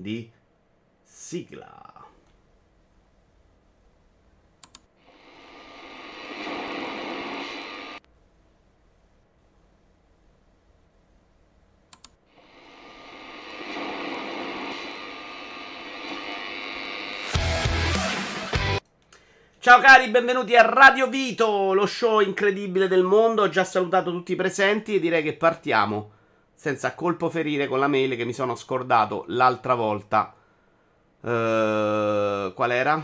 di sigla. Ciao cari, benvenuti a Radio Vito, lo show incredibile del mondo. Ho già salutato tutti i presenti e direi che partiamo senza colpo ferire con la mail che mi sono scordato l'altra volta. Uh, qual era?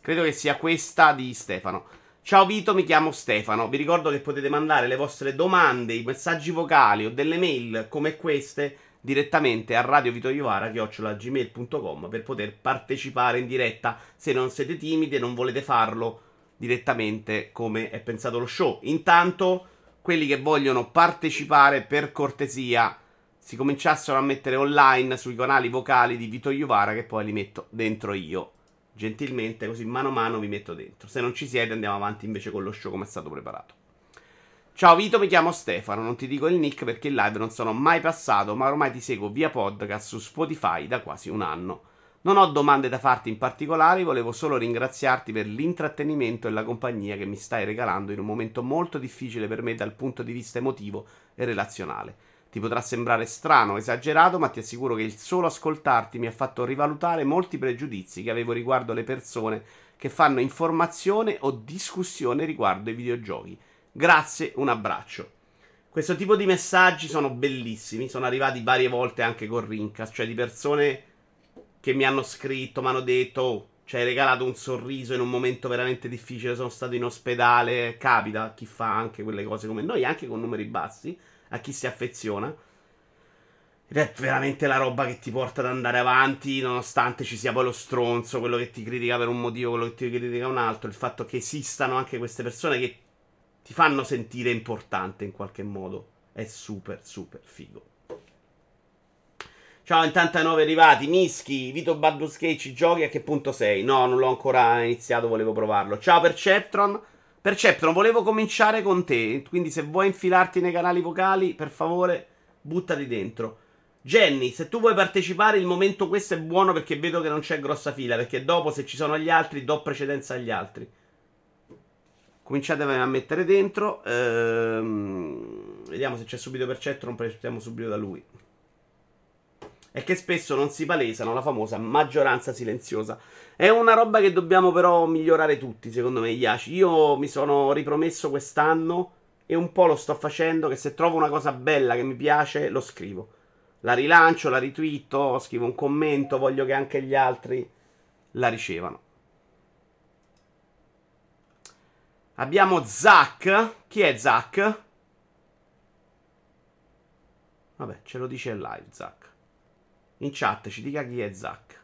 Credo che sia questa di Stefano. Ciao Vito, mi chiamo Stefano. Vi ricordo che potete mandare le vostre domande, i messaggi vocali o delle mail come queste direttamente a radiovitoiovara.gmail.com per poter partecipare in diretta se non siete timidi e non volete farlo direttamente come è pensato lo show. Intanto, quelli che vogliono partecipare per cortesia si cominciassero a mettere online sui canali vocali di Vito Iovara che poi li metto dentro io. Gentilmente, così mano a mano vi metto dentro. Se non ci siete andiamo avanti invece con lo show come è stato preparato. Ciao Vito, mi chiamo Stefano, non ti dico il nick perché in live non sono mai passato, ma ormai ti seguo via podcast su Spotify da quasi un anno. Non ho domande da farti in particolare, volevo solo ringraziarti per l'intrattenimento e la compagnia che mi stai regalando in un momento molto difficile per me dal punto di vista emotivo e relazionale. Ti potrà sembrare strano, esagerato, ma ti assicuro che il solo ascoltarti mi ha fatto rivalutare molti pregiudizi che avevo riguardo le persone che fanno informazione o discussione riguardo ai videogiochi. Grazie, un abbraccio. Questo tipo di messaggi sono bellissimi. Sono arrivati varie volte anche con Rincas, cioè di persone che mi hanno scritto, mi hanno detto: oh, ci hai regalato un sorriso in un momento veramente difficile. Sono stato in ospedale. Capita a chi fa anche quelle cose come noi, anche con numeri bassi, a chi si affeziona. Ed è veramente la roba che ti porta ad andare avanti, nonostante ci sia poi lo stronzo, quello che ti critica per un motivo, quello che ti critica un altro. Il fatto che esistano anche queste persone che ti fanno sentire importante in qualche modo. È super, super figo. Ciao, ai nuovi arrivati. Mischi, Vito Baldur's Gate, ci giochi? A che punto sei? No, non l'ho ancora iniziato, volevo provarlo. Ciao Perceptron. Perceptron, volevo cominciare con te. Quindi se vuoi infilarti nei canali vocali, per favore, buttati dentro. Jenny, se tu vuoi partecipare, il momento questo è buono perché vedo che non c'è grossa fila. Perché dopo, se ci sono gli altri, do precedenza agli altri. Cominciate a mettere dentro. Ehm, vediamo se c'è subito Percetto. Non partiamo subito da lui. È che spesso non si palesano la famosa maggioranza silenziosa. È una roba che dobbiamo però migliorare tutti, secondo me, Yashi. Io mi sono ripromesso quest'anno e un po' lo sto facendo. Che se trovo una cosa bella che mi piace, lo scrivo. La rilancio, la ritwitto, scrivo un commento. Voglio che anche gli altri la ricevano. Abbiamo Zack. Chi è Zack? Vabbè, ce lo dice in live Zack. In chat ci dica chi è Zack.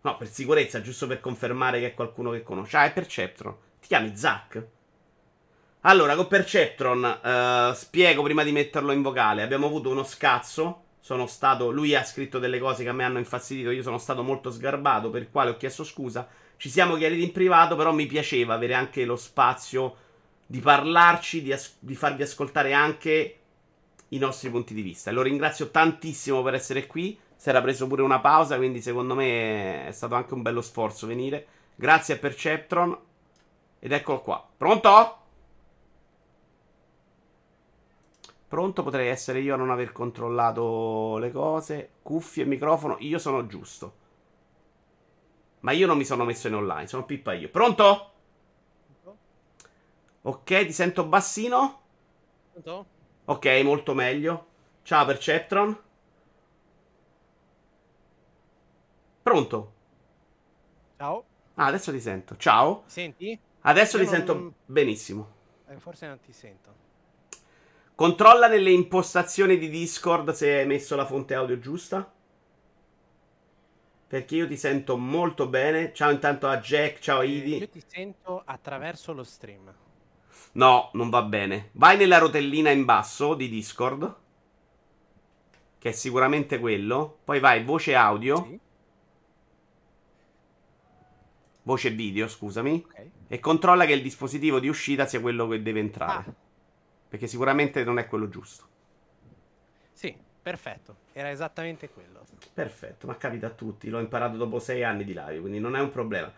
No, per sicurezza, giusto per confermare che è qualcuno che conosce. Ah, è Perceptron. Ti chiami Zack? Allora, con Perceptron, uh, spiego prima di metterlo in vocale. Abbiamo avuto uno scazzo. Sono stato. Lui ha scritto delle cose che a me hanno infastidito. Io sono stato molto sgarbato, per il quale ho chiesto scusa. Ci siamo chiariti in privato, però mi piaceva avere anche lo spazio di parlarci, di, as- di farvi ascoltare anche i nostri punti di vista. E lo ringrazio tantissimo per essere qui. Si era preso pure una pausa, quindi secondo me è stato anche un bello sforzo venire. Grazie a Perceptron. Ed eccolo qua. Pronto? Pronto? Potrei essere io a non aver controllato le cose. Cuffie e microfono. Io sono giusto. Ma io non mi sono messo in online, sono pippa io. Pronto? Ok, ti sento bassino. Pronto? Ok, molto meglio. Ciao Perceptron. Pronto? Ciao. Ah, adesso ti sento. Ciao. Senti? Adesso Io ti non- sento benissimo. Eh, forse non ti sento. Controlla nelle impostazioni di Discord se hai messo la fonte audio giusta. Perché io ti sento molto bene. Ciao intanto a Jack, ciao Eh, Idi. Io ti sento attraverso lo stream. No, non va bene. Vai nella rotellina in basso di Discord. Che è sicuramente quello. Poi vai voce audio. Sì. Voce video, scusami. Ok. E controlla che il dispositivo di uscita sia quello che deve entrare. Ah. Perché sicuramente non è quello giusto. Sì, perfetto, era esattamente quello. Perfetto, ma capita a tutti, l'ho imparato dopo sei anni di live, quindi non è un problema.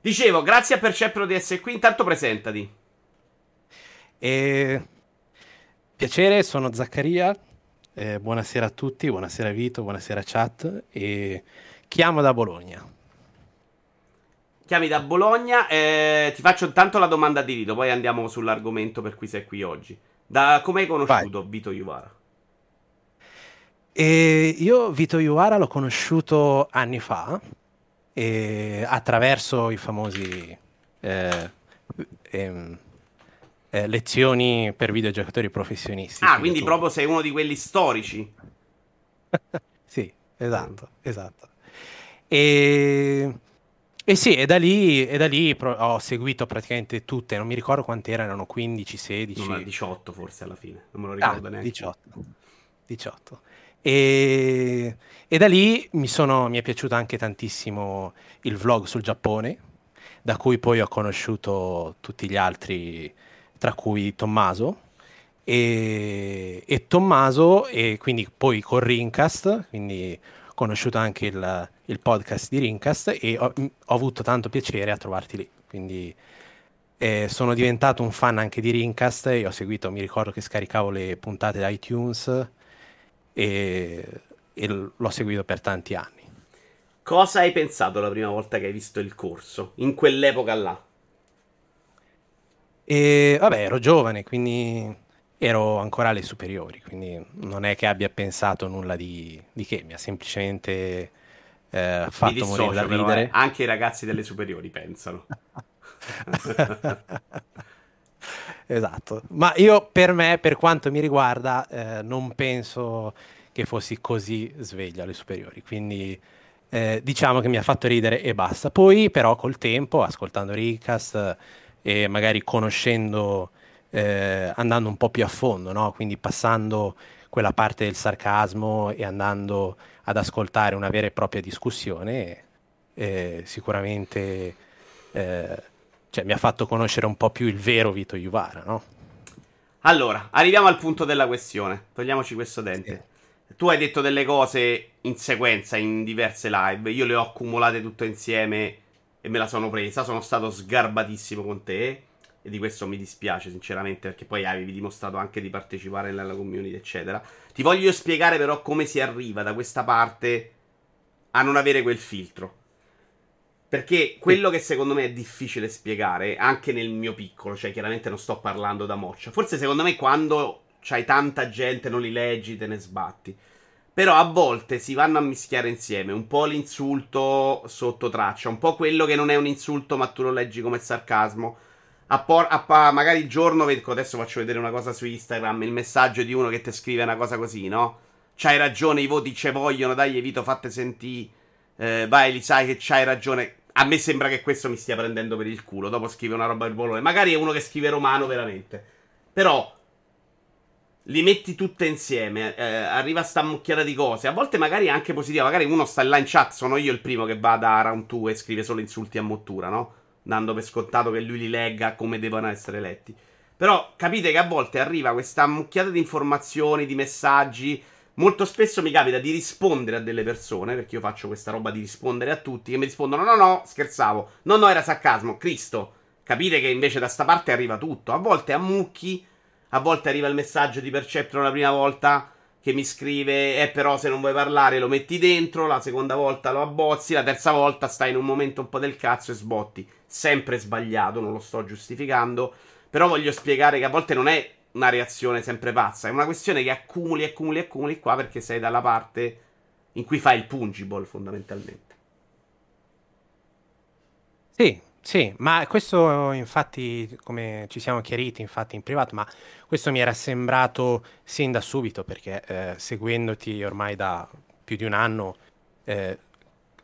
Dicevo, grazie a Percepro di essere qui, intanto presentati. E... Piacere, sono Zaccaria, eh, buonasera a tutti, buonasera Vito, buonasera chat e chiamo da Bologna. Chiami da Bologna, eh, ti faccio intanto la domanda di Vito, poi andiamo sull'argomento per cui sei qui oggi. Da come hai conosciuto Vai. Vito Iuvara? E io Vito Iuvara l'ho conosciuto anni fa attraverso i famosi eh, ehm, eh, lezioni per videogiocatori professionisti. Ah, quindi proprio sei uno di quelli storici. sì, esatto, esatto. E e sì, e da lì, e da lì pro- ho seguito praticamente tutte, non mi ricordo quante erano, 15, 16. No, 18 forse alla fine, non me lo ricordo ah, neanche. 18. 18. E, e da lì mi, sono, mi è piaciuto anche tantissimo il vlog sul Giappone, da cui poi ho conosciuto tutti gli altri, tra cui Tommaso. E, e Tommaso, e quindi poi con Rincast, quindi conosciuto anche il il podcast di Rincast e ho, ho avuto tanto piacere a trovarti lì. Quindi eh, sono diventato un fan anche di Rincast e ho seguito, mi ricordo che scaricavo le puntate da iTunes e, e l'ho seguito per tanti anni. Cosa hai pensato la prima volta che hai visto il corso? In quell'epoca là? E vabbè, ero giovane, quindi ero ancora alle superiori, quindi non è che abbia pensato nulla di, di che, mi ha semplicemente eh, fatto dissocio, morire da ridere. Però, eh, anche i ragazzi delle superiori pensano. esatto, ma io per me, per quanto mi riguarda, eh, non penso che fossi così sveglio alle superiori, quindi eh, diciamo che mi ha fatto ridere e basta. Poi però col tempo, ascoltando Recast e magari conoscendo, eh, andando un po' più a fondo, no? quindi passando quella parte del sarcasmo e andando ad ascoltare una vera e propria discussione, eh, sicuramente eh, cioè, mi ha fatto conoscere un po' più il vero Vito Juvara, no? Allora, arriviamo al punto della questione. Togliamoci questo dente. Sì. Tu hai detto delle cose in sequenza in diverse live. Io le ho accumulate tutte insieme e me la sono presa. Sono stato sgarbatissimo con te. E di questo mi dispiace, sinceramente, perché poi avevi dimostrato anche di partecipare nella community, eccetera. Ti voglio spiegare, però, come si arriva da questa parte a non avere quel filtro. Perché quello che secondo me è difficile spiegare, anche nel mio piccolo, cioè chiaramente non sto parlando da moccia. Forse secondo me quando c'hai tanta gente, non li leggi, te ne sbatti. Però a volte si vanno a mischiare insieme un po' l'insulto sotto traccia, un po' quello che non è un insulto, ma tu lo leggi come sarcasmo a, por- a magari il giorno, adesso faccio vedere una cosa su Instagram, il messaggio di uno che ti scrive una cosa così, no? C'hai ragione, i voti ce vogliono, dai Evito, fatte sentire. Eh, vai, li sai che c'hai ragione. A me sembra che questo mi stia prendendo per il culo. Dopo scrive una roba del bolone. Magari è uno che scrive romano veramente. Però li metti tutte insieme. Eh, arriva sta mucchiata di cose. A volte magari è anche positiva. Magari uno sta là in chat. Sono io il primo che va da round 2 e scrive solo insulti a mottura, no? dando per scontato che lui li legga come devono essere letti. Però capite che a volte arriva questa mucchiata di informazioni, di messaggi. Molto spesso mi capita di rispondere a delle persone, perché io faccio questa roba di rispondere a tutti, che mi rispondono: no, no, scherzavo, no, no, era sarcasmo, Cristo. Capite che invece da sta parte arriva tutto. A volte a mucchi, a volte arriva il messaggio di Perceptron la prima volta che mi scrive, eh però se non vuoi parlare lo metti dentro, la seconda volta lo abbozzi, la terza volta stai in un momento un po' del cazzo e sbotti. Sempre sbagliato, non lo sto giustificando, però voglio spiegare che a volte non è una reazione sempre pazza, è una questione che accumuli, accumuli, accumuli qua perché sei dalla parte in cui fai il pungible fondamentalmente. Sì, sì, ma questo infatti, come ci siamo chiariti infatti in privato, ma questo mi era sembrato sin da subito perché eh, seguendoti ormai da più di un anno eh,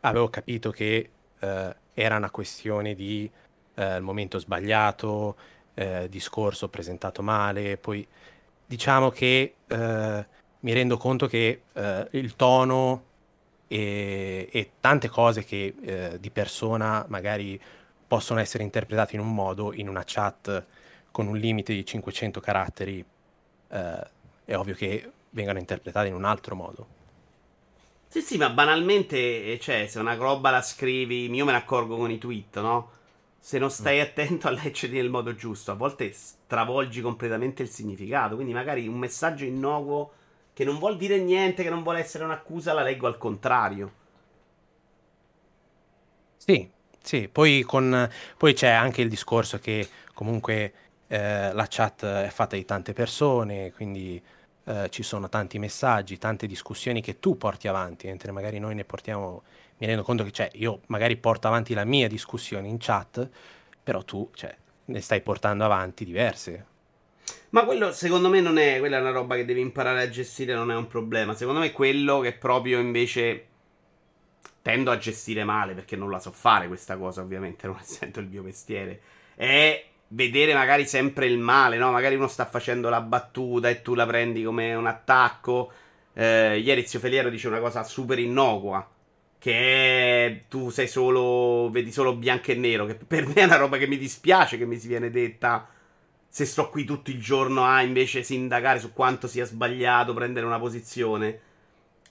avevo capito che eh, era una questione di eh, momento sbagliato, eh, discorso presentato male, poi diciamo che eh, mi rendo conto che il tono e, e, tante cose che di persona magari possono essere interpretati in un modo in una chat con un limite di 500 caratteri. Eh, è ovvio che vengano interpretate in un altro modo. Sì, sì, ma banalmente, eh, cioè, se una roba la scrivi, io me ne accorgo con i tweet, no? Se non stai mm. attento a leggerli nel modo giusto, a volte stravolgi completamente il significato. Quindi magari un messaggio innocuo che non vuol dire niente, che non vuole essere un'accusa, la leggo al contrario. Sì, sì, poi, con, poi c'è anche il discorso che comunque eh, la chat è fatta di tante persone, quindi eh, ci sono tanti messaggi, tante discussioni che tu porti avanti, mentre magari noi ne portiamo, mi rendo conto che cioè, io magari porto avanti la mia discussione in chat, però tu cioè, ne stai portando avanti diverse. Ma quello secondo me non è, quella è una roba che devi imparare a gestire, non è un problema. Secondo me quello che proprio invece tendo a gestire male, perché non la so fare questa cosa, ovviamente, non essendo il mio mestiere. È vedere magari sempre il male, no? Magari uno sta facendo la battuta e tu la prendi come un attacco. Eh, ieri Zio Feliero dice una cosa super innocua. Che tu sei solo. vedi solo bianco e nero. Che per me è una roba che mi dispiace che mi si viene detta. Se sto qui tutto il giorno a invece sindacare su quanto sia sbagliato prendere una posizione.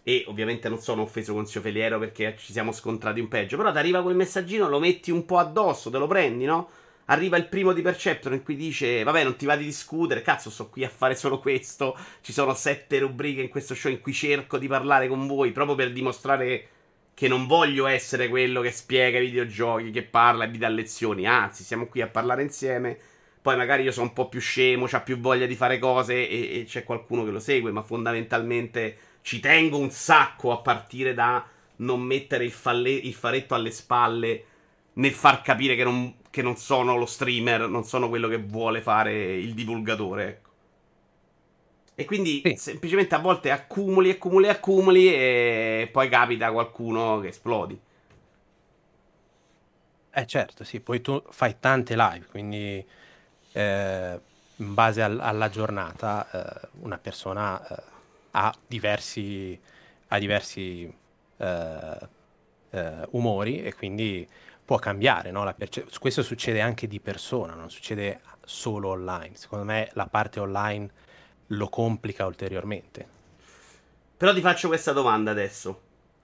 E ovviamente non sono offeso con Zio Feliero perché ci siamo scontrati un peggio. Però ti arriva quel messaggino, lo metti un po' addosso, te lo prendi, no? arriva il primo di Perceptor in cui dice: Vabbè, non ti va di discutere, cazzo, sto qui a fare solo questo. Ci sono sette rubriche in questo show in cui cerco di parlare con voi proprio per dimostrare che non voglio essere quello che spiega i videogiochi, che parla e vi dà lezioni. Anzi, siamo qui a parlare insieme. Poi magari io sono un po' più scemo, ho più voglia di fare cose e, e c'è qualcuno che lo segue, ma fondamentalmente ci tengo un sacco a partire da non mettere il, falle- il faretto alle spalle nel far capire che non, che non sono lo streamer, non sono quello che vuole fare il divulgatore. Ecco. E quindi sì. semplicemente a volte accumuli, accumuli, accumuli e poi capita qualcuno che esplodi. Eh certo, sì, poi tu fai tante live, quindi eh, in base al, alla giornata eh, una persona eh, ha diversi, ha diversi eh, eh, umori e quindi può cambiare, no? perce- questo succede anche di persona, non succede solo online. Secondo me la parte online lo complica ulteriormente. Però ti faccio questa domanda adesso.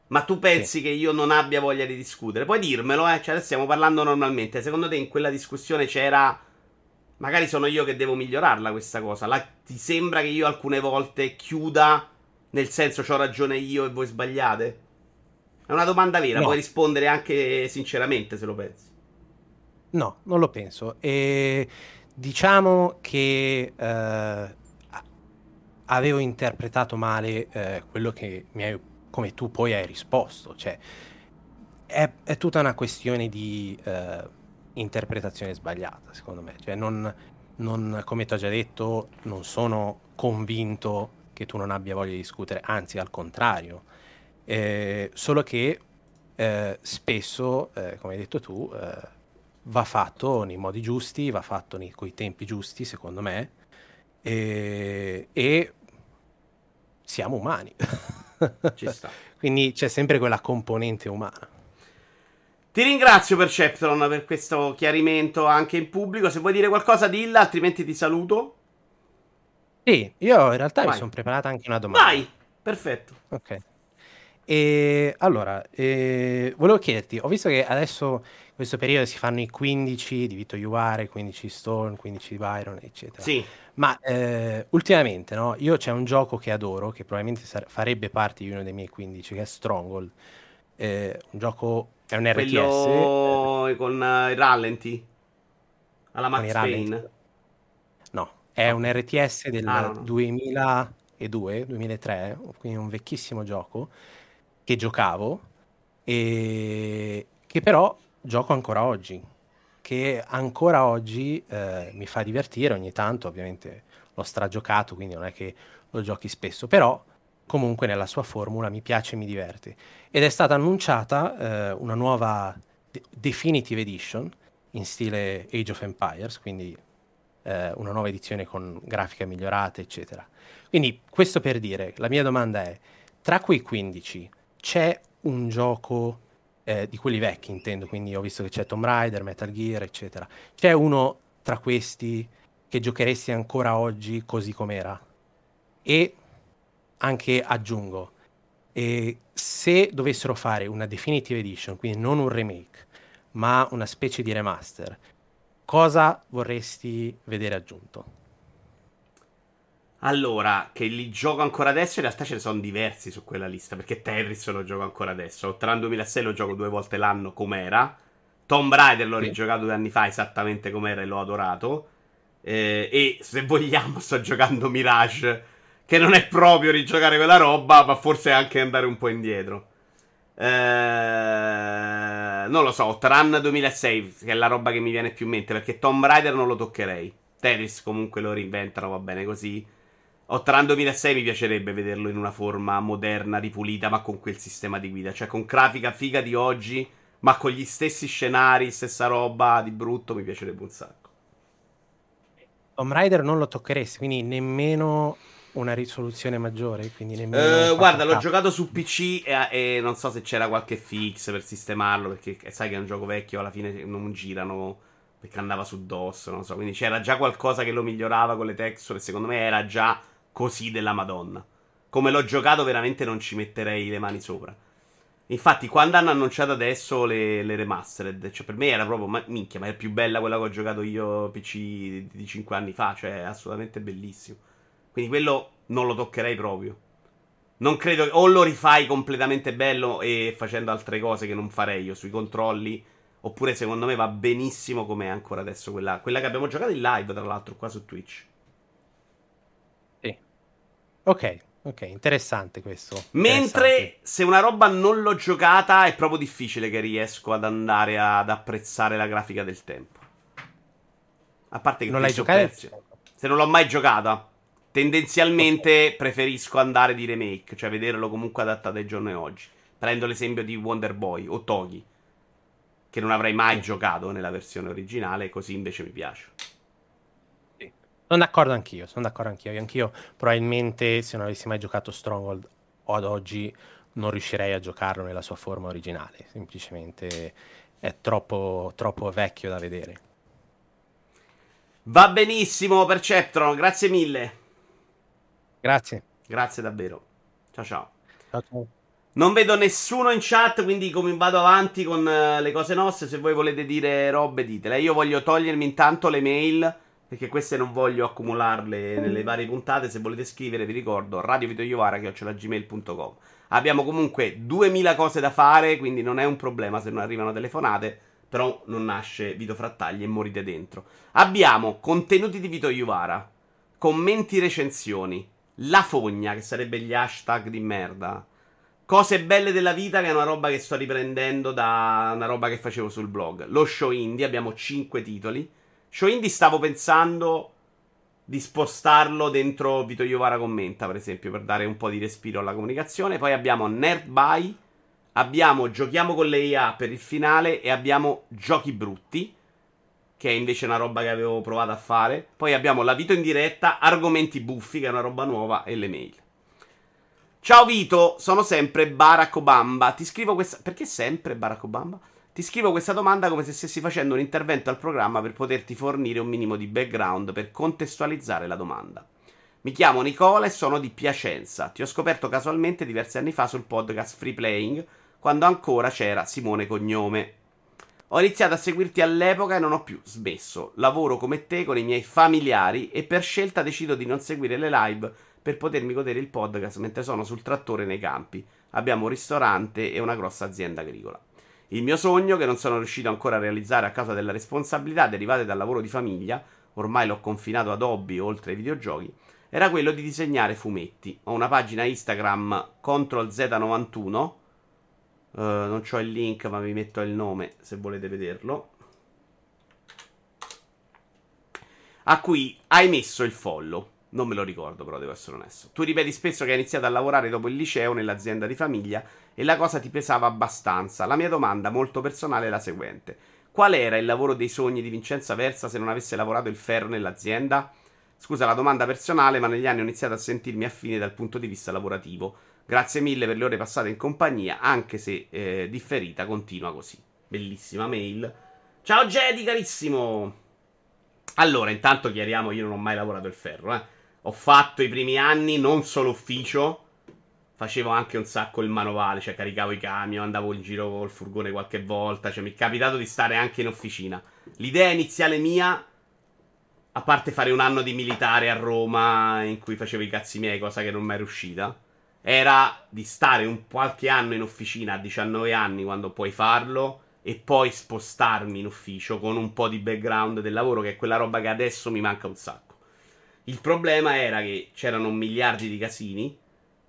Ma tu pensi sì. che io non abbia voglia di discutere? Puoi dirmelo, eh? Cioè, adesso stiamo parlando normalmente. Secondo te in quella discussione c'era. Magari sono io che devo migliorarla questa cosa. La... Ti sembra che io alcune volte chiuda nel senso ho ragione io e voi sbagliate? È una domanda vera, no. puoi rispondere anche sinceramente se lo pensi. No, non lo penso. E diciamo che eh, avevo interpretato male eh, quello che mi hai, come tu poi hai risposto. Cioè, è, è tutta una questione di eh, interpretazione sbagliata, secondo me. Cioè, non, non, come ti ho già detto, non sono convinto che tu non abbia voglia di discutere, anzi, al contrario eh, solo che eh, spesso, eh, come hai detto tu, eh, va fatto nei modi giusti, va fatto nei, coi tempi giusti, secondo me, e, e siamo umani. Ci sta. Quindi c'è sempre quella componente umana. Ti ringrazio Perceptron per questo chiarimento anche in pubblico. Se vuoi dire qualcosa, dilla, altrimenti ti saluto. Sì, io in realtà Vai. mi sono preparata anche una domanda. Vai, perfetto. Ok. E allora, eh, volevo chiederti, ho visto che adesso in questo periodo si fanno i 15 di Vito Iuvare, 15 di Stone, 15 di Byron, eccetera. Sì. Ma eh, ultimamente, no? Io c'è un gioco che adoro, che probabilmente sar- farebbe parte di uno dei miei 15, che è Stronghold. Eh, un gioco, è un RTS. Quello eh, con uh, i rallenti? Alla Max Payne? No, è un RTS del ah, no, no. 2002, 2003, quindi un vecchissimo gioco che giocavo e che però gioco ancora oggi, che ancora oggi eh, mi fa divertire ogni tanto, ovviamente l'ho stragiocato, quindi non è che lo giochi spesso, però comunque nella sua formula mi piace e mi diverte. Ed è stata annunciata eh, una nuova de- Definitive Edition in stile Age of Empires, quindi eh, una nuova edizione con grafiche migliorate, eccetera. Quindi questo per dire, la mia domanda è, tra quei 15 c'è un gioco eh, di quelli vecchi, intendo, quindi ho visto che c'è Tomb Raider, Metal Gear, eccetera. C'è uno tra questi che giocheresti ancora oggi così com'era? E anche aggiungo, e se dovessero fare una definitive edition, quindi non un remake, ma una specie di remaster, cosa vorresti vedere aggiunto? Allora, che li gioco ancora adesso, in realtà ce ne sono diversi su quella lista, perché Tetris lo gioco ancora adesso. Outrun 2006 lo gioco due volte l'anno com'era. Tomb Raider l'ho sì. rigiocato due anni fa esattamente com'era e l'ho adorato. Eh, e se vogliamo sto giocando Mirage, che non è proprio rigiocare quella roba, ma forse anche andare un po' indietro. Eh, non lo so, Outrun 2006, che è la roba che mi viene più in mente, perché Tomb Raider non lo toccherei. Tetris comunque lo reinventano, va bene così. Outrun 2006 mi piacerebbe vederlo in una forma moderna, ripulita, ma con quel sistema di guida. Cioè con grafica figa di oggi, ma con gli stessi scenari, stessa roba di brutto, mi piacerebbe un sacco. Tomb Raider non lo toccheresti, quindi nemmeno una risoluzione maggiore. Quindi nemmeno uh, guarda, l'ho giocato su PC e, e, non so se c'era qualche fix per sistemarlo. Perché sai che è un gioco vecchio, alla fine non girano perché andava su DOS. Non so, quindi c'era già qualcosa che lo migliorava con le texture. Secondo me era già così della Madonna. Come l'ho giocato, veramente non ci metterei le mani sopra. Infatti, quando hanno annunciato adesso le, le remastered, cioè per me era proprio, ma, minchia, ma è più bella quella che ho giocato io PC di, di 5 anni fa, cioè è assolutamente bellissimo. Quindi quello non lo toccherei proprio. Non credo, o lo rifai completamente bello e facendo altre cose che non farei io sui controlli, oppure secondo me va benissimo come è ancora adesso quella, quella che abbiamo giocato in live, tra l'altro, qua su Twitch. Ok, ok, interessante questo. Mentre interessante. se una roba non l'ho giocata è proprio difficile che riesco ad andare ad apprezzare la grafica del tempo. A parte che non l'hai giocata? Se non l'ho mai giocata, tendenzialmente preferisco andare di remake, cioè vederlo comunque adattato ai giorni oggi. Prendo l'esempio di Wonder Boy o Togi, che non avrei mai giocato nella versione originale, così invece mi piace. Sono d'accordo anch'io, sono d'accordo anch'io. Anch'io probabilmente se non avessi mai giocato Stronghold o ad oggi non riuscirei a giocarlo nella sua forma originale. Semplicemente è troppo, troppo vecchio da vedere. Va benissimo, Perceptron, grazie mille. Grazie. Grazie davvero. Ciao ciao. Ciao ciao. Non vedo nessuno in chat, quindi come vado avanti con uh, le cose nostre, se voi volete dire robe ditele. Io voglio togliermi intanto le mail perché queste non voglio accumularle nelle varie puntate. Se volete scrivere, vi ricordo radiovitoiovara.gmail.com Abbiamo comunque 2000 cose da fare, quindi non è un problema se non arrivano telefonate. Però non nasce Vito Frattagli e morite dentro. Abbiamo contenuti di Vito Iuvara, commenti recensioni, la fogna, che sarebbe gli hashtag di merda. Cose belle della vita, che è una roba che sto riprendendo da una roba che facevo sul blog. Lo show indie, abbiamo 5 titoli. Show Indie stavo pensando di spostarlo dentro Vito Iovara Commenta, per esempio, per dare un po' di respiro alla comunicazione. Poi abbiamo Nerd Buy, abbiamo Giochiamo con l'IA per il finale e abbiamo Giochi Brutti, che è invece una roba che avevo provato a fare. Poi abbiamo la Vito in diretta, Argomenti Buffi, che è una roba nuova, e le mail. Ciao Vito, sono sempre Barack Obama. Ti scrivo questa... Perché sempre Barack Obama? Ti scrivo questa domanda come se stessi facendo un intervento al programma per poterti fornire un minimo di background per contestualizzare la domanda. Mi chiamo Nicola e sono di Piacenza. Ti ho scoperto casualmente diversi anni fa sul podcast Free Playing, quando ancora c'era Simone Cognome. Ho iniziato a seguirti all'epoca e non ho più smesso. Lavoro come te con i miei familiari e per scelta decido di non seguire le live per potermi godere il podcast mentre sono sul trattore nei campi. Abbiamo un ristorante e una grossa azienda agricola. Il mio sogno, che non sono riuscito ancora a realizzare a causa delle responsabilità derivate dal lavoro di famiglia, ormai l'ho confinato ad hobby oltre ai videogiochi, era quello di disegnare fumetti. Ho una pagina Instagram CTRL-Z91. Uh, non ho il link, ma vi metto il nome se volete vederlo. A cui hai messo il follow. Non me lo ricordo, però devo essere onesto. Tu ripeti spesso che hai iniziato a lavorare dopo il liceo nell'azienda di famiglia e la cosa ti pesava abbastanza. La mia domanda molto personale è la seguente: Qual era il lavoro dei sogni di Vincenza Versa se non avesse lavorato il ferro nell'azienda? Scusa la domanda personale, ma negli anni ho iniziato a sentirmi affine dal punto di vista lavorativo. Grazie mille per le ore passate in compagnia, anche se eh, differita, continua così. Bellissima mail. Ciao Jedi, carissimo! Allora, intanto chiariamo, io non ho mai lavorato il ferro, eh. Ho fatto i primi anni non solo ufficio, facevo anche un sacco il manovale, cioè caricavo i camion, andavo in giro col furgone qualche volta, cioè mi è capitato di stare anche in officina. L'idea iniziale mia, a parte fare un anno di militare a Roma in cui facevo i cazzi miei, cosa che non mi è riuscita, era di stare un qualche anno in officina a 19 anni quando puoi farlo e poi spostarmi in ufficio con un po' di background del lavoro, che è quella roba che adesso mi manca un sacco. Il problema era che c'erano miliardi di casini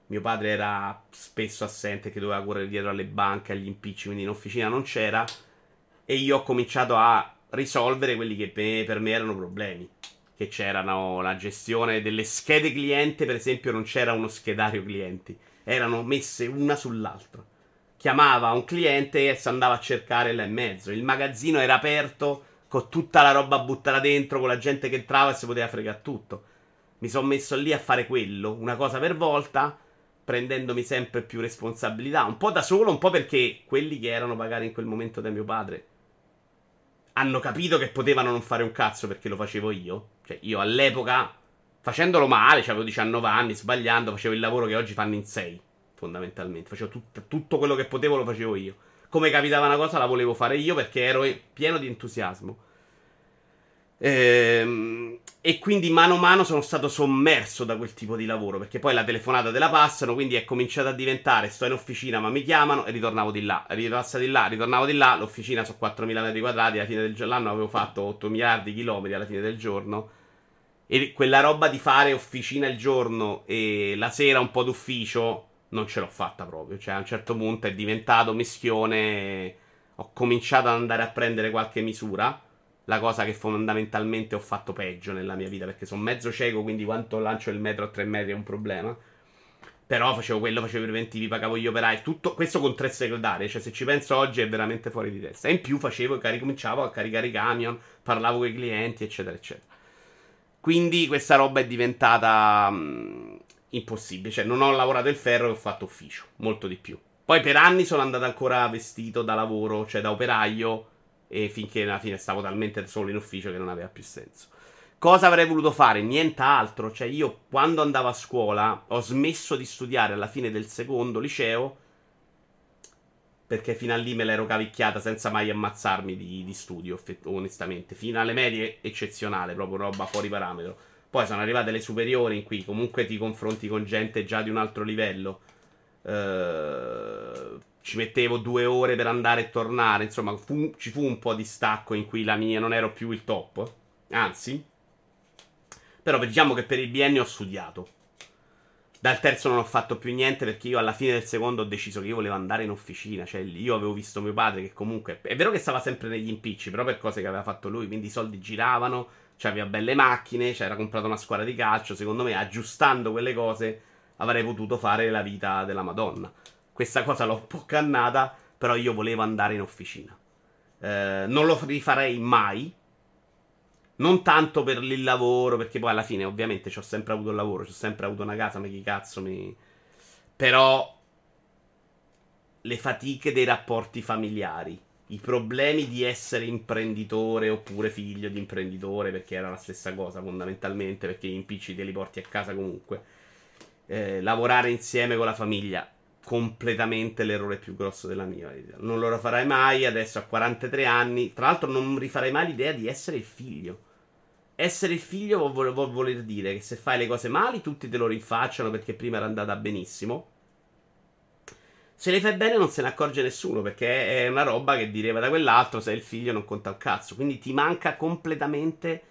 mio padre era spesso assente, che doveva correre dietro alle banche, agli impicci, quindi in officina non c'era. E io ho cominciato a risolvere quelli che per me erano problemi. Che c'erano la gestione delle schede cliente, per esempio, non c'era uno schedario clienti, erano messe una sull'altra. Chiamava un cliente e si andava a cercare là in mezzo. Il magazzino era aperto con tutta la roba buttata dentro, con la gente che entrava e si poteva fregare tutto. Mi sono messo lì a fare quello, una cosa per volta prendendomi sempre più responsabilità, un po' da solo, un po' perché quelli che erano magari in quel momento da mio padre hanno capito che potevano non fare un cazzo perché lo facevo io. Cioè, io all'epoca, facendolo male, cioè avevo 19 anni, sbagliando, facevo il lavoro che oggi fanno in 6, fondamentalmente. Facevo tut- tutto quello che potevo lo facevo io. Come capitava una cosa la volevo fare io perché ero pieno di entusiasmo. Ehm, e quindi mano a mano sono stato sommerso da quel tipo di lavoro. Perché poi la telefonata te la passano. Quindi è cominciato a diventare: sto in officina, ma mi chiamano e ritornavo di là. Ripassa di là, ritornavo di là. L'officina su 4.000 metri quadrati. Alla fine del giorno avevo fatto 8 miliardi di chilometri alla fine del giorno. E quella roba di fare officina il giorno e la sera un po' d'ufficio non ce l'ho fatta proprio. Cioè, a un certo punto è diventato mischione. Ho cominciato ad andare a prendere qualche misura la cosa che fondamentalmente ho fatto peggio nella mia vita, perché sono mezzo cieco, quindi quanto lancio il metro a 3 metri è un problema. Però facevo quello, facevo i preventivi, pagavo gli operai, tutto questo con tre segretarie, cioè se ci penso oggi è veramente fuori di testa. E in più facevo, cominciavo a caricare i camion, parlavo con i clienti, eccetera, eccetera. Quindi questa roba è diventata mh, impossibile, cioè non ho lavorato il ferro e ho fatto ufficio, molto di più. Poi per anni sono andato ancora vestito da lavoro, cioè da operaio, e finché alla fine stavo talmente solo in ufficio che non aveva più senso. Cosa avrei voluto fare? Nient'altro. Cioè, io quando andavo a scuola ho smesso di studiare alla fine del secondo liceo. Perché fino a lì me l'ero cavicchiata senza mai ammazzarmi di, di studio, onestamente. Fino alle medie, eccezionale, proprio roba fuori parametro. Poi sono arrivate le superiori in cui comunque ti confronti con gente già di un altro livello. Ehm ci mettevo due ore per andare e tornare. Insomma, fu, ci fu un po' di stacco in cui la mia non ero più il top. Anzi, però diciamo che per il biennio ho studiato. Dal terzo non ho fatto più niente perché io alla fine del secondo ho deciso che io volevo andare in officina. Cioè, io avevo visto mio padre che comunque. È vero che stava sempre negli impicci, però per cose che aveva fatto lui. Quindi i soldi giravano, cioè aveva belle macchine, cioè era comprato una squadra di calcio. Secondo me, aggiustando quelle cose, avrei potuto fare la vita della Madonna. Questa cosa l'ho un po' cannata, però io volevo andare in officina. Eh, non lo rifarei mai. Non tanto per il lavoro, perché poi alla fine ovviamente ci ho sempre avuto il lavoro, ci ho sempre avuto una casa, ma chi cazzo mi... Però le fatiche dei rapporti familiari, i problemi di essere imprenditore oppure figlio di imprenditore, perché era la stessa cosa fondamentalmente, perché gli impicci te li porti a casa comunque. Eh, lavorare insieme con la famiglia completamente l'errore più grosso della mia vita. Non lo rifarai mai, adesso a 43 anni. Tra l'altro non rifarei mai l'idea di essere il figlio. Essere il figlio vuol, vuol voler dire che se fai le cose mali tutti te lo rinfacciano perché prima era andata benissimo. Se le fai bene non se ne accorge nessuno perché è una roba che direva da quell'altro sei il figlio non conta un cazzo. Quindi ti manca completamente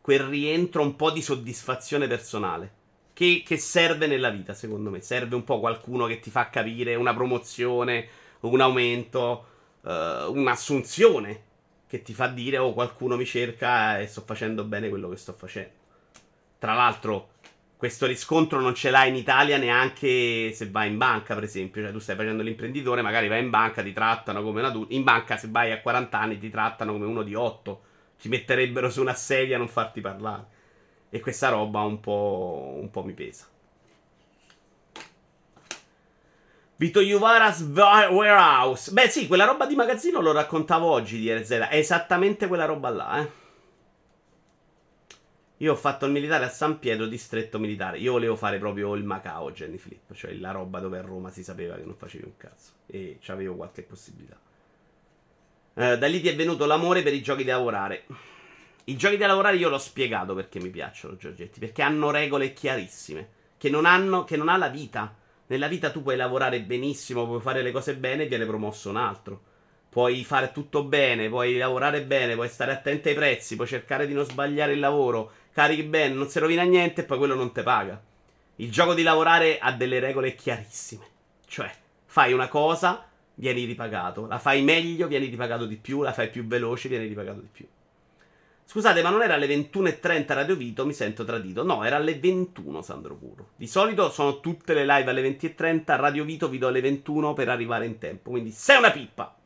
quel rientro un po' di soddisfazione personale che, che, serve nella vita, secondo me. Serve un po' qualcuno che ti fa capire una promozione, un aumento, uh, un'assunzione che ti fa dire oh qualcuno mi cerca e sto facendo bene quello che sto facendo. Tra l'altro, questo riscontro non ce l'hai in Italia neanche se vai in banca, per esempio. Cioè, tu stai facendo l'imprenditore, magari vai in banca, ti trattano come un adulto. In banca, se vai a 40 anni, ti trattano come uno di 8. Ti metterebbero su una sedia a non farti parlare. E questa roba un po', un po' mi pesa. Vito Juvara's Warehouse. Beh, sì, quella roba di magazzino lo raccontavo oggi di RZ. È esattamente quella roba là, eh. Io ho fatto il militare a San Pietro, distretto militare. Io volevo fare proprio il Macao, Jenny Flip, cioè la roba dove a Roma si sapeva che non facevi un cazzo. E avevo qualche possibilità. Eh, da lì ti è venuto l'amore per i giochi da lavorare. I giochi da lavorare io l'ho spiegato perché mi piacciono, Giorgetti. Perché hanno regole chiarissime. Che non, hanno, che non ha la vita. Nella vita tu puoi lavorare benissimo, puoi fare le cose bene e viene promosso un altro. Puoi fare tutto bene, puoi lavorare bene, puoi stare attento ai prezzi, puoi cercare di non sbagliare il lavoro carichi bene, non si rovina niente e poi quello non te paga. Il gioco di lavorare ha delle regole chiarissime. Cioè, fai una cosa, vieni ripagato. La fai meglio, vieni ripagato di più. La fai più veloce, vieni ripagato di più. Scusate, ma non era alle 21.30 Radio Vito? Mi sento tradito. No, era alle 21 Sandro Puro. Di solito sono tutte le live alle 20.30. Radio Vito vi do alle 21 per arrivare in tempo. Quindi sei una pippa.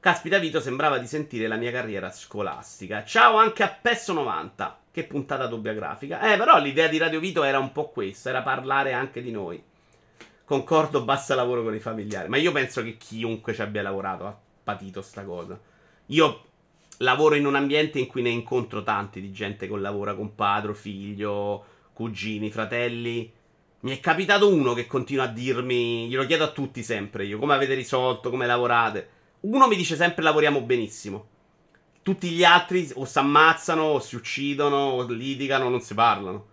Caspita Vito, sembrava di sentire la mia carriera scolastica. Ciao anche a Pesso 90. Che puntata doppia grafica. Eh, però l'idea di Radio Vito era un po' questa, era parlare anche di noi. Concordo, basta lavoro con i familiari. Ma io penso che chiunque ci abbia lavorato ha patito sta cosa. Io lavoro in un ambiente in cui ne incontro tanti di gente che lavora con padre, figlio, cugini, fratelli. Mi è capitato uno che continua a dirmi, glielo chiedo a tutti sempre io, come avete risolto, come lavorate. Uno mi dice sempre lavoriamo benissimo. Tutti gli altri o si ammazzano, o si uccidono, o litigano, non si parlano.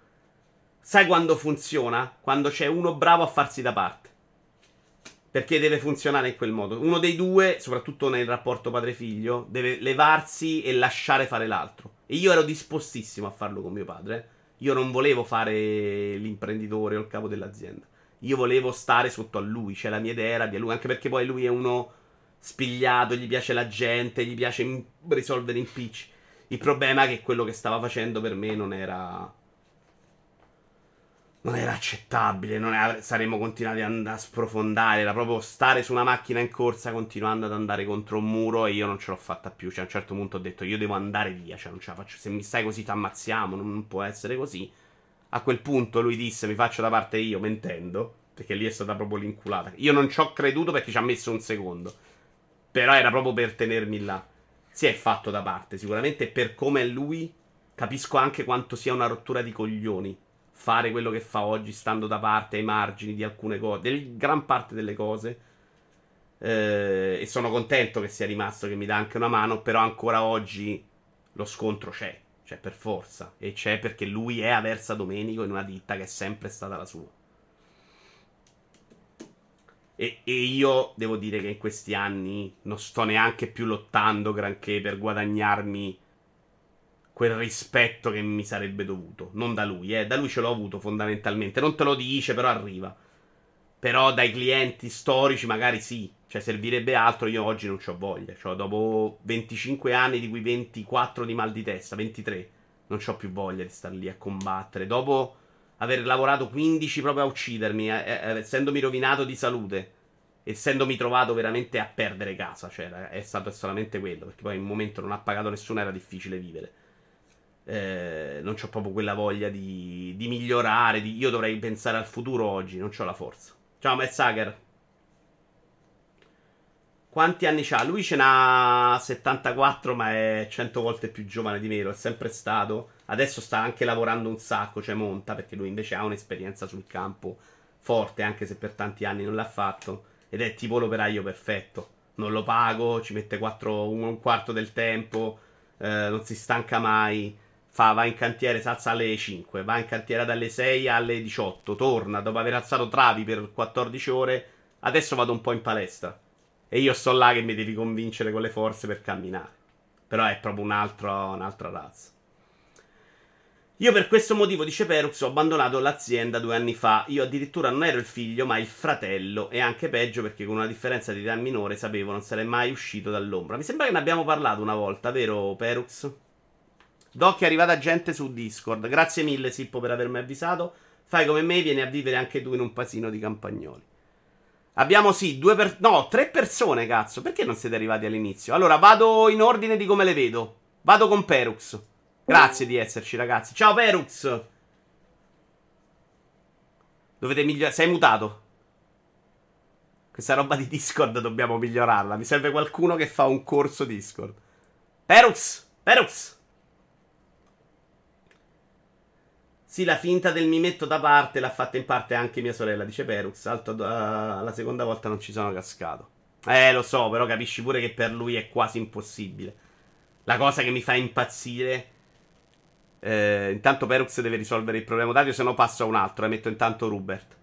Sai quando funziona? Quando c'è uno bravo a farsi da parte. Perché deve funzionare in quel modo. Uno dei due, soprattutto nel rapporto padre-figlio, deve levarsi e lasciare fare l'altro. E io ero dispostissimo a farlo con mio padre. Io non volevo fare l'imprenditore o il capo dell'azienda. Io volevo stare sotto a lui. Cioè la mia idea era di lui. Anche perché poi lui è uno spigliato, gli piace la gente, gli piace risolvere impicci. Il problema è che quello che stava facendo per me non era. Non era accettabile, non era, saremmo continuati andare a sprofondare. Era proprio stare su una macchina in corsa continuando ad andare contro un muro e io non ce l'ho fatta più. Cioè, a un certo punto ho detto: Io devo andare via. Cioè, non ce la faccio. Se mi stai così, ti ammazziamo. Non può essere così. A quel punto lui disse: Mi faccio da parte io, mentendo. Perché lì è stata proprio l'inculata. Io non ci ho creduto perché ci ha messo un secondo. Però era proprio per tenermi là. Si è fatto da parte, sicuramente per come è lui. Capisco anche quanto sia una rottura di coglioni fare quello che fa oggi, stando da parte ai margini di alcune cose, di gran parte delle cose. Eh, e sono contento che sia rimasto, che mi dà anche una mano. Però ancora oggi lo scontro c'è, c'è per forza. E c'è perché lui è Aversa Domenico in una ditta che è sempre stata la sua. E, e, io devo dire che in questi anni non sto neanche più lottando granché per guadagnarmi quel rispetto che mi sarebbe dovuto. Non da lui, eh. Da lui ce l'ho avuto fondamentalmente. Non te lo dice, però arriva. Però dai clienti storici magari sì. Cioè servirebbe altro, io oggi non ho voglia. Cioè, dopo 25 anni, di cui 24 di mal di testa, 23, non ho più voglia di stare lì a combattere. Dopo aver lavorato 15 proprio a uccidermi, eh, eh, essendomi rovinato di salute, essendomi trovato veramente a perdere casa, cioè è stato solamente quello, perché poi in un momento non ha pagato nessuno, era difficile vivere. Eh, non ho proprio quella voglia di, di migliorare, di, io dovrei pensare al futuro oggi, non ho la forza. Ciao Matt Sager. Quanti anni ha? Lui ce n'ha 74, ma è 100 volte più giovane di me, lo è sempre stato. Adesso sta anche lavorando un sacco, cioè monta, perché lui invece ha un'esperienza sul campo forte, anche se per tanti anni non l'ha fatto. Ed è tipo l'operaio perfetto. Non lo pago, ci mette 4, un quarto del tempo, eh, non si stanca mai. Fa, va in cantiere, si alza alle 5, va in cantiere dalle 6 alle 18, torna dopo aver alzato travi per 14 ore. Adesso vado un po' in palestra e io sto là che mi devi convincere con le forze per camminare. Però è proprio un altro, un'altra razza. Io per questo motivo, dice Perux, ho abbandonato l'azienda due anni fa. Io addirittura non ero il figlio, ma il fratello. E anche peggio perché con una differenza di età minore sapevo non sarei mai uscito dall'ombra. Mi sembra che ne abbiamo parlato una volta, vero Perux? Doc è arrivata gente su Discord. Grazie mille, Sippo, per avermi avvisato. Fai come me, vieni a vivere anche tu in un pasino di campagnoli. Abbiamo sì, due per... No, tre persone, cazzo. Perché non siete arrivati all'inizio? Allora, vado in ordine di come le vedo. Vado con Perux. Grazie di esserci, ragazzi. Ciao, Perux. Dovete migliorare... Sei mutato. Questa roba di Discord dobbiamo migliorarla. Mi serve qualcuno che fa un corso Discord. Perux! Perux! Sì, la finta del mi metto da parte l'ha fatta in parte anche mia sorella, dice Perux. Alto, uh, la seconda volta non ci sono cascato. Eh, lo so, però capisci pure che per lui è quasi impossibile. La cosa che mi fa impazzire. Eh, intanto Perux deve risolvere il problema Dario, se no passo a un altro. E metto intanto Rubert.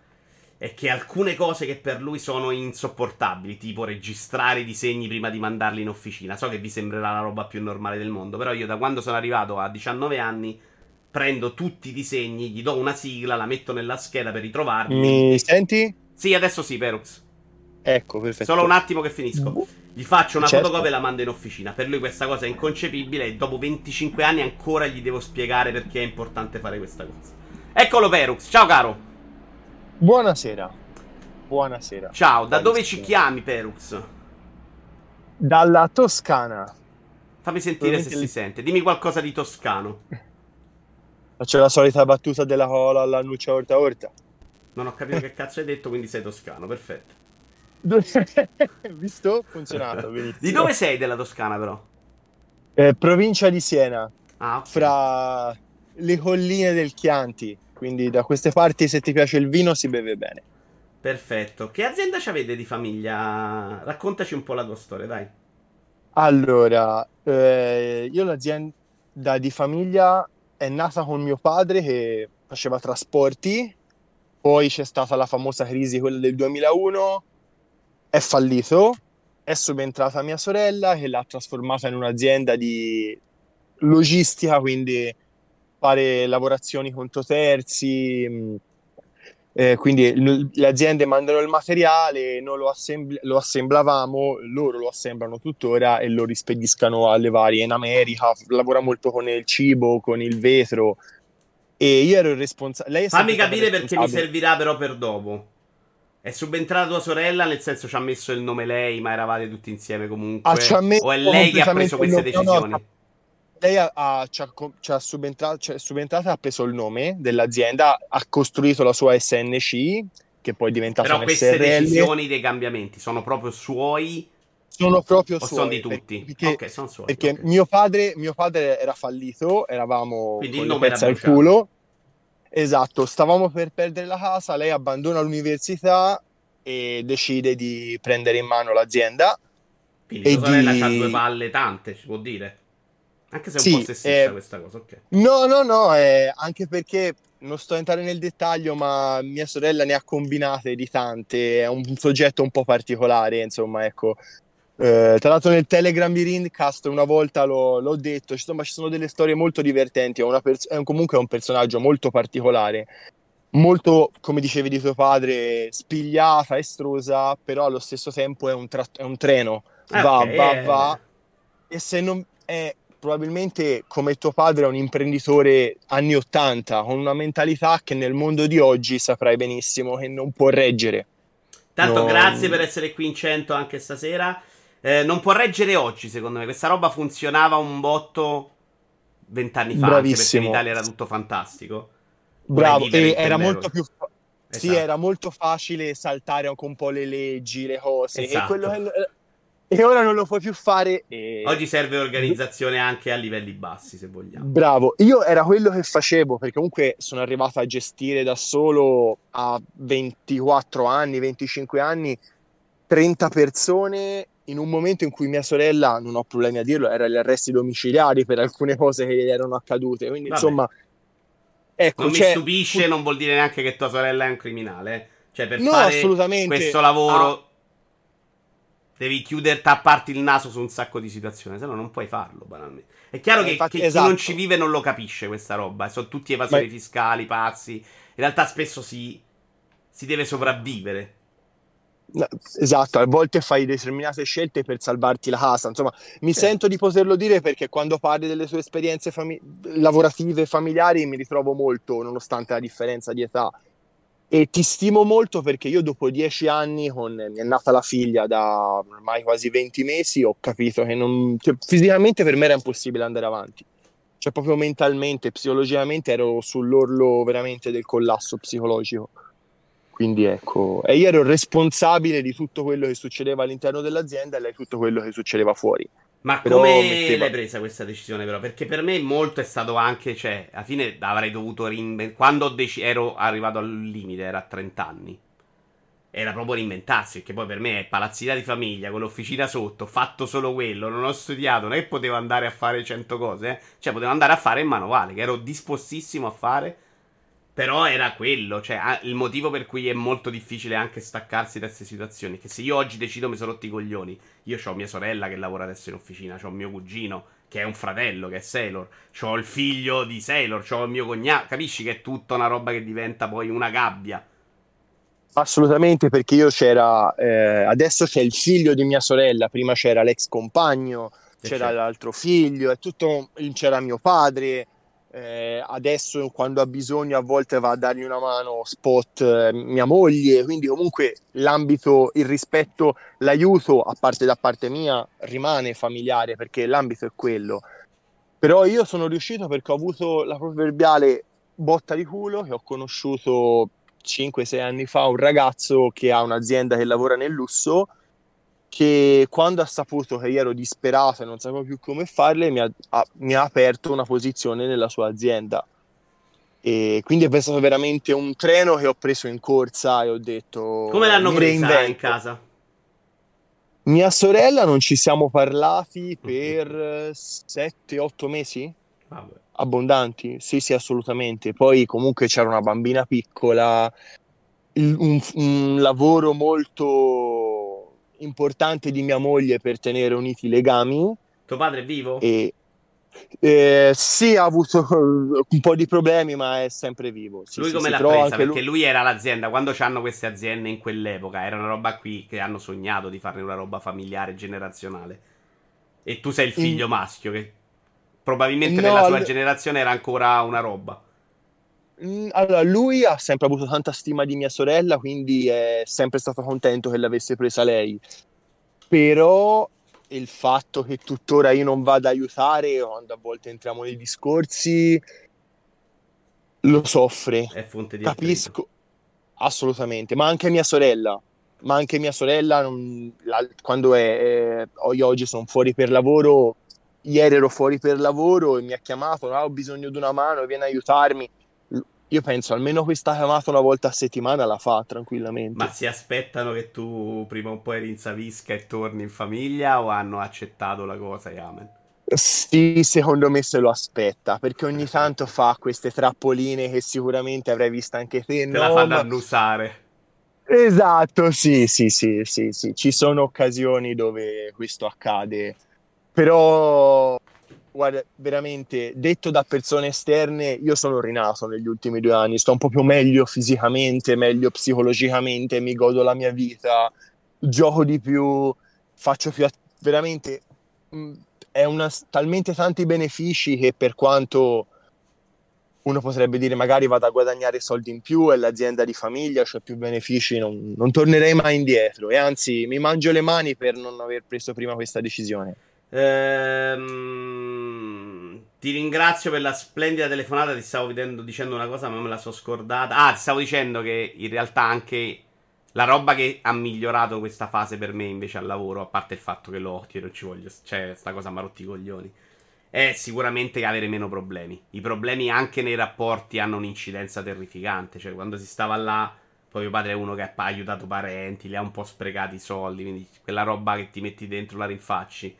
È che alcune cose che per lui sono insopportabili, tipo registrare i disegni prima di mandarli in officina. So che vi sembrerà la roba più normale del mondo, però io da quando sono arrivato a 19 anni prendo tutti i disegni, gli do una sigla, la metto nella scheda per ritrovarli. Mi senti? Sì, adesso sì, Perux. Ecco, perfetto. Solo un attimo che finisco. Gli faccio una Certo. fotocopia e la mando in officina. Per lui questa cosa è inconcepibile e dopo 25 anni ancora gli devo spiegare perché è importante fare questa cosa. Eccolo Perux, ciao caro. Buonasera. Buonasera. Ciao, da dove Buonasera. ci chiami Perux? Dalla Toscana. Fammi sentire se Probabilmente si sente. Dimmi qualcosa di toscano. Faccio la solita battuta della cola alla nuccia orta orta. Non ho capito che cazzo hai detto, quindi sei toscano, perfetto. Visto? Funzionato, benissimo. Di dove sei della Toscana però? Eh, provincia di Siena, Ah, ok. fra le colline del Chianti. Quindi da queste parti se ti piace il vino si beve bene. Perfetto. Che azienda ci avete di famiglia? Raccontaci un po' la tua storia, dai. Allora, eh, io l'azienda di famiglia è nata con mio padre che faceva trasporti, poi c'è stata la famosa crisi, quella del 2001, è fallito, è subentrata mia sorella che l'ha trasformata in un'azienda di logistica, quindi fare lavorazioni conto terzi, eh, quindi l- le aziende mandano il materiale, noi lo, assembl- lo assemblavamo, loro lo assemblano tuttora e lo rispediscano alle varie in America. Lavora molto con il cibo, con il vetro. E io ero il responsabile. Fammi capire perché mi servirà però per dopo. È subentrata tua sorella, nel senso ci ha messo il nome lei, ma eravate tutti insieme comunque? Ah, o è lei che ha preso queste nome. No, no, decisioni? Lei ha, ha- ci ha, ci ha subentra- ci subentrata, ha preso il nome dell'azienda, ha costruito la sua SNC, che poi è diventata Però queste SRL. decisioni dei cambiamenti sono proprio suoi Sono proprio o suoi, sono di tutti? Perché, ok, sono suoi. perché ok. mio, padre, mio padre era fallito, eravamo Quindi con il nome era al culo. Esatto, stavamo per perdere la casa, lei abbandona l'università e decide di prendere in mano l'azienda. Quindi e tua sorella di- ha due palle tante, si può dire. Anche se è un Sì, po' sessista eh, questa cosa, ok. No, no, no, eh, anche perché non sto a entrare nel dettaglio, ma mia sorella ne ha combinate di tante, è un soggetto un po' particolare, insomma, ecco. Eh, tra l'altro nel Telegram di Rindcast una volta l'ho, l'ho detto, insomma ci sono delle storie molto divertenti, è, una pers- è un- comunque è un personaggio molto particolare, molto, come dicevi di tuo padre, spigliata, estrosa, però allo stesso tempo è un, tra- è un treno, Ah, va, ok, va, eh. va, e se non è probabilmente come tuo padre è un imprenditore anni 80 con una mentalità che nel mondo di oggi saprai benissimo che non può reggere. Tanto Non- grazie per essere qui in 100 anche stasera. Eh, non può reggere oggi, secondo me. Questa roba funzionava un botto vent'anni fa, anche perché in Bravissimo. Italia era tutto fantastico. Bravo, e era molto più fa- sì, Esatto. era molto facile saltare anche un po' le leggi, le cose, Esatto. e, quello che- e ora non lo puoi più fare. e- Oggi serve organizzazione anche a livelli bassi, se vogliamo. Bravo, io era quello che facevo perché comunque sono arrivato a gestire da solo a 24 anni, 25 anni, 30 persone in un momento in cui mia sorella, non ho problemi a dirlo, era agli arresti domiciliari per alcune cose che erano accadute. Quindi Vabbè. insomma, ecco, Non mi cioè, stupisce, non vuol dire neanche che tua sorella è un criminale. Cioè, per No, fare questo lavoro devi chiuderti a parte il naso su un sacco di situazioni, se no non puoi farlo, banalmente. È chiaro Eh, che, infatti, che chi esatto. non ci vive non lo capisce questa roba. eh. Sono tutti evasori Ma- fiscali, pazzi. In realtà spesso si, si deve sopravvivere. No, Esatto, a volte fai determinate scelte per salvarti la casa. Insomma, mi Sì. sento di poterlo dire perché quando parli delle tue esperienze fami- lavorative, familiari, mi ritrovo molto, nonostante la differenza di età. E ti stimo molto perché io dopo dieci anni, con, mi è nata la figlia da ormai quasi 20 mesi, ho capito che non, cioè, fisicamente per me era impossibile andare avanti. Cioè proprio mentalmente, psicologicamente ero sull'orlo veramente del collasso psicologico. Quindi ecco, e io ero responsabile di tutto quello che succedeva all'interno dell'azienda e lei tutto quello che succedeva fuori. Ma Però come metteva- l'hai presa questa decisione, però? Perché per me molto è stato anche, cioè, alla fine avrei dovuto reinventare. Quando ho deci- ero arrivato al limite, era a 30 anni. Era proprio reinventarsi, perché poi per me è palazzina di famiglia, con l'officina sotto, ho fatto solo quello, non ho studiato, non è che potevo andare a fare 100 cose, eh. Cioè, potevo andare a fare il manovale, che ero dispostissimo a fare. Però era quello, cioè ah, il motivo per cui è molto difficile anche staccarsi da queste situazioni. Che se io oggi decido mi sono rotti i coglioni, io ho mia sorella che lavora adesso in officina, ho mio cugino che è un fratello che è Sailor, ho il figlio di Sailor, ho il mio cognato, capisci che è tutta una roba che diventa poi una gabbia. Assolutamente, perché io c'era, eh, adesso c'è il figlio di mia sorella, prima c'era l'ex compagno, Sì, c'era certo. l'altro figlio, è tutto, c'era mio padre, eh, adesso quando ha bisogno a volte va a dargli una mano spot eh, mia moglie, quindi comunque l'ambito, il rispetto, l'aiuto, a parte da parte mia, rimane familiare perché l'ambito è quello. Però io sono riuscito perché ho avuto la proverbiale botta di culo che ho conosciuto 5-6 anni fa un ragazzo che ha un'azienda che lavora nel lusso che quando ha saputo che io ero disperato e non sapevo più come farle mi ha, ha- mi ha aperto una posizione nella sua azienda e quindi è stato veramente un treno che ho preso in corsa e ho detto Come l'hanno presa in casa? Mia sorella non ci siamo parlati per 7-8 mesi Vabbè. abbondanti, sì, sì, assolutamente. Poi comunque c'era una bambina piccola, un, un lavoro molto importante di mia moglie per tenere uniti i legami Tuo padre è vivo? e eh, sì, ha avuto un po' di problemi, ma è sempre vivo. Sì, lui sì, come l'ha presa? Perché lui- lui era l'azienda. Quando c'hanno queste aziende in quell'epoca, era una roba qui che hanno sognato di farne una roba familiare, generazionale. E tu sei il figlio Mm. maschio, che probabilmente No, nella sua all- generazione era ancora una roba. Mm, Allora, lui ha sempre avuto tanta stima di mia sorella, quindi è sempre stato contento che l'avesse presa lei. Però il fatto che tuttora io non vada ad aiutare, quando a volte entriamo nei discorsi, lo soffre. È fonte di Capisco assolutamente, ma anche mia sorella. Ma anche mia sorella, non- la- quando è, è- io oggi sono fuori per lavoro, ieri ero fuori per lavoro e mi ha chiamato, "Ah, ho bisogno di una mano, vieni a aiutarmi. Io penso almeno questa chiamata una volta a settimana la fa tranquillamente. Ma si aspettano che tu prima o poi rinsavisca e torni in famiglia o hanno accettato la cosa e amen? Sì, secondo me se lo aspetta, perché ogni tanto fa queste trappoline che sicuramente avrai visto anche te. Te no, la fanno ma- annusare. Esatto, sì, sì, sì, sì, sì, ci sono occasioni dove questo accade, però guarda, veramente, detto da persone esterne, io sono rinato negli ultimi due anni, sto un po' più meglio fisicamente, meglio psicologicamente, mi godo la mia vita, gioco di più, faccio più... att- veramente, mh, è una, talmente tanti benefici che per quanto uno potrebbe dire magari vado a guadagnare soldi in più, è l'azienda di famiglia, c'è più benefici, non, non tornerei mai indietro e anzi mi mangio le mani per non aver preso prima questa decisione. Ehm, ti ringrazio per la splendida telefonata. Ti stavo vedendo- dicendo una cosa, ma me la so scordata. Ah, ti stavo dicendo che in realtà anche la roba che ha migliorato questa fase per me invece al lavoro, a parte il fatto che lo odio non ci voglio, cioè, sta cosa mi ha rotto i coglioni. È sicuramente avere meno problemi. I problemi anche nei rapporti hanno un'incidenza terrificante. Cioè, quando si stava là, poi mio padre è uno che ha aiutato parenti, li ha un po' sprecati i soldi. Quindi quella roba che ti metti dentro la rinfacci.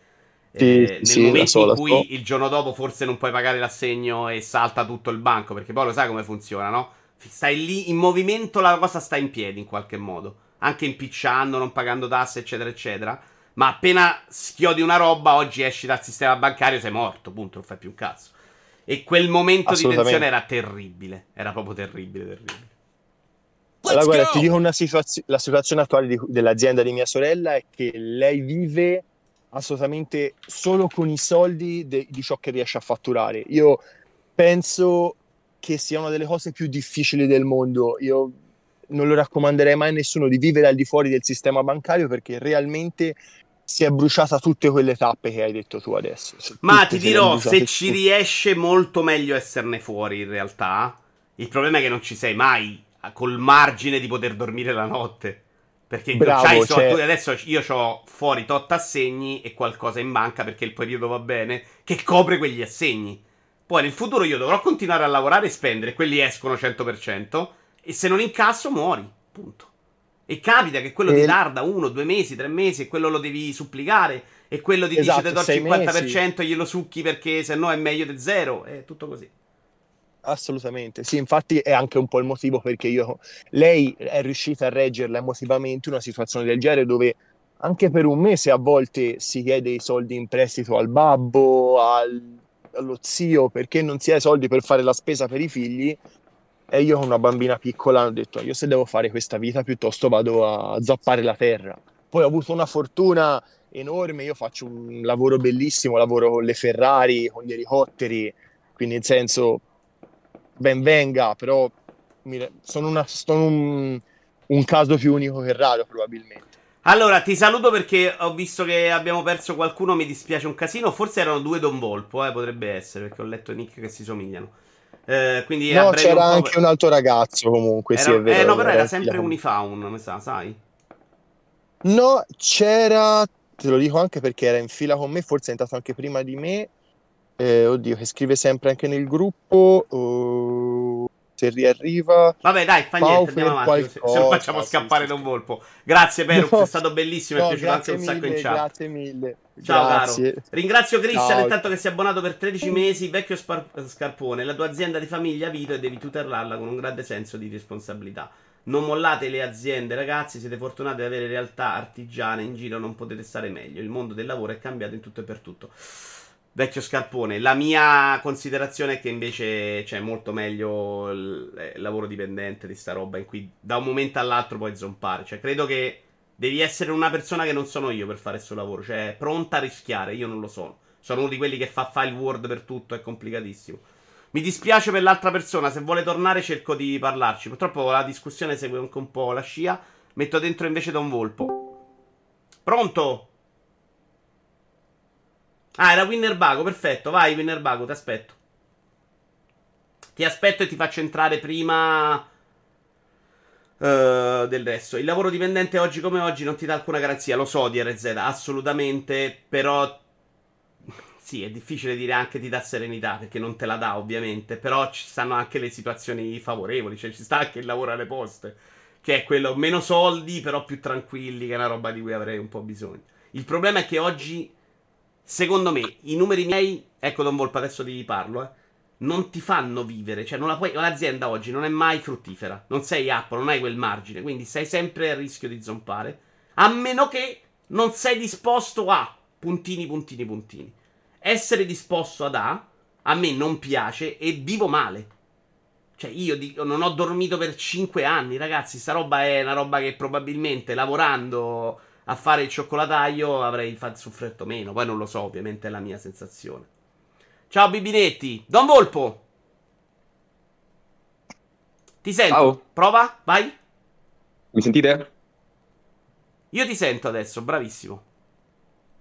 Sì, Eh, nel sì, la momento in cui so. il giorno dopo forse non puoi pagare l'assegno e salta tutto il banco, perché poi lo sai come funziona, no? Stai lì in movimento, la cosa sta in piedi in qualche modo, anche impicciando, non pagando tasse, eccetera, eccetera. Ma appena schiodi una roba, oggi esci dal sistema bancario, sei morto, punto, non fai più un cazzo. E quel momento di tensione era terribile, era proprio terribile, terribile. Allora, guarda, ti dico una situazio- la situazione attuale di- dell'azienda di mia sorella è che lei vive assolutamente solo con i soldi de- di ciò che riesce a fatturare. Io penso che sia una delle cose più difficili del mondo. Io non lo raccomanderei mai a nessuno di vivere al di fuori del sistema bancario perché realmente si è bruciata tutte quelle tappe che hai detto tu adesso. Se- Ma ti dirò, se ci tutte. riesce molto meglio esserne fuori in realtà. Il problema è che non ci sei mai col margine di poter dormire la notte. Perché Bravo, soldi, cioè- adesso io ho fuori tot assegni e qualcosa in banca perché il periodo va bene, che copre quegli assegni. Poi nel futuro io dovrò continuare a lavorare e spendere, quelli escono 100%, e se non incasso muori, punto. E capita che quello E- ti tarda uno, due mesi, tre mesi e quello lo devi supplicare e quello ti Esatto, dice ti do il sei 50% glielo succhi perché se no è meglio di zero, è tutto così. Assolutamente, sì, infatti è anche un po' il motivo perché io, lei è riuscita a reggerla emotivamente una situazione del genere dove anche per un mese a volte si chiede i soldi in prestito al babbo, al- allo zio, perché non si ha i soldi per fare la spesa per i figli. E io con una bambina piccola ho detto, io se devo fare questa vita piuttosto vado a zappare la terra. Poi ho avuto una fortuna enorme, io faccio un lavoro bellissimo, lavoro con le Ferrari, con gli elicotteri, quindi in senso ben venga, però sono, una- sono un, un caso più unico che raro probabilmente. Allora, ti saluto perché ho visto che abbiamo perso qualcuno, mi dispiace un casino. Forse erano due Don Volpo, eh, potrebbe essere, perché ho letto nick che si somigliano. Eh, quindi No, c'era un anche un altro ragazzo comunque, sì, Era- è vero. eh, no, però era sempre figlio. Unifaun, mi sa, sai? No, c'era, te lo dico anche perché era in fila con me, forse è entrato anche prima di me. Eh, oddio, che scrive sempre anche nel gruppo. oh, se riarriva. Vabbè, dai, fa niente, andiamo avanti. Se, se qualcosa, facciamo sì, scappare sì, Don sì. Volpo. Grazie, Perux, No, è stato bellissimo, no, è piaciuto anche un sacco in mille, chat. grazie mille. Ciao Grazie. caro. Ringrazio Christian Ciao. intanto che si è abbonato per 13 mesi, vecchio spar- scarpone. La tua azienda di famiglia Vito e devi tutelarla con un grande senso di responsabilità. Non mollate le aziende, ragazzi. Siete fortunati ad avere realtà artigiane in giro, non potete stare meglio. Il mondo del lavoro è cambiato in tutto e per tutto. Vecchio scarpone. La mia considerazione è che invece c'è molto meglio il, eh, il lavoro dipendente di sta roba in cui da un momento all'altro puoi zompare. Cioè, credo che devi essere una persona che non sono io per fare suo lavoro. Cioè, pronta a rischiare. Io non lo sono. Sono uno di quelli che fa file word per tutto, è complicatissimo. Mi dispiace per l'altra persona, se vuole tornare cerco di parlarci. Purtroppo la discussione segue anche un po' la scia. Metto dentro invece Don Volpo. Pronto? Ah, era Winnerbago, perfetto. Vai, Winnerbago, ti aspetto. Ti aspetto e ti faccio entrare prima eh, del resto. Il lavoro dipendente oggi come oggi non ti dà alcuna garanzia, lo so di assolutamente, però sì, è difficile dire anche ti dà serenità perché non te la dà ovviamente, però ci stanno anche le situazioni favorevoli, cioè ci sta anche il lavoro alle poste, che è quello meno soldi però più tranquilli, che è una roba di cui avrei un po' bisogno. Il problema è che oggi, secondo me, i numeri miei, ecco Don Volpa, adesso ti parlo, eh, non ti fanno vivere, cioè puoi, l'azienda oggi non è mai fruttifera, non sei Apple, non hai quel margine, quindi sei sempre a rischio di zompare, a meno che non sei disposto a puntini, puntini, puntini. Essere disposto ad A a me non piace e vivo male. Cioè, io dico, non ho dormito per 5 anni, ragazzi. Sta roba è una roba che probabilmente lavorando a fare il cioccolataio avrei soffretto meno. Poi non lo so, ovviamente è la mia sensazione. Ciao Bibinetti, Don Volpo. Ti sento. Ciao. Prova, vai. Mi sentite? Io ti sento adesso, bravissimo.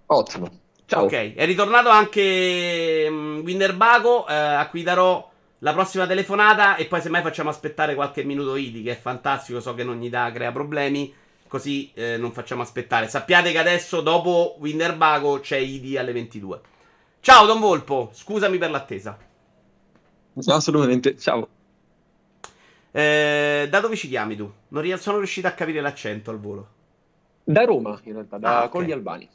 Ottimo. Ciao. Ok, è ritornato anche mm, Winnerbago, eh, a cui darò la prossima telefonata e poi semmai facciamo aspettare qualche minuto Idi, che è fantastico, so che non gli dà, crea problemi, così eh, non facciamo aspettare. Sappiate che adesso dopo Winnerbago c'è Idi alle 22. Ciao Don Volpo, scusami per l'attesa. No, assolutamente. Ciao. Eh, da dove ci chiami tu? Non ries- sono riuscito a capire l'accento al volo. Da Roma, in realtà, da Ah, ok. Colli Albani.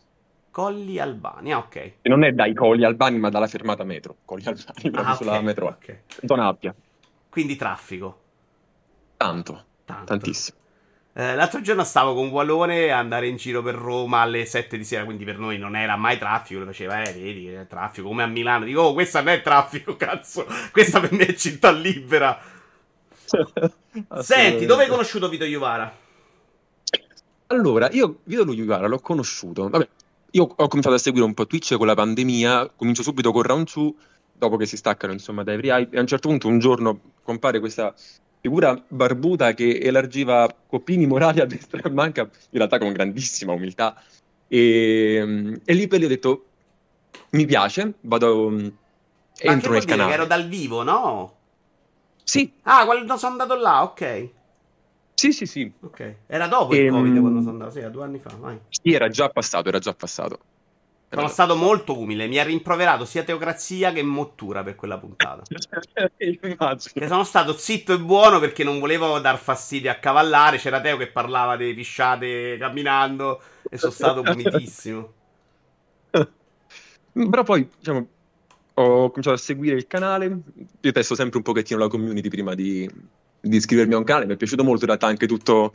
Colli Albania, ok. E non è dai Colli Albani, ma dalla fermata metro. Colli Albani, proprio Ah, ok, sulla metro. Ok. Zona Appia. Quindi traffico. Tanto, Tanto. tantissimo. Eh, l'altro giorno stavo con Wallone a andare in giro per Roma alle 7 di sera, quindi per noi non era mai traffico, lo faceva, eh, vedi, è traffico, come a Milano. Dico, oh, questa non è traffico, cazzo, questa per me è città libera. Senti, dove hai conosciuto Vito Iuvara? Allora, io Vito Lugivara l'ho conosciuto. Vabbè, io ho cominciato a seguire un po' Twitch con la pandemia, comincio subito con Round 2, dopo che si staccano insomma dai free e a un certo punto un giorno compare questa figura barbuta che elargiva coppini morali a destra e a manca, in realtà con grandissima umiltà. E, e lì per lì ho detto, mi piache, vado, Ma che entro nel canale. ero dal vivo, no? Sì, Ah, quando sono andato là, ok. Sì, sì, sì. Ok. Era dopo il Ehm, Covid quando sono andato, sì, due anni fa, vai. Sì, era già passato, era già passato. Sono stato molto umile, mi ha rimproverato sia teocrazia che mottura per quella puntata. Che sono stato zitto e buono perché non volevo dar fastidio a cavallare. C'era Teo che parlava delle pisciate camminando e sono stato punitissimo. Però poi, diciamo, ho cominciato a seguire il canale. Io testo sempre un pochettino la community prima di, di iscrivermi a un canale. Mi è piaciuto molto in realtà anche tutto,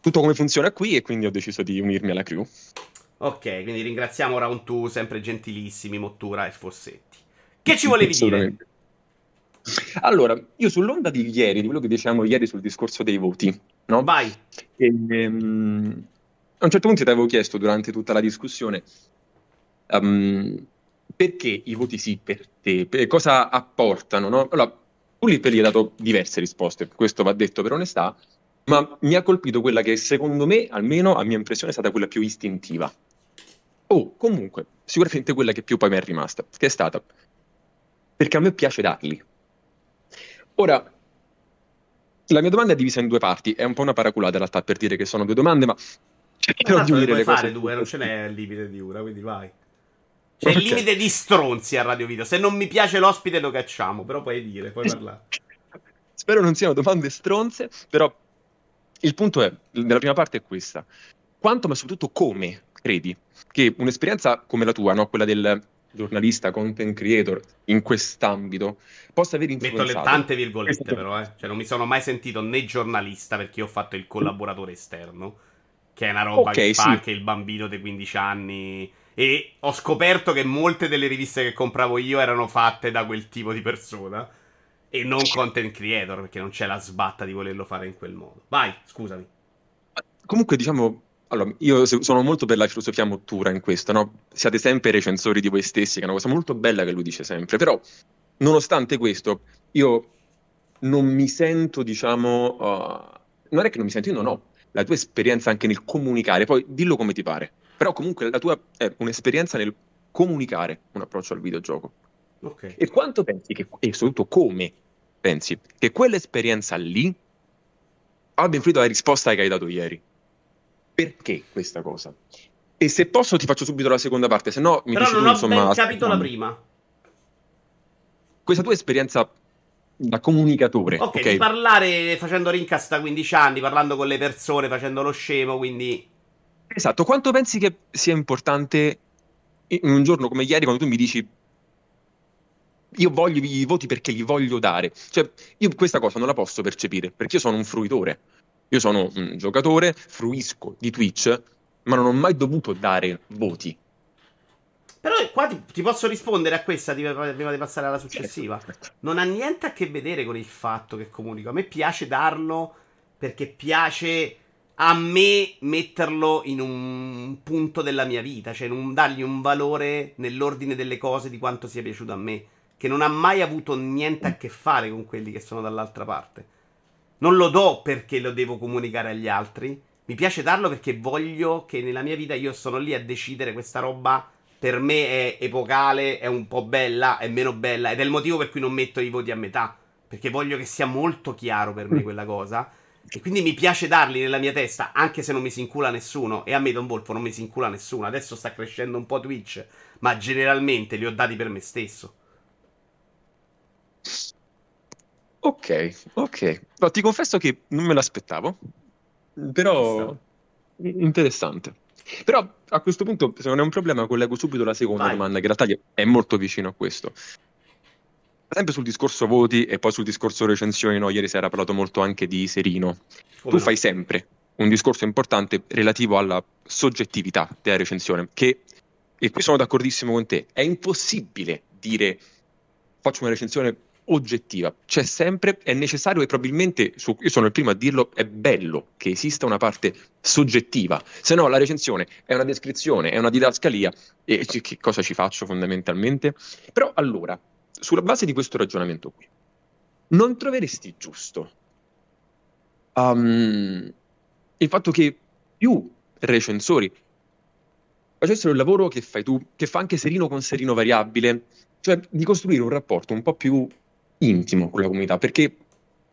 tutto come funziona qui e quindi ho deciso di unirmi alla crew. Ok, quindi ringraziamo Round 2, sempre gentilissimi, Mottura e Fossetti. Che ci volevi dire? Allora, io sull'onda di ieri, di quello che dicevamo ieri sul discorso dei voti, no? Vai. E, ehm, a un certo punto ti avevo chiesto durante tutta la discussione ehm, perché i voti sì per te, per- cosa apportano, no? Allora, tu lì per lì hai dato diverse risposte, questo va detto per onestà, ma mi ha colpito quella che secondo me, almeno a mia impressione, è stata quella più istintiva. O comunque, sicuramente quella che più poi mi è rimasta, che è stata perché a me piace darli. Ora, la mia domanda è divisa in due parti, è un po' una paraculata in realtà per dire che sono due domande, ma cercherò di unire le fare cose. due, non ce n'è il limite di una, quindi vai. C'è il Ok. limite di stronzi a Radio Video. Se non mi piace l'ospite lo cacciamo, però puoi dire, puoi parlare. Spero non siano domande stronze, però il punto è, nella prima parte è questa. Quanto, ma soprattutto come credi che un'esperienza come la tua, no? quella del giornalista, content creator, in quest'ambito, possa aver Metto le influenzato... tante virgolette, però, eh. Cioè, non mi sono mai sentito né giornalista perché ho fatto il collaboratore esterno. Che è una roba Ok, che fa sì. anche il bambino dei 15 anni. E ho scoperto che molte delle riviste che compravo io erano fatte da quel tipo di persona. E non content creator, perché non c'è la sbatta di volerlo fare in quel modo. Vai, scusami. Comunque, diciamo, allora, io sono molto per la filosofia mottura in questo, no? Siate sempre recensori di voi stessi, che è una cosa molto bella che lui dice sempre, però, nonostante questo, io non mi sento, diciamo, uh, non è che non mi sento, io non ho la tua esperienza anche nel comunicare, poi dillo come ti pare, però comunque la tua è un'esperienza nel comunicare un approccio al videogioco. Ok. E quanto pensi che, e soprattutto come pensi, che quell'esperienza lì abbia influito la risposta che hai dato ieri? Perché questa cosa? E se posso ti faccio subito la seconda parte, se no mi Però non tu, ho insomma, ben capito la prima. Questa tua esperienza da comunicatore, Ok, ok? di parlare facendo rincast da 15 anni, parlando con le persone, facendo lo scemo, quindi... Esatto, quanto pensi che sia importante in un giorno come ieri quando tu mi dici io voglio i voti perché li voglio dare. Cioè, io questa cosa non la posso percepire perché io sono un fruitore. Io sono un giocatore, fruisco di Twitch, ma non ho mai dovuto dare voti. Però qua ti, ti posso rispondere a questa di- prima di passare alla successiva. Non ha niente a che vedere con il fatto che comunico. A me piace darlo perché piace a me metterlo in un punto della mia vita, cioè in un- dargli un valore nell'ordine delle cose di quanto sia piaciuto a me, che non ha mai avuto niente a che fare con quelli che sono dall'altra parte. Non lo do perché lo devo comunicare agli altri. Mi piace darlo perché voglio che nella mia vita io sono lì a decidere questa roba per me è epocale, è un po' bella, è meno bella ed è il motivo per cui non metto i voti a metà, perché voglio che sia molto chiaro per me quella cosa e quindi mi piace darli nella mia testa anche se non mi si incula nessuno e a me Don Volfo non mi si incula nessuno, adesso sta crescendo un po' Twitch, ma generalmente li ho dati per me stesso. Ok, ok. No, ti confesso che non me l'aspettavo, però interessante. Però a questo punto, se non è un problema, collego subito la seconda Vai. domanda, che in realtà è molto vicino a questo. Sempre sul discorso voti e poi sul discorso recensioni, no? Ieri sera ha parlato molto anche di Serino. Come tu no? fai sempre un discorso importante relativo alla soggettività della recensione, che, e qui sono d'accordissimo con te, è impossibile dire faccio una recensione oggettiva, c'è sempre, è necessario e probabilmente, su- io sono il primo a dirlo, è bello che esista una parte soggettiva, se no la recensione è una descrizione, è una didascalia e che cosa ci faccio fondamentalmente? Però allora, sulla base di questo ragionamento qui, non troveresti giusto um, il fatto che più recensori facessero il lavoro che fai tu, che fa anche Serino con Serino variabile, cioè di costruire un rapporto un po' più intimo con la comunità, perché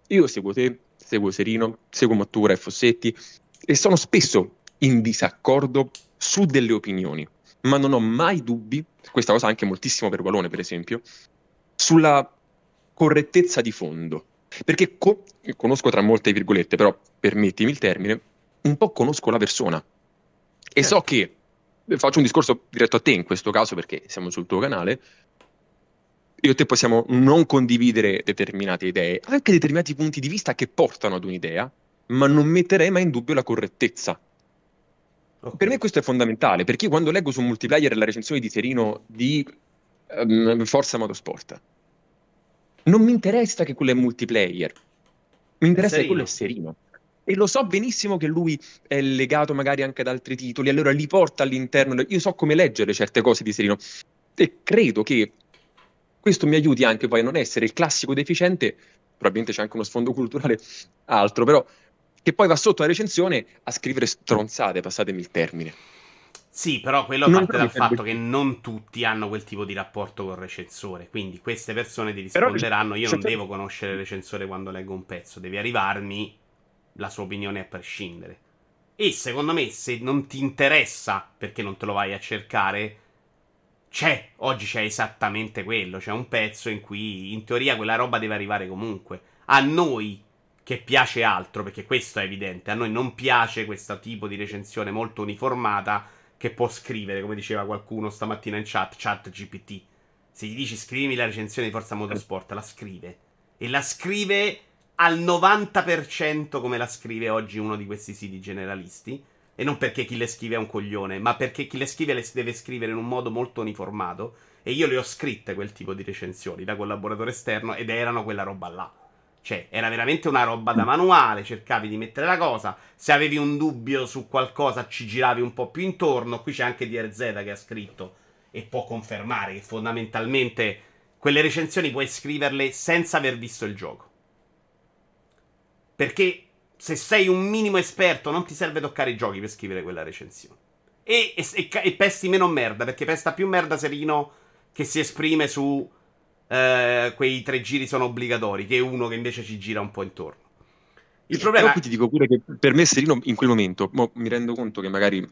io seguo te, seguo Serino, seguo Mottura e Fossetti e sono spesso in disaccordo su delle opinioni, ma non ho mai dubbi, questa cosa anche moltissimo per Valone per esempio, sulla correttezza di fondo. Perché co- conosco tra molte virgolette, però permettimi il termine, un po' conosco la persona e so certo. che faccio un discorso diretto a te in questo caso perché siamo sul tuo canale. Io e te possiamo non condividere determinate idee, anche determinati punti di vista che portano ad un'idea, ma non metterei mai in dubbio la correttezza. Okay. Per me questo è fondamentale, perché io quando leggo su multiplayer la recensione di Serino di um, Forza Motorsport, non mi interessa che quello è multiplayer, mi interessa che quello è Serino e lo so benissimo che lui è legato magari anche ad altri titoli, allora li porta all'interno. Io so come leggere certe cose di Serino e credo che questo mi aiuti anche poi a non essere il classico deficiente, probabilmente c'è anche uno sfondo culturale altro, però che poi va sotto la recensione a scrivere stronzate, passatemi il termine. Sì, però quello non parte dal fatto che non tutti hanno quel tipo di rapporto col recensore. Quindi queste persone ti risponderanno: Io non devo conoscere il recensore quando leggo un pezzo, devi arrivarmi la sua opinione a prescindere. E secondo me, se non ti interessa perché non te lo vai a cercare, c'è. Oggi c'è esattamente quello. C'è un pezzo in cui in teoria quella roba deve arrivare comunque. A noi che piace altro, perché questo è evidente, a noi non piace questo tipo di recensione molto uniformata che può scrivere, come diceva qualcuno stamattina in chat, chat GPT. Se gli dici scrivimi la recensione di Forza Motorsport, la scrive. E la scrive al 90% come la scrive oggi uno di questi siti generalisti. E non perché chi le scrive è un coglione, ma perché chi le scrive le deve scrivere in un modo molto uniformato. E io le ho scritte quel tipo di recensioni da collaboratore esterno ed erano quella roba là. Cioè, era veramente una roba da manuale, cercavi di mettere la cosa. Se avevi un dubbio su qualcosa, ci giravi un po' più intorno. Qui c'è anche DRZ che ha scritto e può confermare che fondamentalmente quelle recensioni puoi scriverle senza aver visto il gioco. Perché se sei un minimo esperto non ti serve toccare i giochi per scrivere quella recensione. E, e, e, e pesti meno merda, perché pesta più merda Serino che si esprime su eh, quei tre giri sono obbligatori, che uno che invece ci gira un po' intorno. Il problema Però ti dico pure che per me Serino in quel momento, mi rendo conto che magari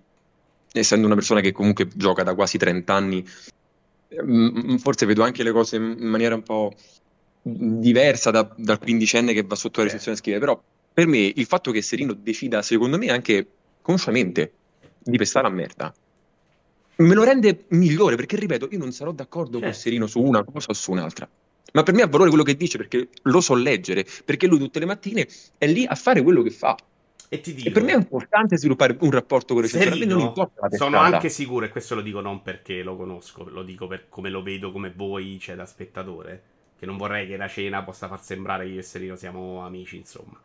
essendo una persona che comunque gioca da quasi 30 anni, mm, forse vedo anche le cose in maniera un po' diversa da, dal quindicenne che va sotto la recensione a scrivere, però per me il fatto che Serino decida, secondo me anche consciamente, di pestare a merda, me lo rende migliore perché, ripeto, io non sarò d'accordo certo. con Serino su una cosa o su un'altra. Ma per me ha valore quello che dice perché lo so leggere, perché lui tutte le mattine è lì a fare quello che fa. E ti dico, e per me è importante sviluppare un rapporto con il recensore. Sono anche sicuro, e questo lo dico non perché lo conosco, lo dico per come lo vedo come voi, cioè da spettatore che non vorrei che la cena possa far sembrare che io e Serino siamo amici, insomma.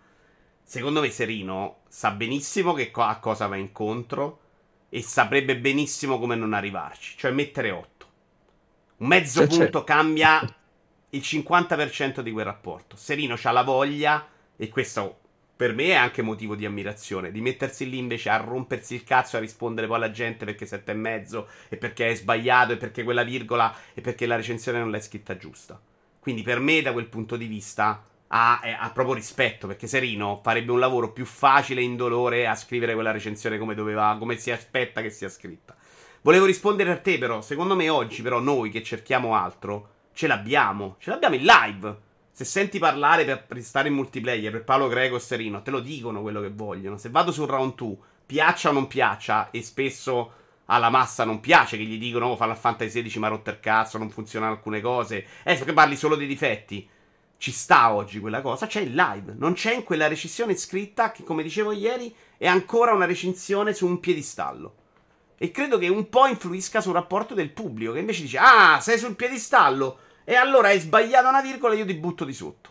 Secondo me Serino sa benissimo che co- a cosa va incontro e saprebbe benissimo come non arrivarci, cioè mettere 8. Un mezzo Se punto c'è. cambia il 50% di quel rapporto. Serino ha la voglia, e questo per me è anche motivo di ammirazione, di mettersi lì invece a rompersi il cazzo e a rispondere poi alla gente perché sette e mezzo, e perché è sbagliato, e perché quella virgola, e perché la recensione non l'hai scritta giusta. Quindi per me, da quel punto di vista, ha, eh, ha, proprio rispetto. Perché Serino farebbe un lavoro più facile e indolore a scrivere quella recensione come doveva, come si aspetta che sia scritta. Volevo rispondere a te, però. Secondo me, oggi, però, noi che cerchiamo altro, ce l'abbiamo. Ce l'abbiamo in live. Se senti parlare per, stare in multiplayer per Paolo Greco e Serino, te lo dicono quello che vogliono. Se vado sul round 2, piaccia o non piaccia, e spesso alla massa non piace che gli dicono oh, Final Fantasy 16 ma rotter cazzo, non funzionano alcune cose. Eh, che parli solo dei difetti. Ci sta oggi quella cosa, c'è il live, non c'è in quella recensione scritta che, come dicevo ieri, è ancora una recensione su un piedistallo. E credo che un po' influisca sul rapporto del pubblico, che invece dice, ah, sei sul piedistallo, e allora hai sbagliato una virgola e io ti butto di sotto.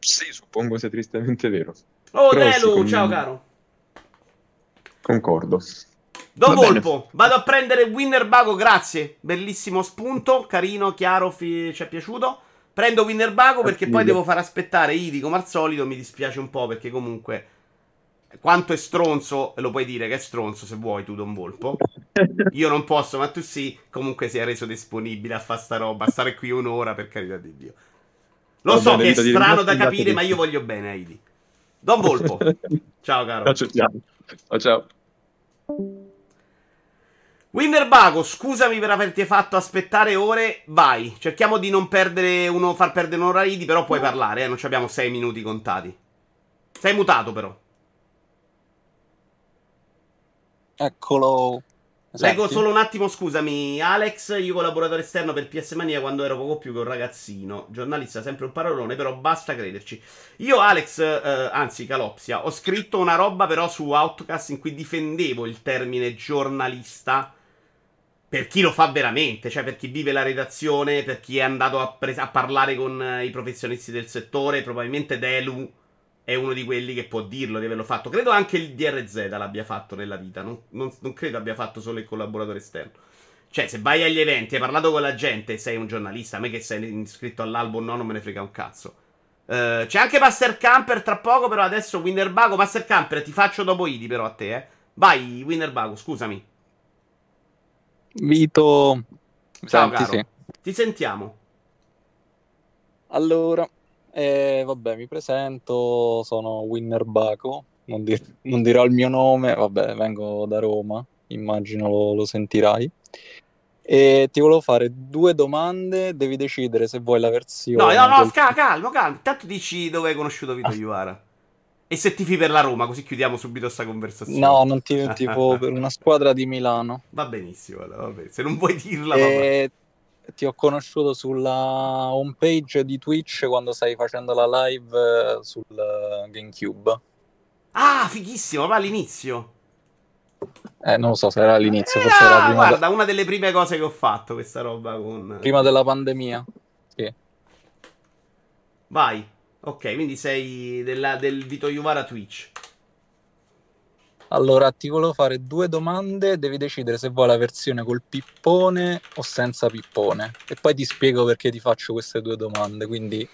Sì, suppongo sia tristemente vero. Oh, Delu, ciao caro. Concordo. Don Volpo, vado a prendere Winner Bago, grazie. Bellissimo spunto, carino, chiaro, fi- ci è piaciuto. Prendo Winner Bago perché poi devo far aspettare Ivi come al solito, mi dispiace un po' perché comunque quanto è stronzo, lo puoi dire che è stronzo se vuoi tu Don Volpo. Io non posso, ma tu sì, comunque si è reso disponibile a fare sta roba, a stare qui un'ora per carità di Dio. Lo Va so che è strano da capire, ma io voglio bene a Idi. Don Volpo. Ciao, caro. Accettiamo. Ciao, ciao. Winnerbago, scusami per averti fatto aspettare ore. Vai, cerchiamo di non perdere uno, far perdere un'ora Idi, però puoi parlare, eh, non ci abbiamo sei minuti contati. Sei mutato, però. Eccolo. Leggo Senti? solo un attimo, scusami, Alex, io collaboratore esterno per PS Mania quando ero poco più che un ragazzino, giornalista sempre un parolone, però basta crederci. Io, Alex, eh, anzi Calopsia, ho scritto una roba però su Outcast in cui difendevo il termine giornalista per chi lo fa veramente, cioè per chi vive la redazione, per chi è andato a, pres- a parlare con eh, i professionisti del settore, probabilmente Delu è uno di quelli che può dirlo di averlo fatto. Credo anche il DRZ l'abbia fatto nella vita. Non, non- non credo abbia fatto solo il collaboratore esterno. Cioè, se vai agli eventi, hai parlato con la gente, sei un giornalista. A me che sei iscritto all'albo no, non me ne frega un cazzo. Eh, c'è anche Master Camper tra poco, però adesso Winnerbago. Master Camper, ti faccio dopo Idi, però a te, eh. Vai, Winnerbago, scusami. Vito. Ciao, senti? Sì. Ti sentiamo. Allora, eh, vabbè, mi presento, sono Winner Baco, non, dir- non dirò il mio nome, vabbè, vengo da Roma, immagino lo, lo sentirai. E ti volevo fare due domande, devi decidere se vuoi la No, versione no, no, del- ca- calmo, calmo. Intanto dici dove hai conosciuto Vito Iuvara. E se tifi per la Roma, così chiudiamo subito sta conversazione. No, non ti tipo per una squadra di Milano. Va benissimo, allora. Se non vuoi dirla. E ti ho conosciuto sulla homepage di Twitch quando stai facendo la live eh, sul eh, GameCube. Ah, fighissimo, va all'inizio. Eh, non lo so se era all'inizio, Eh, forse era ah, prima, guarda, una delle prime cose che ho fatto, questa roba con... prima della pandemia. Sì. Vai. Ok, quindi sei della- del Vito Iuvara Twitch. Allora, ti volevo fare due domande, devi decidere se vuoi la versione col pippone o senza pippone. E poi ti spiego perché ti faccio queste due domande, quindi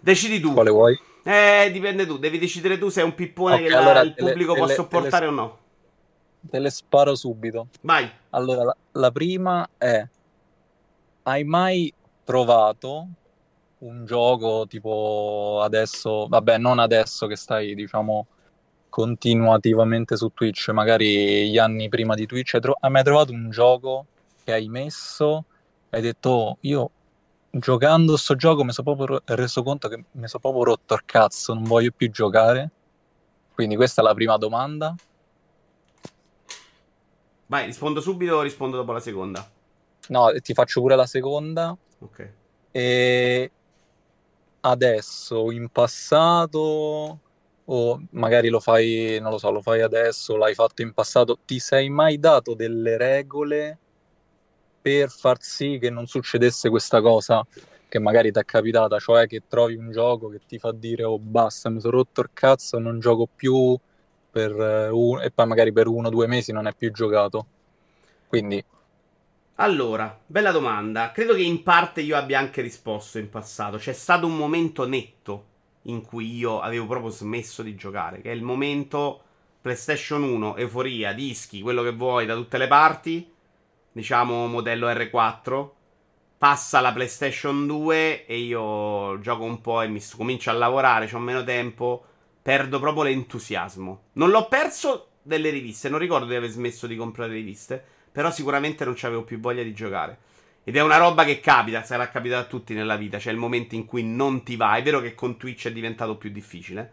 Decidi tu. quale vuoi? Eh, dipende tu. Devi decidere tu se è un pippone Ok, che la- allora il le- pubblico te può le- sopportare le- o no. Te le sparo subito. Vai. Allora, la, la prima è: hai mai provato un gioco tipo adesso, vabbè, non adesso che stai, diciamo, continuativamente su Twitch, magari gli anni prima di Twitch, hai, tro- hai mai trovato un gioco che hai messo e hai detto, "Oh, io giocando sto gioco mi sono proprio ro- reso conto che mi sono proprio rotto il cazzo, non voglio più giocare? Quindi questa è la prima domanda. Vai, rispondo subito o rispondo dopo la seconda? No, ti faccio pure la seconda. Ok. E adesso, in passato, o magari lo fai, non lo so, lo fai adesso, l'hai fatto in passato, ti sei mai dato delle regole per far sì che non succedesse questa cosa che magari ti è capitata, cioè che trovi un gioco che ti fa dire oh basta, mi sono rotto il cazzo, non gioco più per eh, un- e poi magari per uno o due mesi non è più giocato. Quindi Allora, bella domanda. Credo che in parte io abbia anche risposto in passato. C'è stato un momento netto in cui io avevo proprio smesso di giocare, che è il momento PlayStation 1, euforia, dischi, quello che vuoi da tutte le parti, diciamo modello R4. Passa la PlayStation 2 e io gioco un po' e mi comincio a lavorare, ho meno tempo, perdo proprio l'entusiasmo. Non l'ho perso delle riviste, non ricordo di aver smesso di comprare riviste, però sicuramente non c'avevo più voglia di giocare. Ed è una roba che capita, sarà capitato a tutti nella vita, c'è il momento in cui non ti va, è vero che con Twitch è diventato più difficile,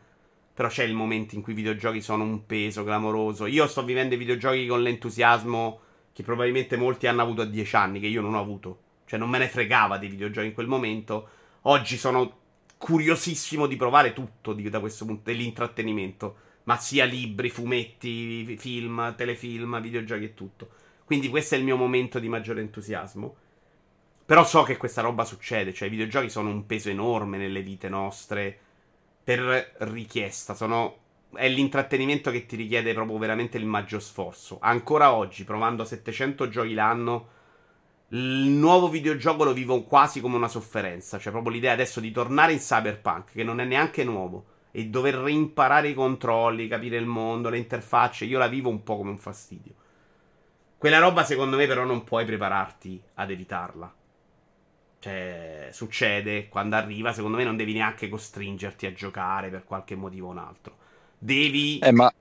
però c'è il momento in cui i videogiochi sono un peso clamoroso. Io sto vivendo i videogiochi con l'entusiasmo che probabilmente molti hanno avuto a 10 anni, che io non ho avuto. Cioè non me ne fregava dei videogiochi in quel momento. Oggi sono curiosissimo di provare tutto di- da questo punto dell'intrattenimento. Ma sia libri, fumetti, film, telefilm, videogiochi e tutto. Quindi questo è il mio momento di maggiore entusiasmo. Però so che questa roba succede, cioè i videogiochi sono un peso enorme nelle vite nostre per richiesta, sono è l'intrattenimento che ti richiede proprio veramente il maggior sforzo. Ancora oggi, provando 700 giochi l'anno, il nuovo videogioco lo vivo quasi come una sofferenza, cioè proprio l'idea adesso di tornare in Cyberpunk, che non è neanche nuovo, e dover reimparare i controlli, capire il mondo, le interfacce, io la vivo un po' come un fastidio. Quella roba secondo me però non puoi prepararti ad evitarla. Cioè, succede quando arriva, secondo me non devi neanche costringerti a giocare per qualche motivo o un altro. Devi... Eh, ma...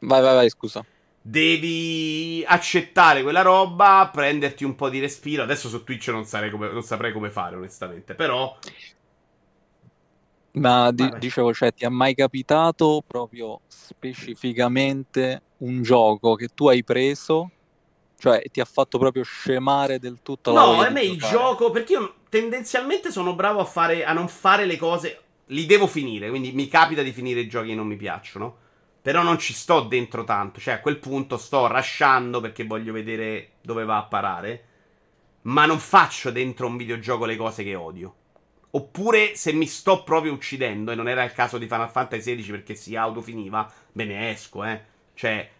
Vai, vai, vai, scusa. Devi accettare quella roba, prenderti un po' di respiro. Adesso su Twitch non, come, non saprei come fare, onestamente. Però ma di- dicevo, cioè, ti è mai capitato proprio specificamente un gioco che tu hai preso, cioè ti ha fatto proprio scemare del tutto la No, a me il gioco, perché io tendenzialmente sono bravo a, fare, a non fare le cose, li devo finire, quindi mi capita di finire i giochi che non mi piacciono. Però non ci sto dentro tanto, cioè a quel punto sto rasciando perché voglio vedere dove va a parare, ma non faccio dentro un videogioco le cose che odio. Oppure se mi sto proprio uccidendo, e non era il caso di Final Fantasy XVI perché si autofiniva, me ne esco, eh. Cioè,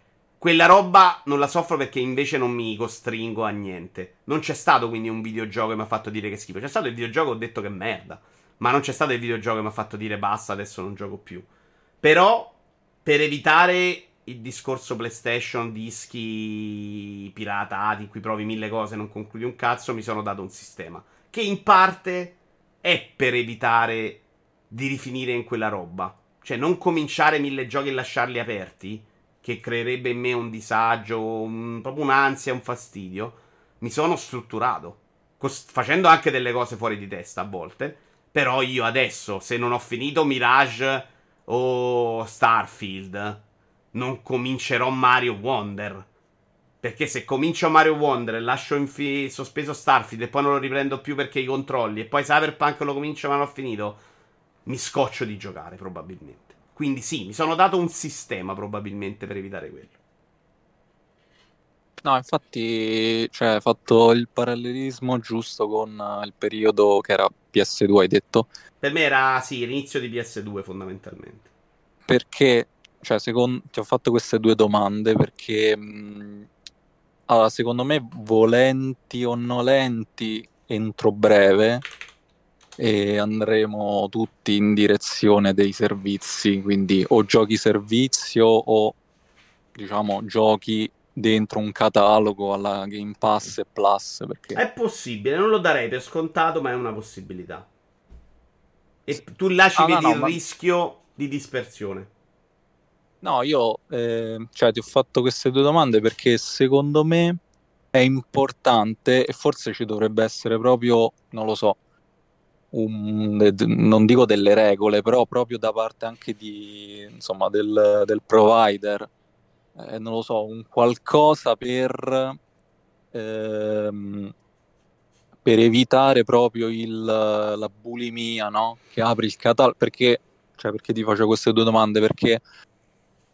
quella roba non la soffro perché invece non mi costringo a niente. Non c'è stato quindi un videogioco che mi ha fatto dire che schifo. C'è stato il videogioco che ho detto che merda. Ma non c'è stato il videogioco che mi ha fatto dire basta, adesso non gioco più. Però, per evitare il discorso PlayStation, dischi piratati, in cui provi mille cose e non concludi un cazzo, mi sono dato un sistema. Che in parte è per evitare di rifinire in quella roba. Cioè, non cominciare mille giochi e lasciarli aperti, che creerebbe in me un disagio, un, proprio un'ansia, un fastidio. Mi sono strutturato, cos- facendo anche delle cose fuori di testa a volte. Però io adesso, se non ho finito Mirage o Starfield, non comincerò Mario Wonder. Perché se comincio Mario Wonder e lascio in fi- sospeso Starfield e poi non lo riprendo più perché i controlli e poi Cyberpunk lo comincio ma non ho finito, mi scoccio di giocare probabilmente. Quindi sì, mi sono dato un sistema probabilmente per evitare quello. No, infatti, cioè, hai fatto il parallelismo giusto con uh, il periodo che era PS2, hai detto? Per me era, sì, l'inizio di PS2 fondamentalmente. Perché, cioè, secondo, ti ho fatto queste due domande perché mh, allora, secondo me, volenti o nolenti, entro breve e andremo tutti in direzione dei servizi, quindi o giochi servizio o diciamo giochi dentro un catalogo alla Game Pass e Plus. Perché... È possibile, non lo darei per scontato, ma è una possibilità. E tu lasci ah, no, no, il ma... rischio di dispersione. No, io eh, cioè, ti ho fatto queste due domande perché secondo me è importante e forse ci dovrebbe essere proprio, non lo so, un, non dico delle regole, però proprio da parte anche di, insomma, del, del provider, eh, non lo so, un qualcosa per, ehm, per evitare proprio il, la bulimia, no? Che apri il catalogo, perché, cioè, perché ti faccio queste due domande? Perché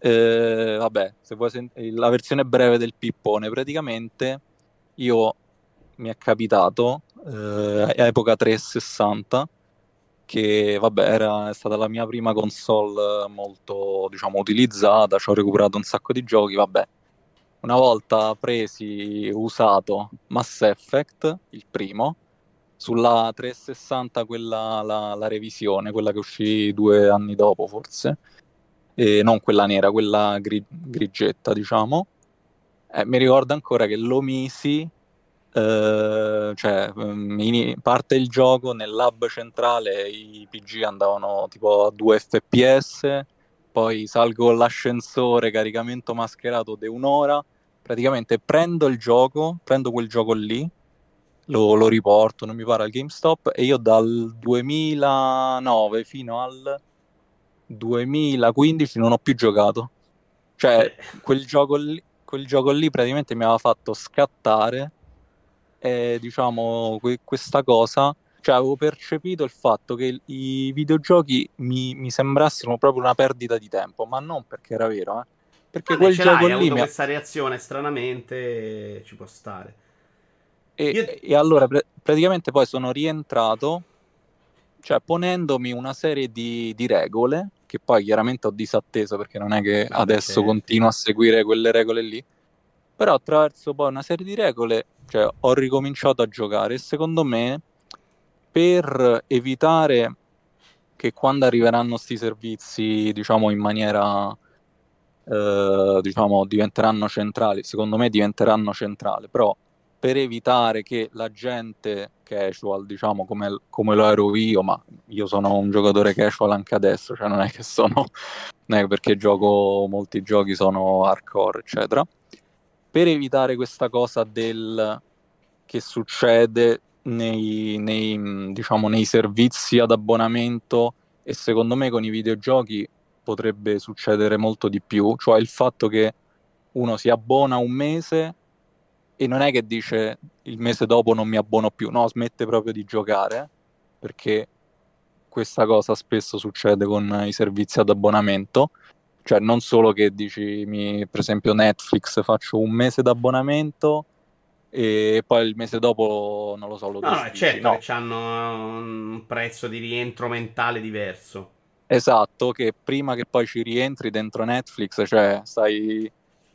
eh, vabbè, se vuoi sent- la versione breve del pippone, praticamente io mi è capitato eh, epoca 360 che vabbè era è stata la mia prima console molto diciamo utilizzata, ci ho recuperato un sacco di giochi, vabbè. Una volta presi usato Mass Effect, il primo, sulla 360 quella la, la revisione, quella che uscì due anni dopo forse e non quella nera, quella gri- grigetta, diciamo. Eh, mi ricordo ancora che lo misi, eh, cioè in, parte il gioco nel lab centrale i PG andavano tipo a 2 fps, poi salgo con l'ascensore, caricamento mascherato di un'ora, praticamente prendo il gioco, prendo quel gioco lì, lo, lo riporto, non mi pare al GameStop e io dal 2009 fino al 2015 non ho più giocato. Cioè, eh. quel gioco lì, quel gioco lì praticamente mi aveva fatto scattare e diciamo que- questa cosa, cioè avevo percepito il fatto che i videogiochi mi, mi sembrassero proprio una perdita di tempo, ma non perché era vero, eh. Perché Vabbè, quel gioco lì mi ha questa reazione stranamente ci può stare. E, Io... e allora pr- praticamente poi sono rientrato cioè ponendomi una serie di, di regole che poi chiaramente ho disatteso perché non è che adesso certo. continuo a seguire quelle regole lì, però attraverso poi una serie di regole cioè, ho ricominciato a giocare e secondo me per evitare che quando arriveranno questi servizi diciamo in maniera eh, diciamo diventeranno centrali secondo me diventeranno centrali però per evitare che la gente casual, diciamo, come, come, lo ero io, ma io sono un giocatore casual anche adesso, cioè non è che sono, non è perché gioco molti giochi sono hardcore, eccetera. Per evitare questa cosa del che succede nei, nei, diciamo, nei servizi ad abbonamento e secondo me con i videogiochi potrebbe succedere molto di più, cioè il fatto che uno si abbona un mese e non è che dice il mese dopo non mi abbono più, no, smette proprio di giocare perché questa cosa spesso succede con i servizi ad abbonamento, cioè non solo che dici mi, per esempio Netflix faccio un mese d'abbonamento e poi il mese dopo non lo so lo no, certo no. che hanno un prezzo di rientro mentale diverso esatto che prima che poi ci rientri dentro Netflix cioè stai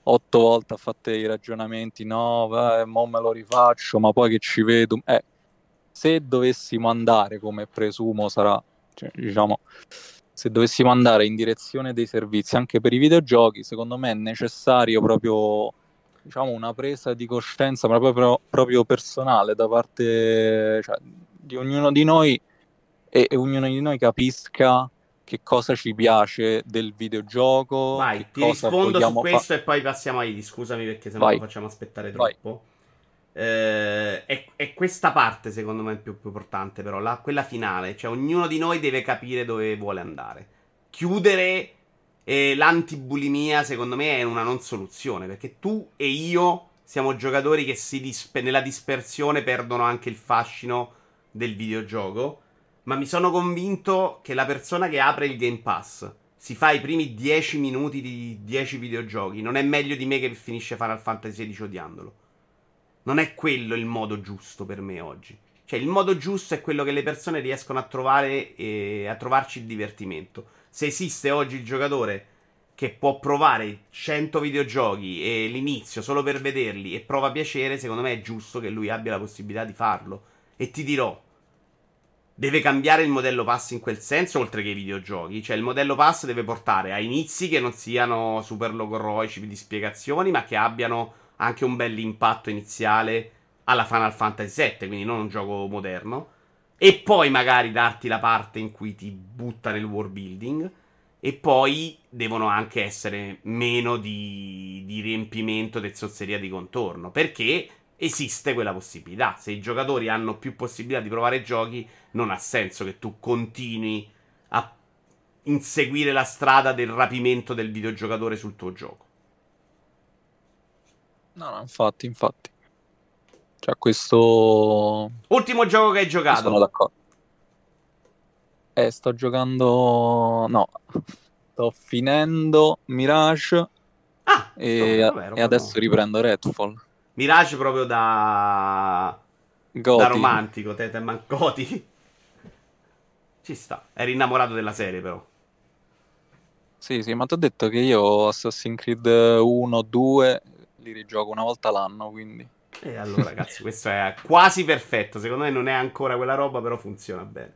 otto volte a fare i ragionamenti, no, vai, mo me lo rifaccio, ma poi che ci vedo. Eh, se dovessimo andare, come presumo sarà, cioè, diciamo, se dovessimo andare in direzione dei servizi anche per i videogiochi, secondo me è necessario proprio diciamo, una presa di coscienza proprio, proprio personale da parte cioè, di ognuno di noi e, e ognuno di noi capisca che cosa ci piace del videogioco. Vai, ti rispondo su questo fa- e poi passiamo a Idi. Scusami perché se no lo facciamo aspettare troppo. Eh, è, è, questa parte, secondo me, più, più importante, però, la, quella finale. Cioè, ognuno di noi deve capire dove vuole andare. Chiudere eh, l'antibulimia, secondo me, è una non soluzione. Perché tu e io siamo giocatori che dispe- nella dispersione perdono anche il fascino del videogioco ma mi sono convinto che la persona che apre il Game Pass si fa i primi 10 minuti di 10 videogiochi non è meglio di me che finisce Final Fantasy XVI odiandolo. Non è quello il modo giusto per me oggi. Cioè, il modo giusto è quello che le persone riescono a trovare e a trovarci il divertimento. Se esiste oggi il giocatore che può provare 100 videogiochi e l'inizio solo per vederli e prova piacere, secondo me è giusto che lui abbia la possibilità di farlo. E ti dirò, deve cambiare il modello pass in quel senso, oltre che i videogiochi. Cioè, il modello pass deve portare a inizi che non siano super logoroici di spiegazioni, ma che abbiano anche un bel impatto iniziale alla Final Fantasy VII, quindi non un gioco moderno. E poi magari darti la parte in cui ti butta nel world building. E poi devono anche essere meno di, di riempimento del zozzeria di contorno. Perché esiste quella possibilità. Se i giocatori hanno più possibilità di provare giochi, non ha senso che tu continui a inseguire la strada del rapimento del videogiocatore sul tuo gioco. No, no, infatti, infatti. Cioè, questo... Ultimo gioco che hai giocato. Sono d'accordo. Eh, sto giocando... No, sto finendo Mirage. Ah, e, sto... Vabbè, e adesso riprendo Redfall. Mirage proprio da... Goti. Da romantico, Teteman Goti. Ci sta. Eri innamorato della serie, però. Sì, sì, ma ti ho detto che io Assassin's Creed 1, 2 li rigioco una volta l'anno, quindi. E allora, ragazzi, questo è quasi perfetto. Secondo me non è ancora quella roba, però funziona bene.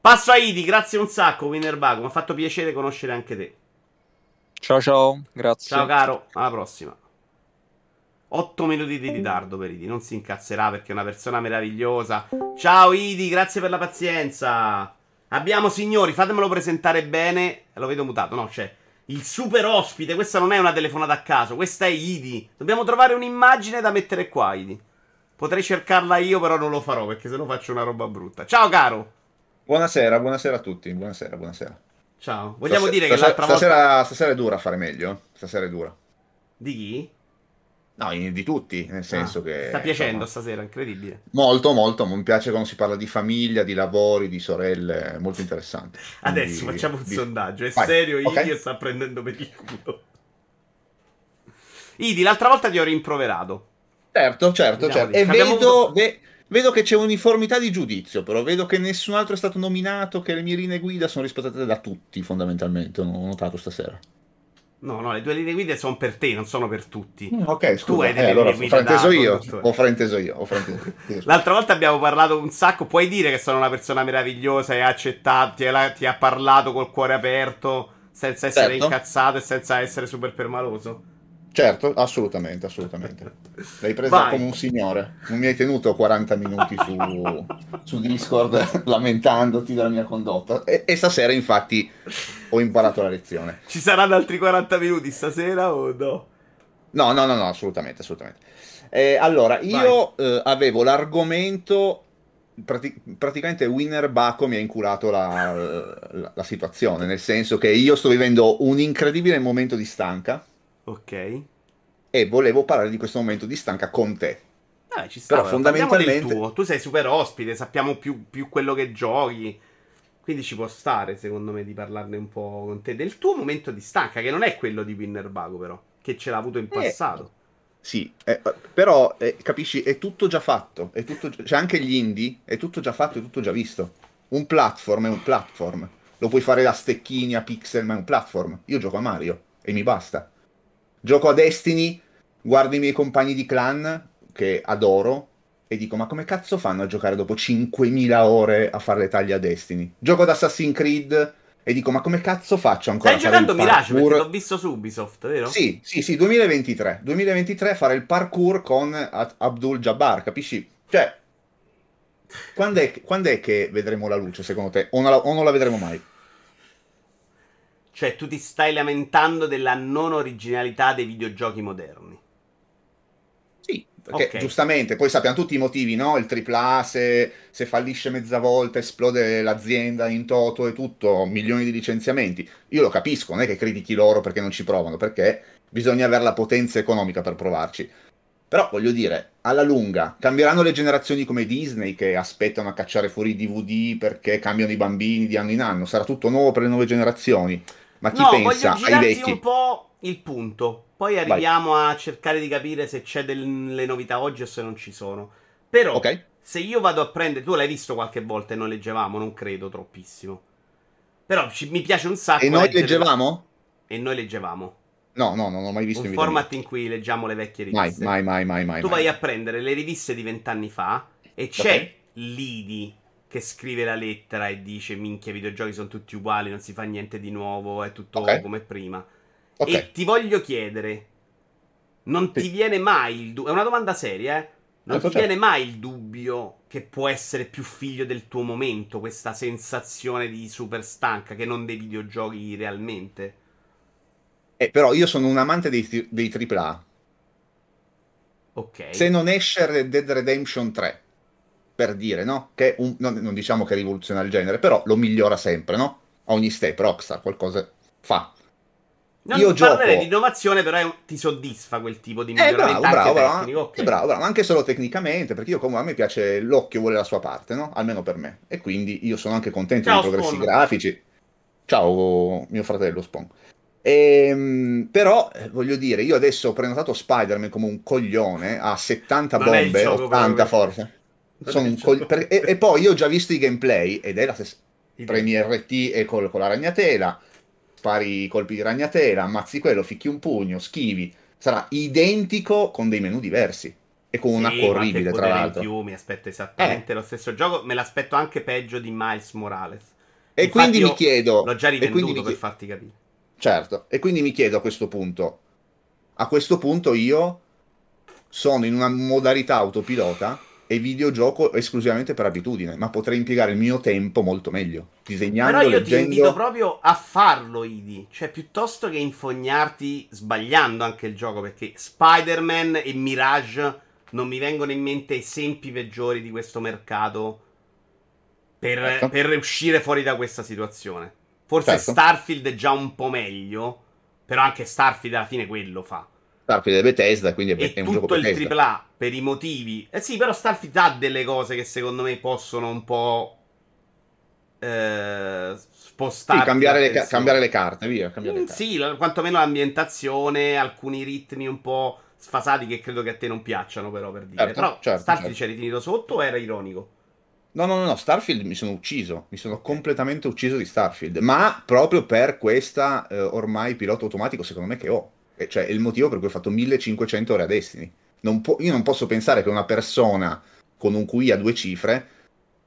Passo a Idi, grazie un sacco, Winnerbago. Mi ha fatto piacere conoscere anche te. Ciao ciao, grazie. Ciao caro, alla prossima. 8 minuti di ritardo per Idi, non si incazzerà perché è una persona meravigliosa. Ciao Idi, grazie per la pazienza. Abbiamo, signori, fatemelo presentare bene. Lo vedo mutato, no, c'è. Il super ospite, questa non è una telefonata a caso, questa è Idi. Dobbiamo trovare un'immagine da mettere qua, Idi. Potrei cercarla io, però non lo farò perché sennò faccio una roba brutta. Ciao, caro. Buonasera, buonasera a tutti. Buonasera, buonasera. Ciao. Vogliamo stasera, dire che l'altra stasera, volta. Stasera è dura fare meglio. Stasera è dura. Di chi? No, di tutti, nel senso ah, che... Sta piacendo insomma, stasera, incredibile. Molto, molto, mi piace quando si parla di famiglia, di lavori, di sorelle, molto interessante. Quindi, Adesso facciamo un di... sondaggio, è Vai, serio, okay. Idi sta prendendo per il culo. Idi, l'altra volta ti ho rimproverato. Certo, certo, certo. E vedo, ve, vedo, che c'è uniformità di giudizio, però vedo che nessun altro è stato nominato, che le mie linee guida sono rispettate da tutti, fondamentalmente, ho notato stasera. No, no, le due linee guida sono per te, non sono per tutti. Mm, ok, scusa. Tu hai delle eh, allora, linee guida ho io. Ho frainteso io. Ho frainteso io. L'altra volta abbiamo parlato un sacco. Puoi dire che sono una persona meravigliosa e accettato, ti, ti, ha parlato col cuore aperto, senza essere certo. incazzato e senza essere super permaloso? Certo, assolutamente, assolutamente. L'hai presa Vai. come un signore. Non mi hai tenuto 40 minuti su, su Discord lamentandoti della mia condotta. E, e, stasera, infatti, ho imparato la lezione. Ci saranno altri 40 minuti stasera o no? No, no, no, no assolutamente, assolutamente. Eh, allora, io eh, avevo l'argomento Prati- praticamente Winner Baco mi ha inculato la, la, la, situazione, nel senso che io sto vivendo un incredibile momento di stanca. Ok. E volevo parlare di questo momento di stanca con te. Eh, ci sta, Però fondamentalmente... Tu sei super ospite, sappiamo più, più, quello che giochi. Quindi ci può stare, secondo me, di parlarne un po' con te. Del tuo momento di stanca, che non è quello di Winner Baco, però. Che ce l'ha avuto in eh, passato. Eh, sì, eh, però eh, capisci, è tutto già fatto. È tutto, c'è anche gli indie, è tutto già fatto, è tutto già visto. Un platform è un platform. Lo puoi fare a stecchini, a pixel, ma è un platform. Io gioco a Mario e mi basta. Gioco a Destiny, guardo i miei compagni di clan, che adoro, e dico, ma come cazzo fanno a giocare dopo 5.000 ore a fare le taglie a Destiny? Gioco ad Assassin's Creed e dico, ma come cazzo faccio ancora Stai a fare giocando Mirage perché l'ho visto su Ubisoft, vero? Sì, sì, sì, 2023. 2023 fare il parkour con Abdul Jabbar, capisci? Cioè, quando è, quando è che vedremo la luce, secondo te? O non la, o non la vedremo mai? Cioè, tu ti stai lamentando della non originalità dei videogiochi moderni. Sì, perché okay. giustamente, poi sappiamo tutti i motivi, no? Il AAA, se, se, fallisce mezza volta, esplode l'azienda in toto e tutto, milioni di licenziamenti. Io lo capisco, non è che critichi loro perché non ci provano, perché bisogna avere la potenza economica per provarci. Però voglio dire, alla lunga, cambieranno le generazioni come Disney che aspettano a cacciare fuori i DVD perché cambiano i bambini di anno in anno. Sarà tutto nuovo per le nuove generazioni. Ma chi no, pensa ai vecchi? un po' il punto. Poi arriviamo Vai. a cercare di capire se c'è delle novità oggi o se non ci sono. Però, okay. se io vado a prendere. Tu l'hai visto qualche volta e noi leggevamo, non credo troppissimo. Però ci, mi piace un sacco. E noi leggevamo? E noi leggevamo. No, no, non ho mai visto un in format in cui leggiamo le vecchie riviste. Mai, mai, mai, mai. Tu mai. vai a prendere le riviste di vent'anni fa e c'è okay. l'IDI che scrive la lettera e dice minchia i videogiochi sono tutti uguali, non si fa niente di nuovo, è tutto okay. come prima. Okay. E ti voglio chiedere, non sì. ti viene mai il dubbio, è una domanda seria, eh? Non ti viene mai il dubbio che può essere più figlio del tuo momento, questa sensazione di super stanca che non dei videogiochi realmente? Eh, però io sono un amante dei, dei AAA. Ok. Se non esce Red Dead Redemption 3, per dire, no? Che un, non, non, diciamo che rivoluziona il genere, però lo migliora sempre, no? A ogni step Rockstar qualcosa fa. Non Io gioco... di innovazione, però un... ti soddisfa quel tipo di miglioramento eh, bravo, bravo, tecnico. Okay. Eh, bravo, bravo, anche solo tecnicamente, perché io comunque a me piace l'occhio vuole la sua parte, no? Almeno per me. E quindi io sono anche contento Ciao, dei progressi Spawn. grafici. Ciao, mio fratello Spawn. Ehm, però eh, voglio dire, io adesso ho prenotato Spider-Man come un coglione a 70 non bombe, 80 forse. Col... per... e, e, poi io ho già visto i gameplay ed è la stessa. Premi RT e col... con la ragnatela, spari i colpi di ragnatela, ammazzi quello, ficchi un pugno, schivi. Sarà identico con dei menu diversi e con sì, un acqua orribile, tra l'altro. In più, mi aspetto esattamente eh. lo stesso gioco, me l'aspetto anche peggio di Miles Morales. E Infatti quindi mi chiedo... L'ho già rivenduto per farti capire. Certo, e quindi mi chiedo a questo punto, a questo punto io sono in una modalità autopilota e videogioco esclusivamente per abitudine, ma potrei impiegare il mio tempo molto meglio, disegnando, Però io leggendo... ti invito proprio a farlo, Idi, cioè piuttosto che infognarti sbagliando anche il gioco, perché Spider-Man e Mirage non mi vengono in mente esempi peggiori di questo mercato per, certo. per uscire fuori da questa situazione. Forse certo. Starfield è già un po' meglio, però anche Starfield alla fine quello fa. Starfield è Bethesda, quindi è, è un gioco Bethesda. tutto il AAA per i motivi. Eh sì, però Starfield ha delle cose che secondo me possono un po' eh, spostare. Sì, cambiare le, ca- cambiare le, carte, via. Cambiare mm, le carte. Sì, quantomeno l'ambientazione, alcuni ritmi un po' sfasati che credo che a te non piacciono, però per dire. Certo, però certo, Starfield certo. c'eri finito sotto o era ironico? No, no, no, no, Starfield mi sono ucciso, mi sono completamente ucciso di Starfield, ma proprio per questa eh, ormai pilota automatico secondo me che ho. E cioè, è il motivo per cui ho fatto 1500 ore a Destiny. Non po- io non posso pensare che una persona con un QI a due cifre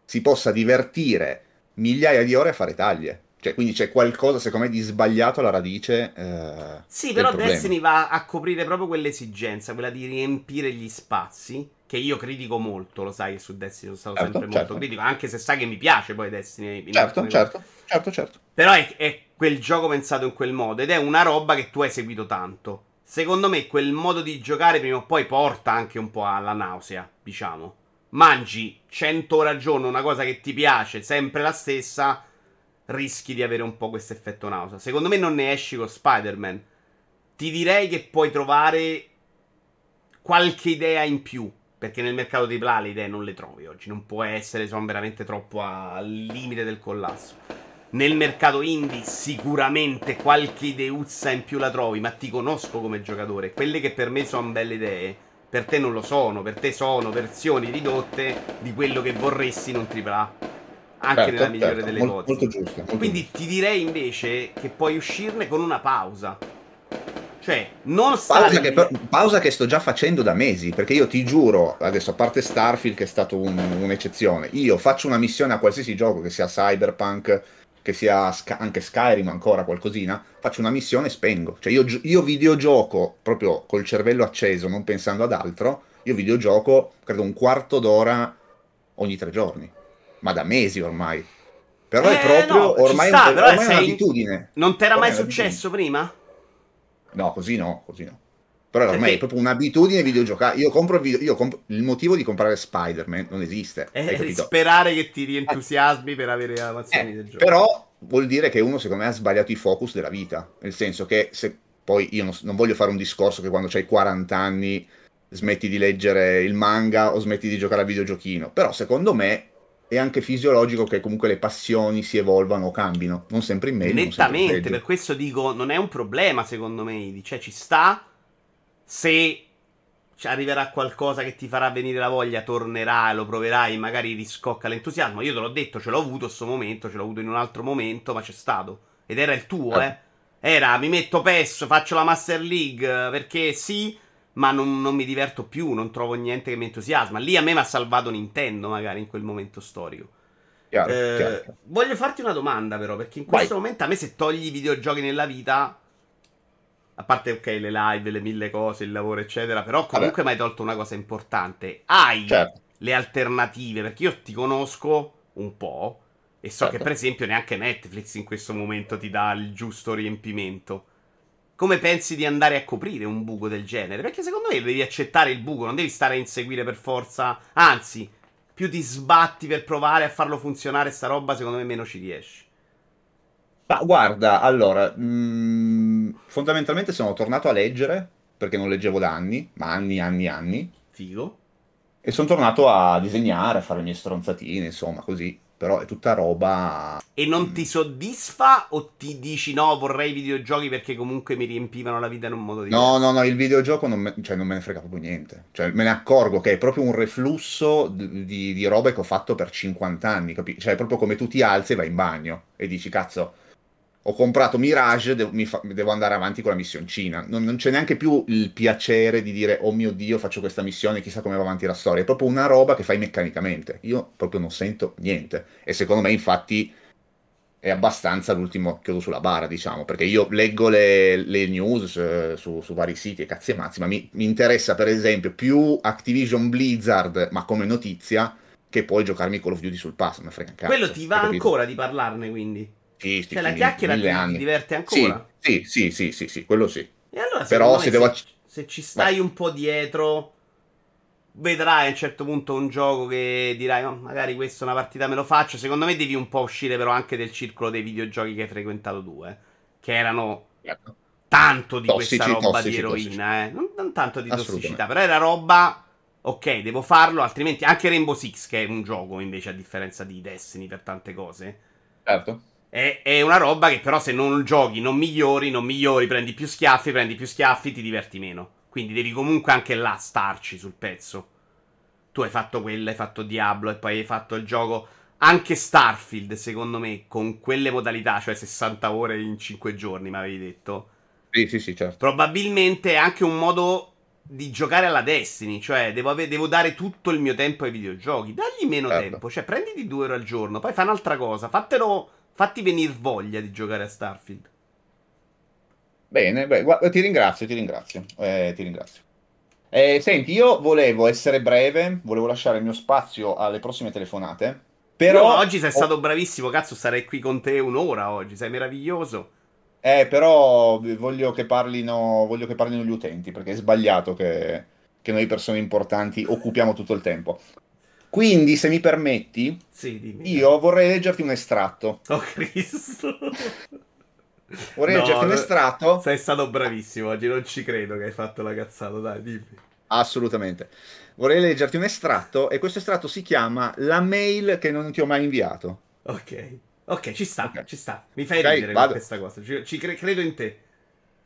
si possa divertire migliaia di ore a fare taglie. Cioè, quindi c'è qualcosa, secondo me, di sbagliato alla radice. Eh, sì, però Destiny va a coprire proprio quell'esigenza, quella di riempire gli spazi. Che io critico molto, lo sai che su Destiny sono stato certo, sempre certo. molto critico, anche se sai che mi piace poi Destiny. Certo, certo, certo, certo. Però è, è quel gioco pensato in quel modo ed è una roba che tu hai seguito tanto. Secondo me quel modo di giocare prima o poi porta anche un po' alla nausea, diciamo. Mangi 100 ore al giorno una cosa che ti piace, sempre la stessa, rischi di avere un po' questo effetto nausea. Secondo me non ne esci con Spider-Man. Ti direi che puoi trovare qualche idea in più. Perché nel mercato dei play le idee non le trovi oggi. Non può essere, sono veramente troppo al limite del collasso. Nel mercato indie sicuramente qualche ideuzza in più la trovi, ma ti conosco come giocatore. Quelle che per me sono belle idee, per te non lo sono. Per te sono versioni ridotte di quello che vorresti in un AAA anche certo, nella migliore certo. delle molto, ipotesi. Molto giusto. Molto Quindi giusto. ti direi invece che puoi uscirne con una pausa. Cioè, non pausa che, pausa che, sto già facendo da mesi, perché io ti giuro, adesso a parte Starfield che è stato un, un'eccezione, io faccio una missione a qualsiasi gioco, che sia Cyberpunk, che sia Sky, anche Skyrim ancora qualcosina, faccio una missione e spengo. Cioè io, io videogioco proprio col cervello acceso, non pensando ad altro, io videogioco credo un quarto d'ora ogni tre giorni ma da mesi ormai. Però eh, è proprio no, ormai, sta, un, ormai è un'abitudine. Non ti era mai successo prima? No, così no, così no. Però ormai Perché? è proprio un'abitudine videogiocare. Io compro, video, io compro il motivo di comprare Spider-Man non esiste. Eh, sperare che ti rientusiasmi per avere le avanzazioni eh, del gioco. Però vuol dire che uno, secondo me, ha sbagliato i focus della vita. Nel senso che se poi io non, non voglio fare un discorso che quando hai 40 anni smetti di leggere il manga o smetti di giocare al videogiochino. Però secondo me è anche fisiologico che comunque le passioni si evolvano o cambino, non sempre in meglio. Nettamente, per questo dico, non è un problema secondo me, cioè ci sta se arriverà qualcosa che ti farà venire la voglia, tornerai, lo proverai magari riscocca l'entusiasmo. Io te l'ho detto, ce l'ho avuto questo momento, ce l'ho avuto in un altro momento, ma c'è stato. Ed era il tuo, ah. eh. Era, mi metto PES, faccio la Master League, perché sì, ma non, non, mi diverto più, non trovo niente che mi entusiasma. Lì a me mi ha salvato Nintendo, magari in quel momento storico. Chiaro, eh, chiaro. Voglio farti una domanda, però, perché in questo Vai. momento a me se togli i videogiochi nella vita, a parte ok, le live, le mille cose, il lavoro, eccetera, però comunque mi hai tolto una cosa importante. Hai certo. le alternative, perché io ti conosco un po' e so certo. che per esempio neanche Netflix in questo momento ti dà il giusto riempimento come pensi di andare a coprire un buco del genere? Perché secondo me devi accettare il buco, non devi stare a inseguire per forza. Anzi, più ti sbatti per provare a farlo funzionare sta roba, secondo me meno ci riesci. Ma guarda, allora, mh, mm, fondamentalmente sono tornato a leggere, perché non leggevo da anni, ma anni, anni, anni. Figo. E sono tornato a disegnare, a fare le mie stronzatine, insomma, così però è tutta roba... E non ti soddisfa o ti dici no, vorrei videogiochi perché comunque mi riempivano la vita in un modo diverso? No, no, no, il videogioco non me, cioè, non me ne frega proprio niente. Cioè, me ne accorgo che è proprio un reflusso di, di, di robe che ho fatto per 50 anni, capi? Cioè, è proprio come tu ti alzi e vai in bagno e dici, cazzo, ho comprato Mirage, devo, fa, devo, andare avanti con la missioncina. Non, non, c'è neanche più il piacere di dire, oh mio Dio, faccio questa missione, chissà come va avanti la storia. È proprio una roba che fai meccanicamente. Io proprio non sento niente. E secondo me, infatti, è abbastanza l'ultimo chiodo sulla bara, diciamo, perché io leggo le, le news eh, su, su, vari siti e cazzi e mazzi, ma mi, mi, interessa, per esempio, più Activision Blizzard, ma come notizia, che poi giocarmi Call of Duty sul pass. Mi frega un cazzo. Quello ti va ancora di parlarne, quindi? Sì, sì, cioè, la chiacchiera ti, ti, diverte ancora? Sì, sì, sì, sì, sì, quello sì. E allora, Però se, devo... se, ci stai un po' dietro, vedrai a un certo punto un gioco che dirai, oh, magari questa è una partita me lo faccio. Secondo me devi un po' uscire però anche del circolo dei videogiochi che hai frequentato tu, eh, che erano certo. tanto di tossici, questa roba tossici, di eroina, eh. non, non, tanto di tossicità, però era roba... Ok, devo farlo, altrimenti anche Rainbow Six, che è un gioco invece a differenza di Destiny per tante cose. Certo è, è, una roba che però se non giochi, non migliori, non migliori, prendi più schiaffi, prendi più schiaffi, ti diverti meno. Quindi devi comunque anche là starci sul pezzo. Tu hai fatto quello, hai fatto Diablo e poi hai fatto il gioco. Anche Starfield, secondo me, con quelle modalità, cioè 60 ore in 5 giorni, mi avevi detto. Sì, sì, sì, certo. Probabilmente è anche un modo di giocare alla Destiny, cioè devo, ave- devo, dare tutto il mio tempo ai videogiochi. Dagli meno certo. tempo, cioè prenditi due ore al giorno, poi fai un'altra cosa, fatelo Fatti venire voglia di giocare a Starfield. Bene, beh, guarda, ti ringrazio, ti ringrazio. Eh, ti ringrazio. Eh, senti, io volevo essere breve, volevo lasciare il mio spazio alle prossime telefonate. Però no, oggi sei stato bravissimo, cazzo, sarei qui con te un'ora oggi, sei meraviglioso. Eh, però voglio che parlino, voglio che parlino gli utenti, perché è sbagliato che, che noi persone importanti occupiamo tutto il tempo. Quindi, se mi permetti, sì, io vorrei leggerti un estratto. Oh Cristo. Vorrei no, leggerti un estratto. Sei stato bravissimo oggi, non ci credo che hai fatto la cazzata, dai, dimmi. Assolutamente. Vorrei leggerti un estratto e questo estratto si chiama La mail che non ti ho mai inviato. Ok. Ok, ci sta, okay. ci sta. Mi fai okay, ridere con questa cosa. Ci, ci cre- credo in te.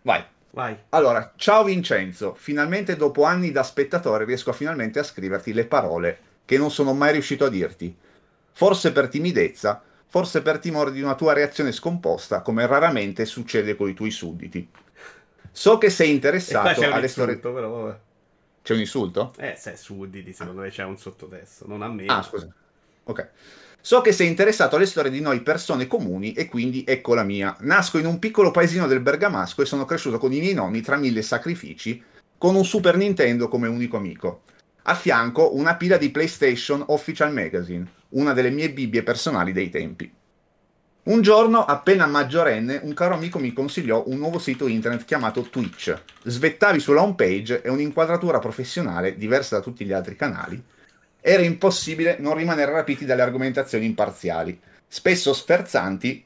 Vai. Vai. Allora, ciao Vincenzo. Finalmente dopo anni da spettatore riesco finalmente a scriverti le parole che non sono mai riuscito a dirti. Forse per timidezza, forse per timore di una tua reazione scomposta, come raramente succede con i tuoi sudditi. So che sei interessato alle storie. Però. C'è un insulto? Eh, se sudditi, secondo me c'è un sottotesto, non a me. Ah, scusa. Ok. So che sei interessato alle storie di noi persone comuni e quindi ecco la mia. Nasco in un piccolo paesino del Bergamasco e sono cresciuto con i miei nonni tra mille sacrifici, con un Super Nintendo come unico amico. A fianco una pila di PlayStation Official Magazine, una delle mie bibbie personali dei tempi. Un giorno, appena maggiorenne, un caro amico mi consigliò un nuovo sito internet chiamato Twitch. Svettavi sulla home page e un'inquadratura professionale diversa da tutti gli altri canali. Era impossibile non rimanere rapiti dalle argomentazioni imparziali, spesso sferzanti.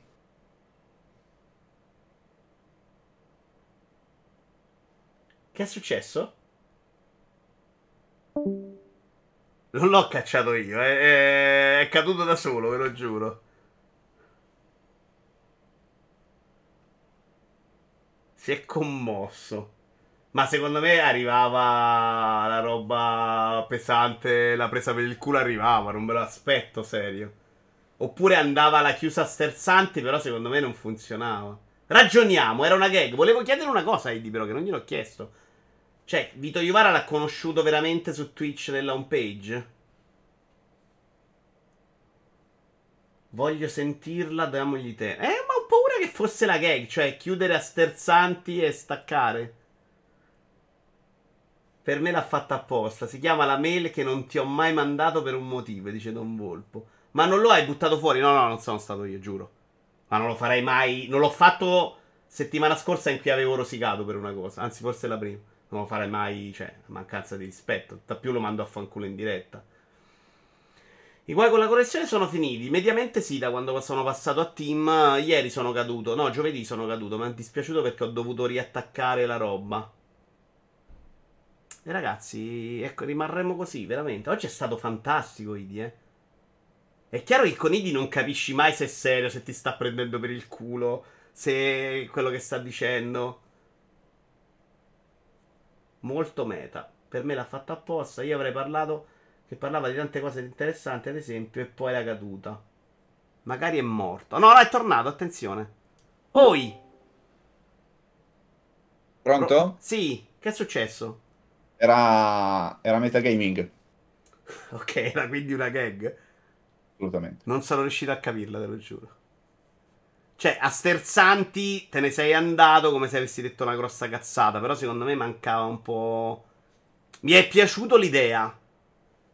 Che è successo? Non l'ho cacciato io, è, è, caduto da solo, ve lo giuro. si è commosso. Ma secondo me arrivava la roba pesante, la presa per il culo arrivava, non me lo aspetto serio. Oppure andava la chiusa sterzante, però secondo me non funzionava. Ragioniamo, era una gag. Volevo chiedere una cosa a Eddie, però, che non gliel'ho chiesto. Cioè, Vito Iovara l'ha conosciuto veramente su Twitch nella homepage? Voglio sentirla, damogli te. Eh, ma ho paura che fosse la gag, cioè chiudere a sterzanti e staccare. Per me l'ha fatta apposta. Si chiama la mail che non ti ho mai mandato per un motivo, dice Don Volpo. Ma non lo hai buttato fuori? No, no, non sono stato io, giuro. Ma non lo farei mai. Non l'ho fatto settimana scorsa in cui avevo rosicato per una cosa. Anzi, forse la prima. Non lo farei mai, cioè, mancanza di rispetto. Da più lo mando a fanculo in diretta. I guai con la connessione sono finiti. Mediamente sì, da quando sono passato a team. Ieri sono caduto. No, giovedì sono caduto. Mi è dispiaciuto perché ho dovuto riattaccare la roba. E ragazzi, ecco, rimarremo così, veramente. Oggi è stato fantastico, Idi, eh. È chiaro che con Idi non capisci mai se è serio, se ti sta prendendo per il culo, se quello che sta dicendo. Molto meta. Per me l'ha fatto apposta. Io avrei parlato che parlava di tante cose interessanti, ad esempio, e poi era caduta. Magari è morto. No, no, è tornato, attenzione. Poi. Pronto? Pro- sì, che è successo? Era, era metagaming. ok, era quindi una gag. Assolutamente. Non sono riuscito a capirla, te lo giuro. Cioè, a sterzanti te ne sei andato come se avessi detto una grossa cazzata. Però secondo me mancava un po'. Mi è piaciuto l'idea.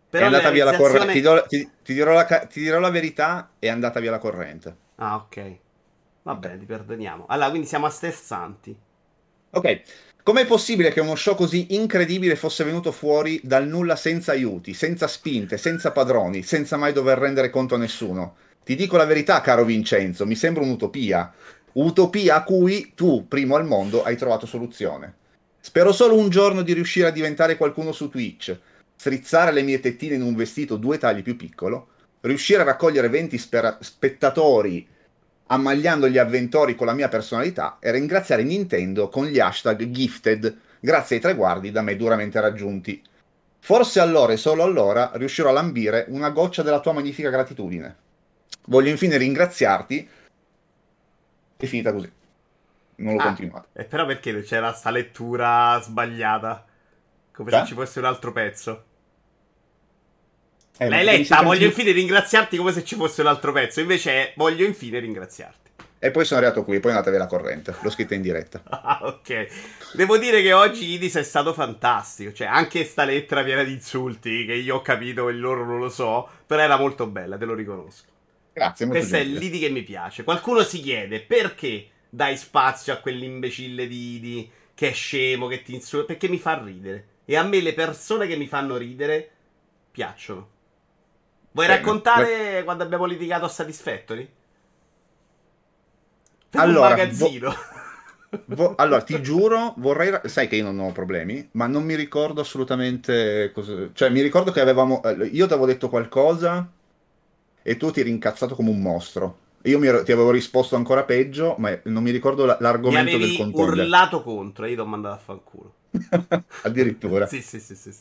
Però è andata via la corrente. Ti, do, ti, ti, dirò la, ti, dirò la, verità, è andata via la corrente. Ah, ok. Va bene, ti perdoniamo. Allora, quindi siamo a sterzanti. Ok. Com'è possibile che uno show così incredibile fosse venuto fuori dal nulla senza aiuti, senza spinte, senza padroni, senza mai dover rendere conto a nessuno? Ti dico la verità, caro Vincenzo, mi sembra un'utopia. Utopia a cui tu, primo al mondo, hai trovato soluzione. Spero solo un giorno di riuscire a diventare qualcuno su Twitch strizzare le mie tettine in un vestito due tagli più piccolo, riuscire a raccogliere 20 spera- spettatori ammagliando gli avventori con la mia personalità e ringraziare Nintendo con gli hashtag gifted grazie ai traguardi da me duramente raggiunti. Forse allora e solo allora riuscirò a lambire una goccia della tua magnifica gratitudine. Voglio infine ringraziarti. È finita così. Non l'ho ah, continuato. E però perché c'era sta lettura sbagliata? Come Beh? se ci fosse un altro pezzo. Eh, L'hai letta, voglio infine ringraziarti come se ci fosse un altro pezzo, invece è voglio infine ringraziarti. E poi sono arrivato qui, poi andatevi la corrente. L'ho scritta in diretta. Ah, ok. Devo dire che oggi Idis è stato fantastico. Cioè, anche sta lettera piena di insulti, che io ho capito e loro non lo so, però era molto bella, te lo riconosco. Grazie, molto Questa gentile. è l'Idi che mi piace. Qualcuno si chiede perché dai spazio a quell'imbecille di Idi che è scemo, che ti insulta, perché mi fa ridere. E a me le persone che mi fanno ridere piacciono. Vuoi Bene. raccontare Beh. quando abbiamo litigato a Satisfactory? Per allora, un magazzino. Vo- vo- allora, ti giuro, vorrei. Sai che io non ho problemi, ma non mi ricordo assolutamente. Cosa... Cioè, mi ricordo che avevamo. Eh, io ti avevo detto qualcosa e tu ti eri incazzato come un mostro. Io ero... ti avevo risposto ancora peggio, ma non mi ricordo l'argomento del contender. Mi urlato contro io ti ho mandato a fanculo. Addirittura. sì, sì, sì, sì,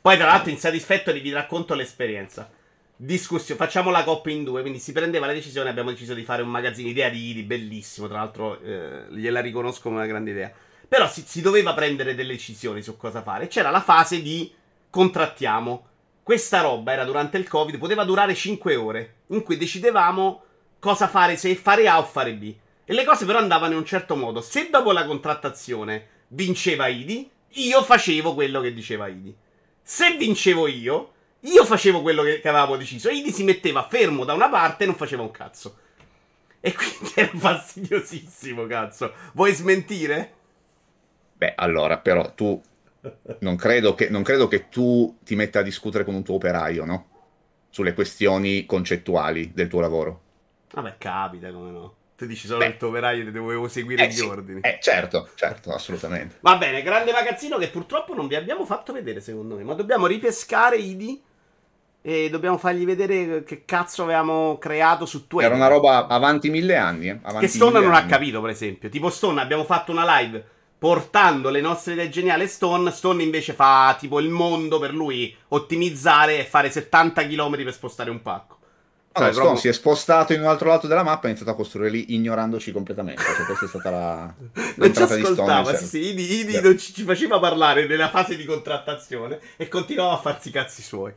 Poi, tra l'altro, in satisfetto vi racconto l'esperienza discussione. Facciamo la coppa in due. Quindi si prendeva la decisione. Abbiamo deciso di fare un magazzino. Idea di Idi, bellissimo. Tra l'altro, eh, gliela riconosco come una grande idea. Però si, si, doveva prendere delle decisioni su cosa fare. C'era la fase di contrattiamo. Questa roba era durante il Covid, poteva durare 5 ore. In cui decidevamo cosa fare, se fare A o fare B. E le cose però andavano in un certo modo. Se dopo la contrattazione vinceva Idi, io facevo quello che diceva Idi. Se vincevo io, io facevo quello che, che avevamo deciso. Idi si metteva fermo da una parte e non faceva un cazzo. E quindi era fastidiosissimo, cazzo. Vuoi smentire? Beh, allora, però tu non credo, che, non credo che tu ti metta a discutere con un tuo operaio, no? Sulle questioni concettuali del tuo lavoro. Vabbè, capita, come no. Tu dici solo Beh, il tuo operaio dovevo seguire eh, gli sì. ordini. Eh, certo, certo, assolutamente. Va bene, grande magazzino che purtroppo non vi abbiamo fatto vedere, secondo me. Ma dobbiamo ripescare Idi e dobbiamo fargli vedere che cazzo avevamo creato su Twitter. Era una roba avanti mille anni. Eh? Avanti che Stone non anni. ha capito, per esempio. Tipo Stone, abbiamo fatto una live portando le nostre idee geniali a Stone. Stone invece fa tipo il mondo per lui ottimizzare e fare 70 km per spostare un pacco. Allora, cioè, proprio... si è spostato in un altro lato della mappa e ha iniziato a costruire lì ignorandoci completamente. Cioè, questa è stata la. non ci ascoltava, sì, sì. Idi, Idi non ci, ci faceva parlare nella fase di contrattazione e continuava a farsi i cazzi suoi.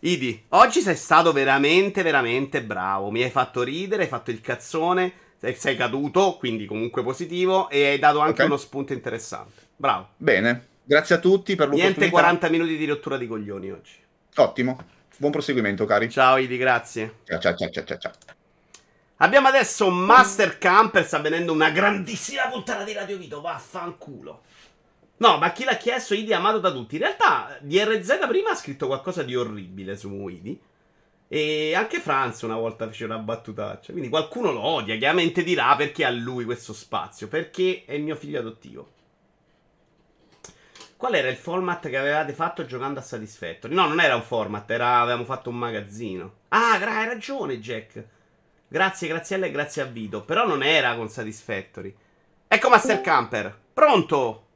Idi, oggi sei stato veramente, veramente bravo. Mi hai fatto ridere, hai fatto il cazzone, sei caduto, quindi comunque positivo, e hai dato anche okay. uno spunto interessante. Bravo. Bene, grazie a tutti per l'opportunità. Niente 40 minuti di rottura di coglioni oggi. Ottimo. Buon proseguimento, cari. Ciao, Idi, grazie. Ciao, ciao, ciao, ciao, ciao. Abbiamo adesso Master Camper, sta venendo una grandissima puntata di Radio Vito, vaffanculo. No, ma chi l'ha chiesto Idi è amato da tutti. In realtà DRZ prima ha scritto qualcosa di orribile su Idi. E anche Franz una volta fece una battutaccia. Quindi qualcuno lo odia. Chiaramente dirà perché ha lui questo spazio. Perché è mio figlio adottivo. Qual era il format che avevate fatto giocando a Satisfactory? No, non era un format, era, avevamo fatto un magazzino. Ah, hai ragione, Jack. Grazie, Graziella e grazie a Vito. Però non era con Satisfactory. Ecco Master Camper. Pronto?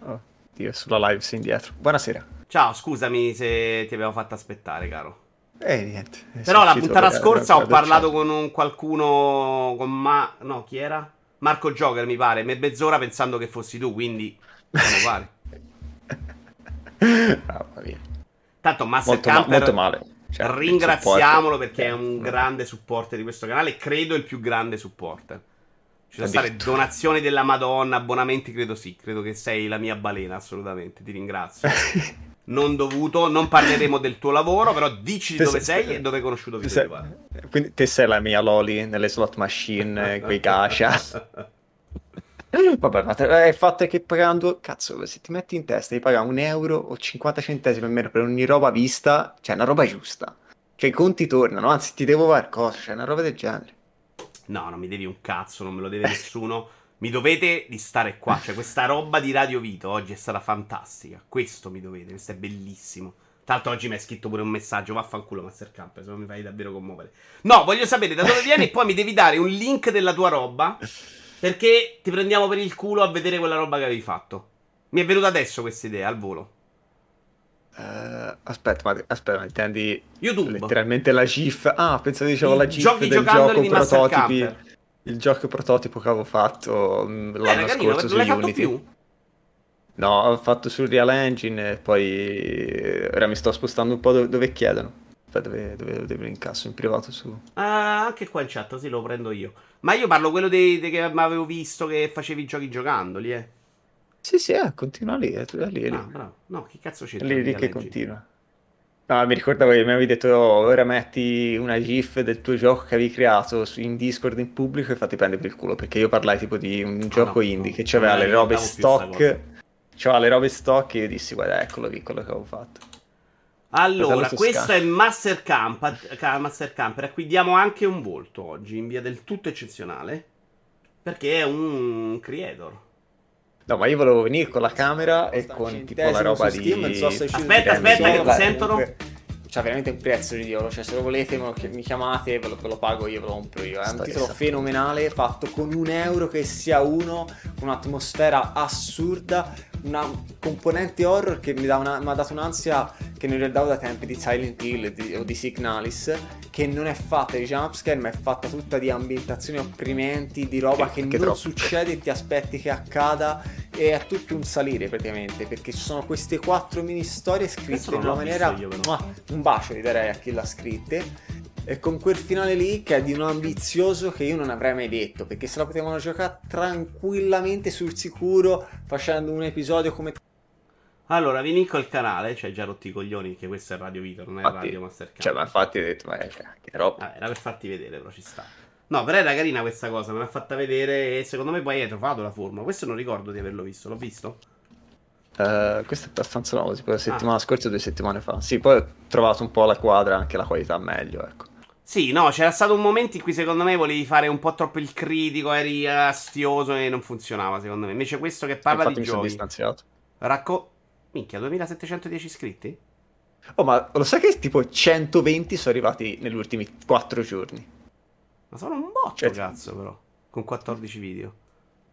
Oh, Dio, sulla live sei indietro. Buonasera. Ciao, scusami se ti avevo fatto aspettare, caro. Eh, niente. Però la puntata scorsa ho parlato con un qualcuno. Con ma. No, chi era? Marco Joker, mi pare. Me mezz'ora pensando che fossi tu, quindi. Siamo pari. Mamma mia. Tanto Master molto, Camper. Ma- molto male. Cioè, ringraziamolo perché è un grande supporter di questo canale. Credo il più grande supporter. Ci sono state donazioni della Madonna, abbonamenti, credo sì. Credo che sei la mia balena, assolutamente. Ti ringrazio. non dovuto, non parleremo del tuo lavoro, però dici dove sei e dove hai conosciuto Vito sei, Quindi te sei la mia Loli nelle slot machine, quei gacha. Vabbè, ma il fatto è che pagando, cazzo, se ti metti in testa di pagare un euro o 50 centesimi almeno per ogni roba vista, cioè una roba giusta. Cioè i conti tornano, anzi ti devo fare cosa, cioè una roba del genere. No, non mi devi un cazzo, non me lo deve nessuno. Mi dovete di stare qua. Cioè, questa roba di Radio Vito oggi è stata fantastica. Questo mi dovete, questo è bellissimo. L'altro oggi mi hai scritto pure un messaggio, vaffanculo Master Camp, se no mi fai davvero commuovere. No, voglio sapere da dove vieni e poi mi devi dare un link della tua roba, perché ti prendiamo per il culo a vedere quella roba che avevi fatto. Mi è venuta adesso questa idea, al volo. Uh, aspetta, ma, aspetta, ma intendi YouTube. letteralmente la GIF? Ah, pensavo dicevo la GIF del gioco prototipi. Il gioco prototipo che avevo fatto mm, l'anno carino, scorso su Unity. più? No, ho fatto sul Real Engine e poi ora mi sto spostando un po' dove, dove chiedono. dove, dove, dove l'incasso in privato su. Ah, anche qua in chat, sì, lo prendo io. Ma io parlo quello dei, dei che avevo visto che facevi i giochi giocandoli, eh. Sì, sì, eh, continua lì, è lì, lì. Ah, bravo. No, che cazzo c'è? lì, lì che continua. No, mi ricordavo che mi avevi detto oh, ora metti una GIF del tuo gioco che avevi creato in Discord in pubblico e fatti prendere per il culo perché io parlai tipo di un Ah, gioco no, indie no, che c'aveva le robe stock, c'aveva le robe stock e io dissi guarda eccolo lì quello che avevo fatto. Allora, questo è Master Camp, ca- Master Camper, a cui diamo anche un volto oggi, in via del tutto eccezionale, perché è un creator. No, ma io volevo venire con la camera e con tipo la roba di... Aspetta, aspetta, Amazon. che ti sentono. C'ha veramente un prezzo ridicolo. Cioè, se lo volete, mi chiamate, ve lo, ve lo pago io, ve lo compro io. È un Sta- titolo fenomenale, fatto con un euro che sia uno, con un'atmosfera assurda, una componente horror che mi, dà una- mi ha dato un'ansia che non ricordavo da tempi di Silent Hill di- o di Signalis, che non è fatta di jumpscare, ma è fatta tutta di ambientazioni opprimenti, di roba Che- che, che non troppo. succede e ti aspetti che accada. E è tutto un salire praticamente, perché ci sono queste quattro mini storie scritte in una maniera... io. Mua, un bacio gli darei a chi l'ha scritte. E con quel finale lì che è di un ambizioso che io non avrei mai detto, perché se la potevano giocare tranquillamente sul sicuro facendo un episodio come Allora, vi linko il canale, cioè già rotti i coglioni, che questo è Radio Vito, non è Infatti, Radio Master Camp. Cioè, ma infatti ho detto, ma che, che roba. Vabbè, era per farti vedere, però ci sta. No, però era carina questa cosa, me l'ha fatta vedere e secondo me poi hai trovato la formula. Questo non ricordo di averlo visto, l'ho visto? Eh, questo è abbastanza nuovo, tipo la Ah. settimana scorsa o due settimane fa. Sì, poi ho trovato un po' la quadra, anche la qualità meglio, ecco. Sì, no, c'era stato un momento in cui secondo me volevi fare un po' troppo il critico, eri astioso e non funzionava secondo me. Invece questo che parla Infatti di giochi. distanziato. Racco... Minchia, 2710 iscritti? Oh, ma lo sai che tipo 120 sono arrivati negli ultimi 4 giorni? Ma sono un botto, Cioè, cazzo, però. Con 14 video.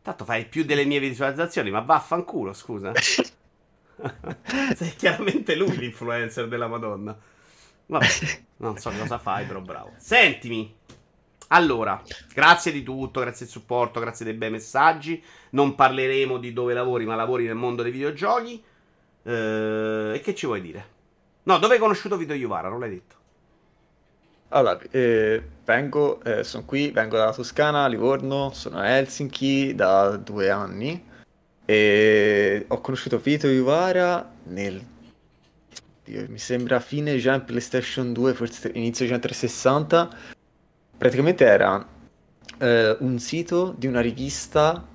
Tanto fai più delle mie visualizzazioni, ma vaffanculo, scusa. Sei chiaramente lui l'influencer della Madonna. Vabbè, non so cosa fai, però bravo. Sentimi. Allora, grazie di tutto, grazie del supporto, grazie dei bei messaggi. Non parleremo di dove lavori, ma lavori nel mondo dei videogiochi. Eh, e che ci vuoi dire? No, dove hai conosciuto Vito Iuvara? Non l'hai detto. Allora, eh, vengo, eh, sono qui, vengo dalla Toscana, Livorno, sono a Helsinki da due anni e ho conosciuto Vito Iuvara nel, Dio, mi sembra fine già in PlayStation 2, forse inizio già in 360. Praticamente era eh, un sito di una rivista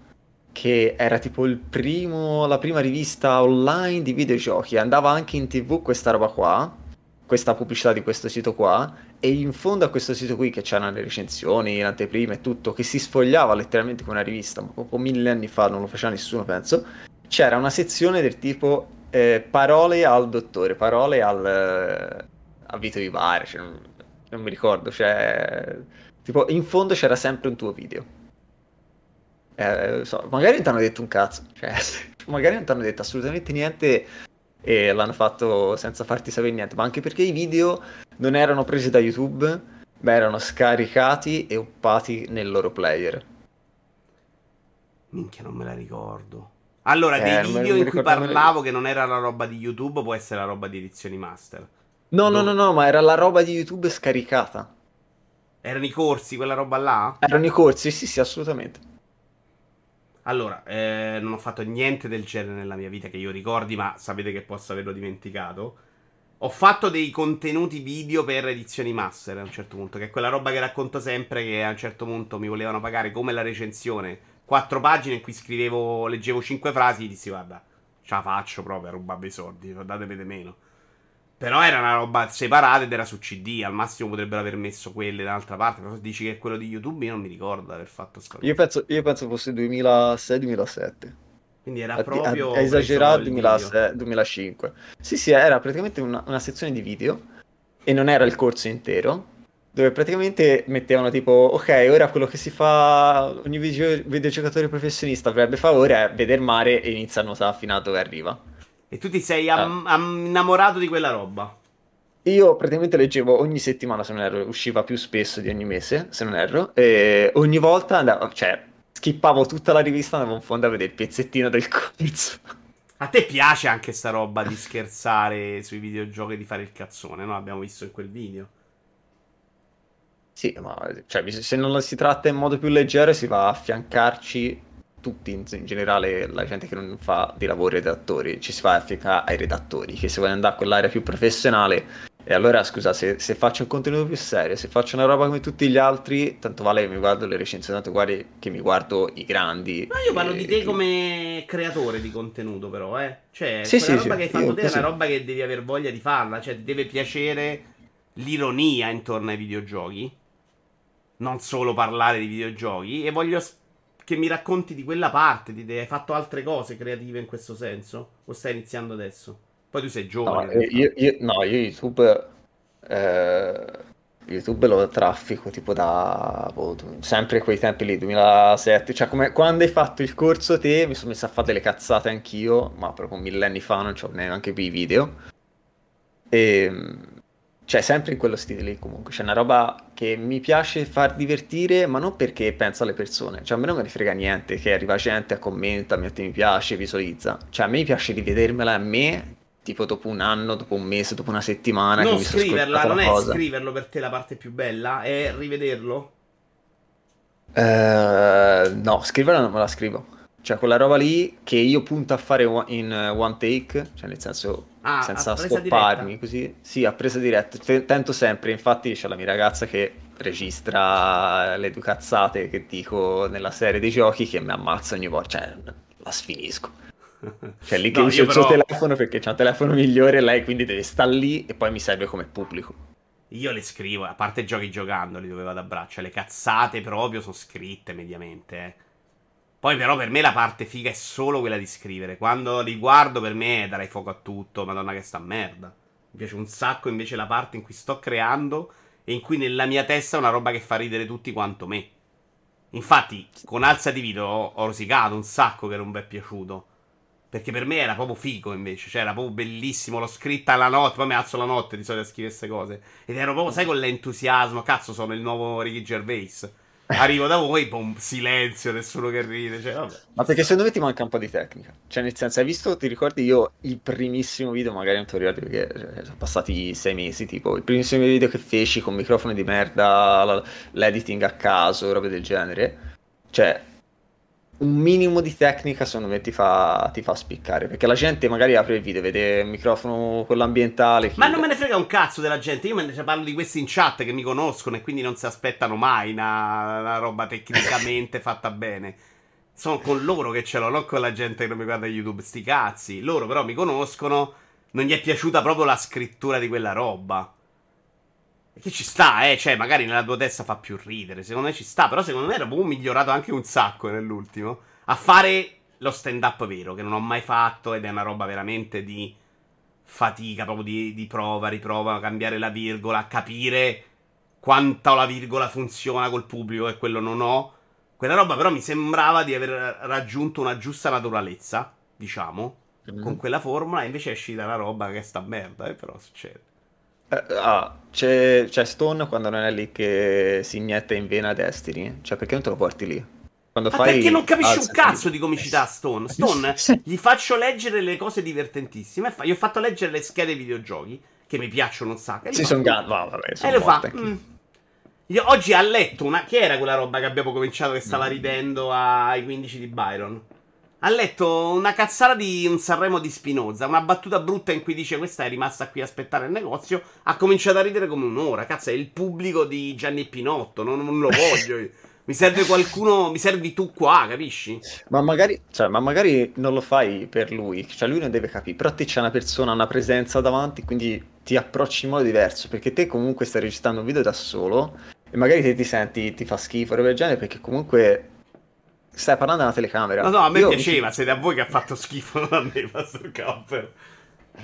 che era tipo primo, la prima rivista online di videogiochi. Andava anche in TV questa roba qua, questa pubblicità di questo sito qua. E in fondo a questo sito qui, che c'erano le recensioni, l'anteprima e tutto, che si sfogliava letteralmente come una rivista, ma proprio mille anni fa non lo faceva nessuno, penso. C'era una sezione del tipo eh, parole al dottore, parole al, eh, a Vito Vivare, cioè, non, non mi ricordo, cioè, tipo in fondo c'era sempre un tuo video. Eh, so, magari non ti hanno detto un cazzo, cioè, magari non ti hanno detto assolutamente niente e l'hanno fatto senza farti sapere niente, ma anche perché i video non erano presi da YouTube, ma erano scaricati e uppati nel loro player. Minchia, non me la ricordo. Allora, Eh, dei me- video in cui parlavo che non era la roba di YouTube, può essere la roba di edizioni master. No, no, Dove? no, no, ma era la roba di YouTube scaricata. Erano i corsi, quella roba là? Erano i corsi, sì, sì, assolutamente. Allora, eh, non ho fatto niente del genere nella mia vita che io ricordi, ma sapete che posso averlo dimenticato. Ho fatto dei contenuti video per edizioni master a un certo punto, che è quella roba che racconto sempre che a un certo punto mi volevano pagare come la recensione, quattro pagine in cui scrivevo, leggevo cinque frasi e dissi guarda, ce la faccio proprio a rubarvi i soldi, datemi di meno. Però era una roba separata ed era su CD, al massimo potrebbero aver messo quelle da un'altra parte, però se dici che è quello di YouTube io non mi ricordo di aver fatto sta cosa. Io penso, io penso fosse 2006-2007. Quindi era Ha- proprio... ha esagerato preso il video. 2006 2005. Sì, sì, era praticamente una, una sezione di video e non era il corso intero, dove praticamente mettevano tipo, ok, ora quello che si fa, ogni video- videogiocatore professionista dovrebbe fare ora è vedere mare e inizia a nuotare fino a dove arriva. E tu ti sei am- am- innamorato di quella roba. Io praticamente leggevo ogni settimana, se non erro, usciva più spesso di ogni mese, se non erro, e ogni volta andavo, cioè, skippavo tutta la rivista, andavo in fondo a vedere il pezzettino del corso. A te piace anche sta roba di scherzare sui videogiochi e di fare il cazzone, no? Abbiamo visto in quel video. Sì, ma cioè, se non si tratta in modo più leggero si va a affiancarci tutti, in, in generale la gente che non fa di lavoro redattori, ci si va a affiancare ai redattori, che se vogliono andare a quell'area più professionale e allora, scusa, se, se, faccio un contenuto più serio, se faccio una roba come tutti gli altri, tanto vale che mi guardo le recensioni, tanto guardi che mi guardo i grandi. Ma io parlo e... di te come creatore di contenuto, però, eh. Cioè, sì, sì, roba sì, che hai fatto te è una roba che devi aver voglia di farla, cioè ti deve piacere l'ironia intorno ai videogiochi. Non solo parlare di videogiochi. E voglio che mi racconti di quella parte. Di te. Hai fatto altre cose creative in questo senso? O stai iniziando adesso? Poi tu sei giovane. No, io, io, no, io YouTube eh, YouTube lo traffico tipo da boh, sempre quei tempi lì 2007 cioè come quando hai fatto il corso te mi sono messo a fare delle cazzate anch'io ma proprio millenni fa non c'ho neanche più i video e cioè sempre in quello stile lì comunque c'è una roba che mi piace far divertire ma non perché penso alle persone cioè a me non me ne frega niente che arriva gente a commenta mette mi piace visualizza cioè a me piace rivedermela a me tipo dopo un anno, dopo un mese, dopo una settimana. Non scriverla, non è cosa. scriverlo per te la parte più bella, è rivederlo? Uh, no, scriverla non me la scrivo. Cioè, quella roba lì che io punto a fare in one take, cioè nel senso ah, senza stopparmi diretta. così. Sì, a presa diretta. Tento sempre, infatti c'è la mia ragazza che registra le due cazzate che dico nella serie dei giochi che mi ammazza ogni volta, cioè la sfinisco. Cioè lì che no, uso il però... suo telefono perché c'ha un telefono migliore lei quindi deve stare lì e poi mi serve come pubblico. Io le scrivo, a parte giochi giocandoli dove vado a braccia, le cazzate proprio sono scritte mediamente. Eh. Poi però per me la parte figa è solo quella di scrivere. Quando li guardo per me darei fuoco a tutto, madonna che sta merda. Mi piace un sacco invece la parte in cui sto creando e in cui nella mia testa è una roba che fa ridere tutti quanto me. Infatti con Alza di Video ho, ho rosicato un sacco che non mi è piaciuto. Perché per me era proprio figo invece, cioè era proprio bellissimo, l'ho scritta la notte, poi mi alzo la notte di solito a scrivere queste cose. Ed ero proprio, sai, con l'entusiasmo, cazzo sono il nuovo Ricky Gervais. Arrivo da voi, boom, silenzio, nessuno che ride, cioè. Ma perché secondo me ti manca un po' di tecnica. Cioè nel senso, hai visto, ti ricordi io il primissimo video, magari non ti ricordi perché cioè, sono passati sei mesi, tipo, il primissimo video che feci con microfono di merda, l'editing a caso, robe del genere. Cioè, un minimo di tecnica secondo me ti fa, ti fa spiccare perché la gente magari apre il video vede il microfono quello ambientale ma non me ne frega un cazzo della gente io me ne parlo di questi in chat che mi conoscono e quindi non si aspettano mai una, una roba tecnicamente fatta bene. Sono con loro che ce l'ho non con la gente che non mi guarda YouTube sti cazzi. Loro però mi conoscono non gli è piaciuta proprio la scrittura di quella roba che ci sta, eh, cioè, magari nella tua testa fa più ridere, secondo me ci sta, però secondo me era proprio migliorato anche un sacco nell'ultimo. A fare lo stand up vero, che non ho mai fatto ed è una roba veramente di fatica, proprio di, di prova, riprova, cambiare la virgola, capire quanta la virgola funziona col pubblico e quello non ho. Quella roba però mi sembrava di aver raggiunto una giusta naturalezza, diciamo, mm-hmm. con quella formula, e invece è uscita una roba che sta merda, eh, però succede. Uh, ah, c'è, c'è, Stone quando non è lì che si inietta in vena Destiny. Cioè, perché non te lo porti lì? Quando Ma fai perché non capisci un cazzo di comicità Stone? Stone, gli faccio leggere le cose divertentissime. Gli ho fatto leggere le schede videogiochi, che mi piacciono un sacco. Sì, sono gan- no, vabbè, E lo fa. Mm. Io, oggi ha letto una... Che era quella roba che abbiamo cominciato che stava ridendo ai 15 di Byron? Ha letto una cazzata di un Sanremo di Spinoza, una battuta brutta in cui dice questa è rimasta qui a aspettare il negozio, ha cominciato a ridere come un'ora, cazzo è il pubblico di Gianni Pinotto, non, non lo voglio io. Mi serve qualcuno, mi servi tu qua, capisci? Ma magari, cioè, ma magari non lo fai per lui, cioè lui non deve capire, però te c'è una persona, una presenza davanti, quindi ti approcci in modo diverso, perché te comunque stai registrando un video da solo e magari te ti senti, ti fa schifo, roba del genere, perché comunque stai parlando alla telecamera. No, no, a me Io piaceva, mi... siete a voi che ha fatto schifo, non a me, Pastor Camper.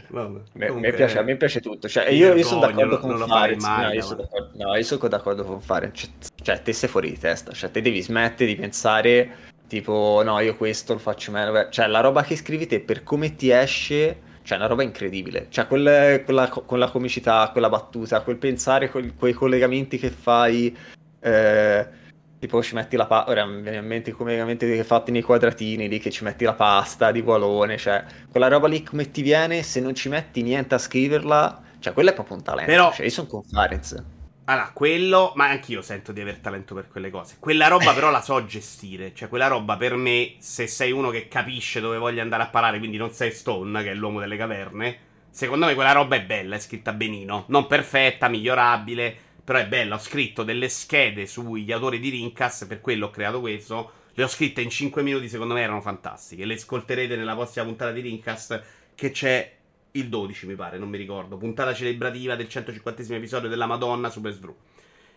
Vabbè, Comunque, mi piace, a me piace tutto. Cioè, io, io sono d'accordo con fare. No, io sono d'accordo, no, io sono d'accordo con fare. Cioè, cioè, te sei fuori di testa. Cioè, te devi smettere di pensare, tipo, no, io questo lo faccio meglio. Cioè, la roba che scrivi te per come ti esce, cioè, è una roba incredibile. Cioè, quel, quella, con la comicità, quella battuta, quel pensare, quel, quei collegamenti che fai. Eh, Tipo ci metti la pasta, ora mi viene in mente come veramente fatti nei quadratini lì che ci metti la pasta di gualone, cioè quella roba lì come ti viene se non ci metti niente a scriverla, cioè quello è proprio un talento, Però- cioè io sono conference. Allora, quello, ma anch'io sento di aver talento per quelle cose. Quella roba però la so gestire. Cioè, quella roba per me, se sei uno che capisce dove voglio andare a parare, quindi non sei Stone, che è l'uomo delle caverne, secondo me quella roba è bella, è scritta benino. Non perfetta, migliorabile, però è bella. Ho scritto delle schede sugli autori di Rincas, per quello ho creato questo. Le ho scritte in 5 minuti, secondo me erano fantastiche. Le ascolterete nella prossima puntata di Rincast, che c'è il 12, mi pare, non mi ricordo. Puntata celebrativa del 150 episodio della Madonna Super Svru.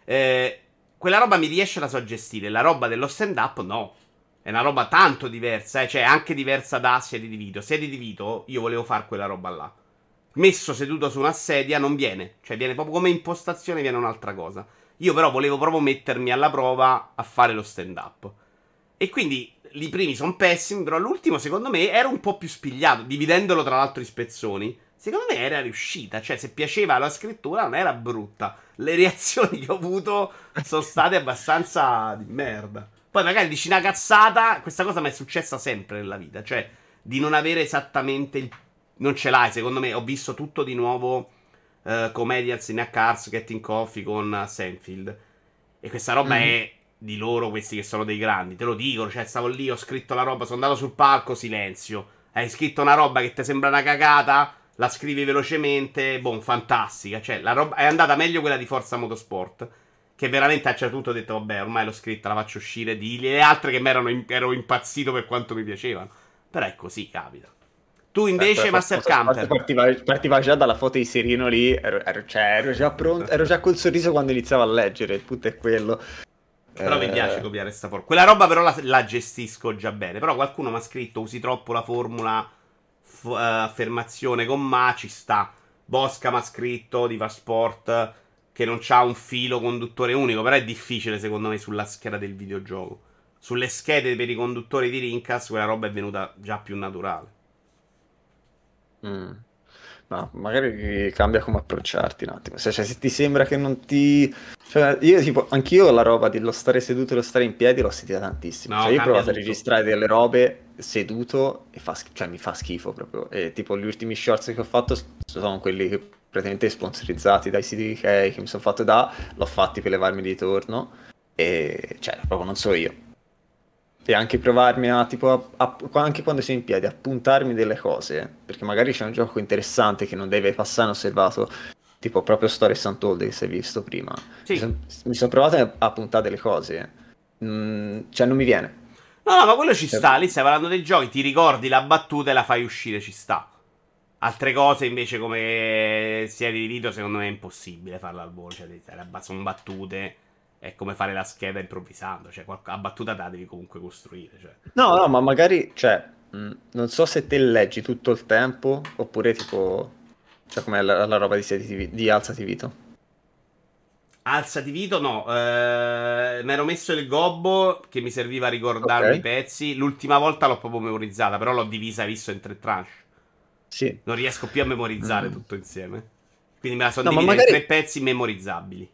Eh, quella roba mi riesce la so gestire. La roba dello stand-up, no. È una roba tanto diversa, eh. cioè anche diversa da Serie di Vito. Serie di Vito, io volevo fare quella roba là. Messo seduto su una sedia non viene, cioè viene proprio come impostazione, viene un'altra cosa. Io però volevo proprio mettermi alla prova a fare lo stand-up. E quindi i primi sono pessimi, però l'ultimo secondo me era un po' più spigliato, dividendolo tra l'altro in spezzoni. Secondo me era riuscita, cioè se piaceva la scrittura non era brutta. Le reazioni che ho avuto sono state abbastanza di merda. Poi magari dici una cazzata, questa cosa mi è successa sempre nella vita, cioè di non avere esattamente il... Non ce l'hai, secondo me, ho visto tutto di nuovo eh, Comedians in a Cars, Getting Coffee con Seinfeld. E questa roba Mhm. è di loro, questi che sono dei grandi. Te lo dicono, cioè stavo lì, ho scritto la roba, sono andato sul palco, silenzio. Hai scritto una roba che ti sembra una cagata, la scrivi velocemente, boh, fantastica. Cioè, la roba è andata meglio quella di Forza Motorsport. Che veramente a certo punto ho detto, vabbè, ormai l'ho scritta, la faccio uscire. Di le altre che mi erano in- ero impazzito per quanto mi piacevano. Però è così, capita. Tu invece, Master Camper. Partiva, partiva già dalla foto di Serino lì, ero, ero- cioè, ero già pronto, ero già col sorriso quando iniziavo a leggere, il punto è quello. Però mi Eh, piace copiare sta formula. Quella roba però la, la gestisco già bene. Però qualcuno mi ha scritto usi troppo la formula f- eh, affermazione con ma, ci sta. Bosca mi ha scritto di Sport che non c'ha un filo conduttore unico. Però è difficile secondo me sulla scheda del videogioco. Sulle schede per i conduttori di Rincas quella roba è venuta già più naturale. Mm. No, magari cambia come approcciarti un attimo. Se, cioè, se ti sembra che non ti. Cioè, io tipo, anch'io la roba dello stare seduto e lo stare in piedi l'ho sentita tantissimo. No, cioè, io ho provato a tutto. registrare delle robe seduto e fa, sch- cioè, mi fa schifo proprio. E tipo, gli ultimi shorts che ho fatto sono quelli che praticamente sponsorizzati dai siti che, che mi sono fatto da, l'ho fatti per levarmi di torno. E cioè, proprio non so io. E anche provarmi a, tipo, a- a- anche quando sei in piedi, a puntarmi delle cose. Perché magari c'è un gioco interessante che non deve passare inosservato. Tipo proprio Stories Untold che si è visto prima. Sì. Mi, son- sono provato a, puntare delle cose. Mm, cioè, non mi viene. No, no, ma quello ci Cioè- sta. Lì stai parlando dei giochi, ti ricordi la battuta e la fai uscire, ci sta. Altre cose invece come serie di video secondo me è impossibile farla al volo, cioè sono battute, è come fare la scheda improvvisando, cioè qualc- la battuta la devi comunque costruire, cioè. No, no, ma magari, cioè, mm, non so se te leggi tutto il tempo oppure tipo. Cioè, com'è la, la roba di, Siedi- di Alzati Vito. Alzati Vito, no, eh, mi ero messo il gobbo che mi serviva a ricordarmi Ok. i pezzi, l'ultima volta l'ho proprio memorizzata, però l'ho divisa, visto, in tre tranche. Sì. Non riesco più a memorizzare Mm. tutto insieme. Quindi me la sono No, ma divisa magari- in tre pezzi memorizzabili.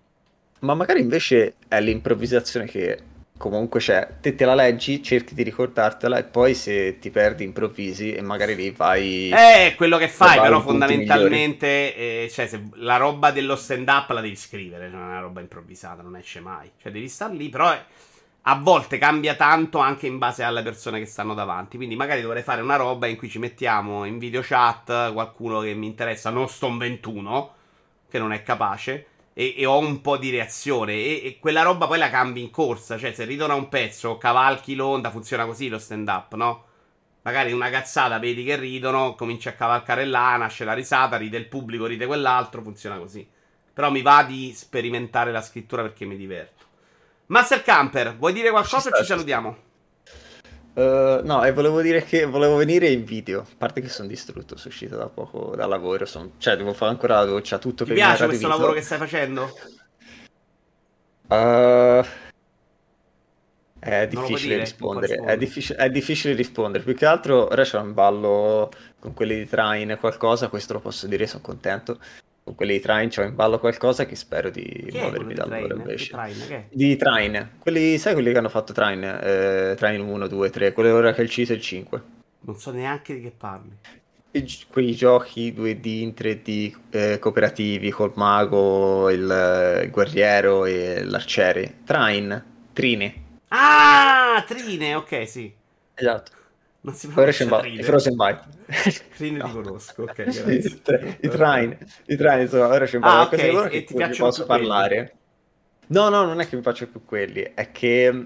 Ma magari invece è l'improvvisazione che comunque c'è. Te te la leggi, cerchi di ricordartela e poi se ti perdi improvvisi e magari lì vai... Eh, quello che fai, però fondamentalmente, eh, cioè, se la roba dello stand-up la devi scrivere, non è una roba improvvisata, non esce mai. Cioè, devi star lì, però a volte cambia tanto anche in base alle persone che stanno davanti. Quindi magari dovrei fare una roba in cui ci mettiamo in video chat qualcuno che mi interessa, non Stone 21, che non è capace. E, e ho un po' di reazione. E, e quella roba poi la cambi in corsa. Cioè, se ridono a un pezzo, cavalchi l'onda, funziona così lo stand-up, no? Magari una cazzata, vedi che ridono, cominci a cavalcare là, nasce la risata, ride il pubblico, ride quell'altro, funziona così. Però mi va di sperimentare la scrittura perché mi diverto. Master Camper, vuoi dire qualcosa Ci o sta, ci ci salutiamo? Eh, no, e volevo dire che volevo venire in video. A parte che sono distrutto, sono uscito da poco dal lavoro. son- Cioè, devo fare ancora la doccia, tutto Ti piace questo lavoro che stai facendo? Eh, È difficile dire? Rispondere, è, difficile, è difficile rispondere. Più che altro ora c'è un ballo con quelli di Train e qualcosa, questo lo posso dire, sono contento. Con quelli di Train c'ho in ballo qualcosa che spero di Chi è muovermi quello da di loro invece. Di Train, che? Di Train, quelli, sai quelli che hanno fatto Train? Eh, Train 1, 2, 3, quello ora che è il CIS e il 5. Non so neanche di che parli. Gi- quei giochi 2D in 3D eh, cooperativi col mago, il, eh, il guerriero e l'arciere. Train, Trine. Ah, Trine, ok, sì. Esatto. Non si Ora c'è pronuncia Trine. Frozen Byte. Trine No. li conosco, ok, grazie. I, tra- i train, i train, insomma, ora c'è un Ah, po' di ok, e che ti piacciono posso più quelli? parlare. No, no, non è che mi piacciono più quelli, è che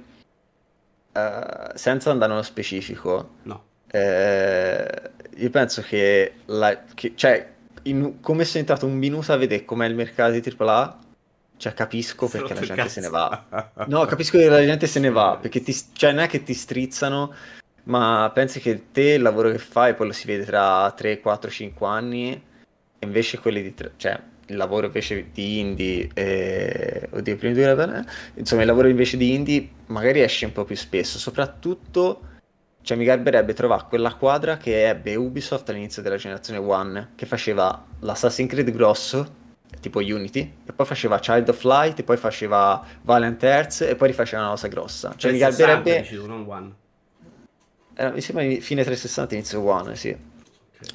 eh, senza andare nello specifico, No. eh, io penso che, la, che- cioè, in- come sono entrato un minuto a vedere com'è il mercato di AAA, cioè capisco perché la gente se ne cazzo. va. No, capisco che la gente se ne va, perché ti, cioè, non è che ti strizzano, ma pensi che te il lavoro che fai poi lo si vede tra 3, 4, 5 anni, e invece quelli di... tra- cioè, il lavoro invece di indie, eh, oddio, i primi due, eh, insomma, il lavoro invece di indie magari esce un po' più spesso, soprattutto, cioè, mi garberebbe trovare quella quadra che ebbe Ubisoft all'inizio della generazione One, che faceva l'Assassin's Creed grosso, tipo Unity, e poi faceva Child of Light, e poi faceva Valiant Hearts, e poi rifaceva una cosa grossa. Cioè, mi 360 garberebbe... One. Eh, mi sembra fine 360, inizio One, sì.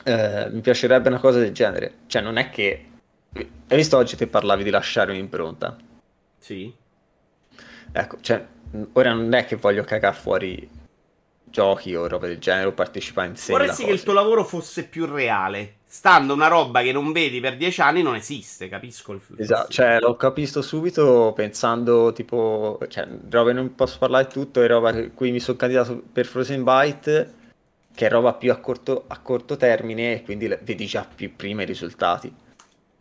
Eh, mi piacerebbe una cosa del genere. Cioè, non è che... Hai visto oggi te parlavi di lasciare un'impronta? Sì. Ecco, cioè, ora non è che voglio cagare fuori giochi o roba del genere o partecipare in sé Vorresti che il tuo lavoro fosse più reale. Stando una roba che non vedi per dieci anni non esiste, capisco il il Esatto, cioè l'ho capito subito pensando tipo, cioè, roba non posso parlare di tutto, è roba che cui mi sono candidato per Frozen Byte, che è roba più a corto, a corto termine e quindi le- vedi già più prima i risultati.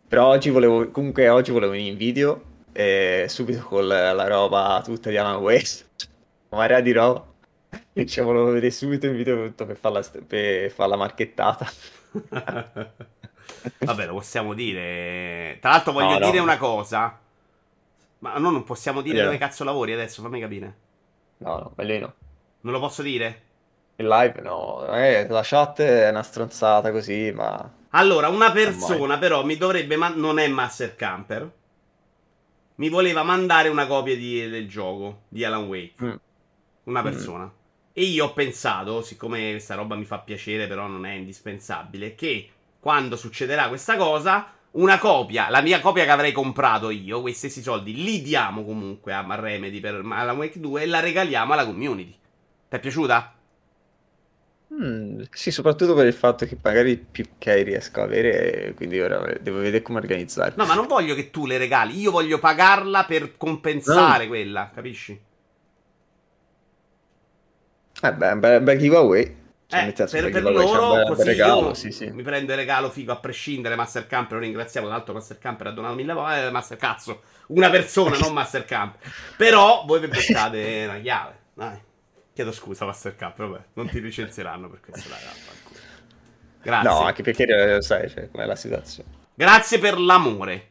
Però oggi volevo, comunque oggi volevo venire in video e subito con la, la roba tutta di Alan una marea di roba. E cioè, volevo vedere subito in video tutto per farla, per farla marchettata. Vabbè, lo possiamo dire. Tra l'altro voglio No, no. dire una cosa. Ma no, non possiamo dire dove cazzo lavori adesso, fammi capire. No, no, no. Non lo posso dire? In live no, eh, la chat è una stronzata così, ma... Allora, una persona però mi dovrebbe man- non è Master Camper. Mi voleva mandare una copia di- del gioco di Alan Wake. Mm. Una Mm. E io ho pensato, siccome questa roba mi fa piacere, però non è indispensabile, che quando succederà questa cosa, una copia, la mia copia che avrei comprato io, quei stessi soldi, li diamo comunque a Remedy per Alan Wake 2 e la regaliamo alla community. Ti è piaciuta? Mm, sì, soprattutto per il fatto che magari più che riesco a avere, quindi ora devo vedere come organizzare. No, ma non voglio che tu le regali, io voglio pagarla per compensare quella, capisci? Eh beh, bel, bel giveaway. Cioè, Eh, per, per cioè, loro bel- bel così regalo, io sì, sì. mi prendo il regalo figo a prescindere Master Camp lo ringraziamo tra l'altro Master Camp ha donato mille volte eh, Master cazzo una persona non Master Camp però voi vi beccate una chiave dai chiedo scusa Master Camp vabbè non ti licenzieranno per questo dai, grazie No, anche perché eh, sai, cioè, com'è la situazione. grazie per l'amore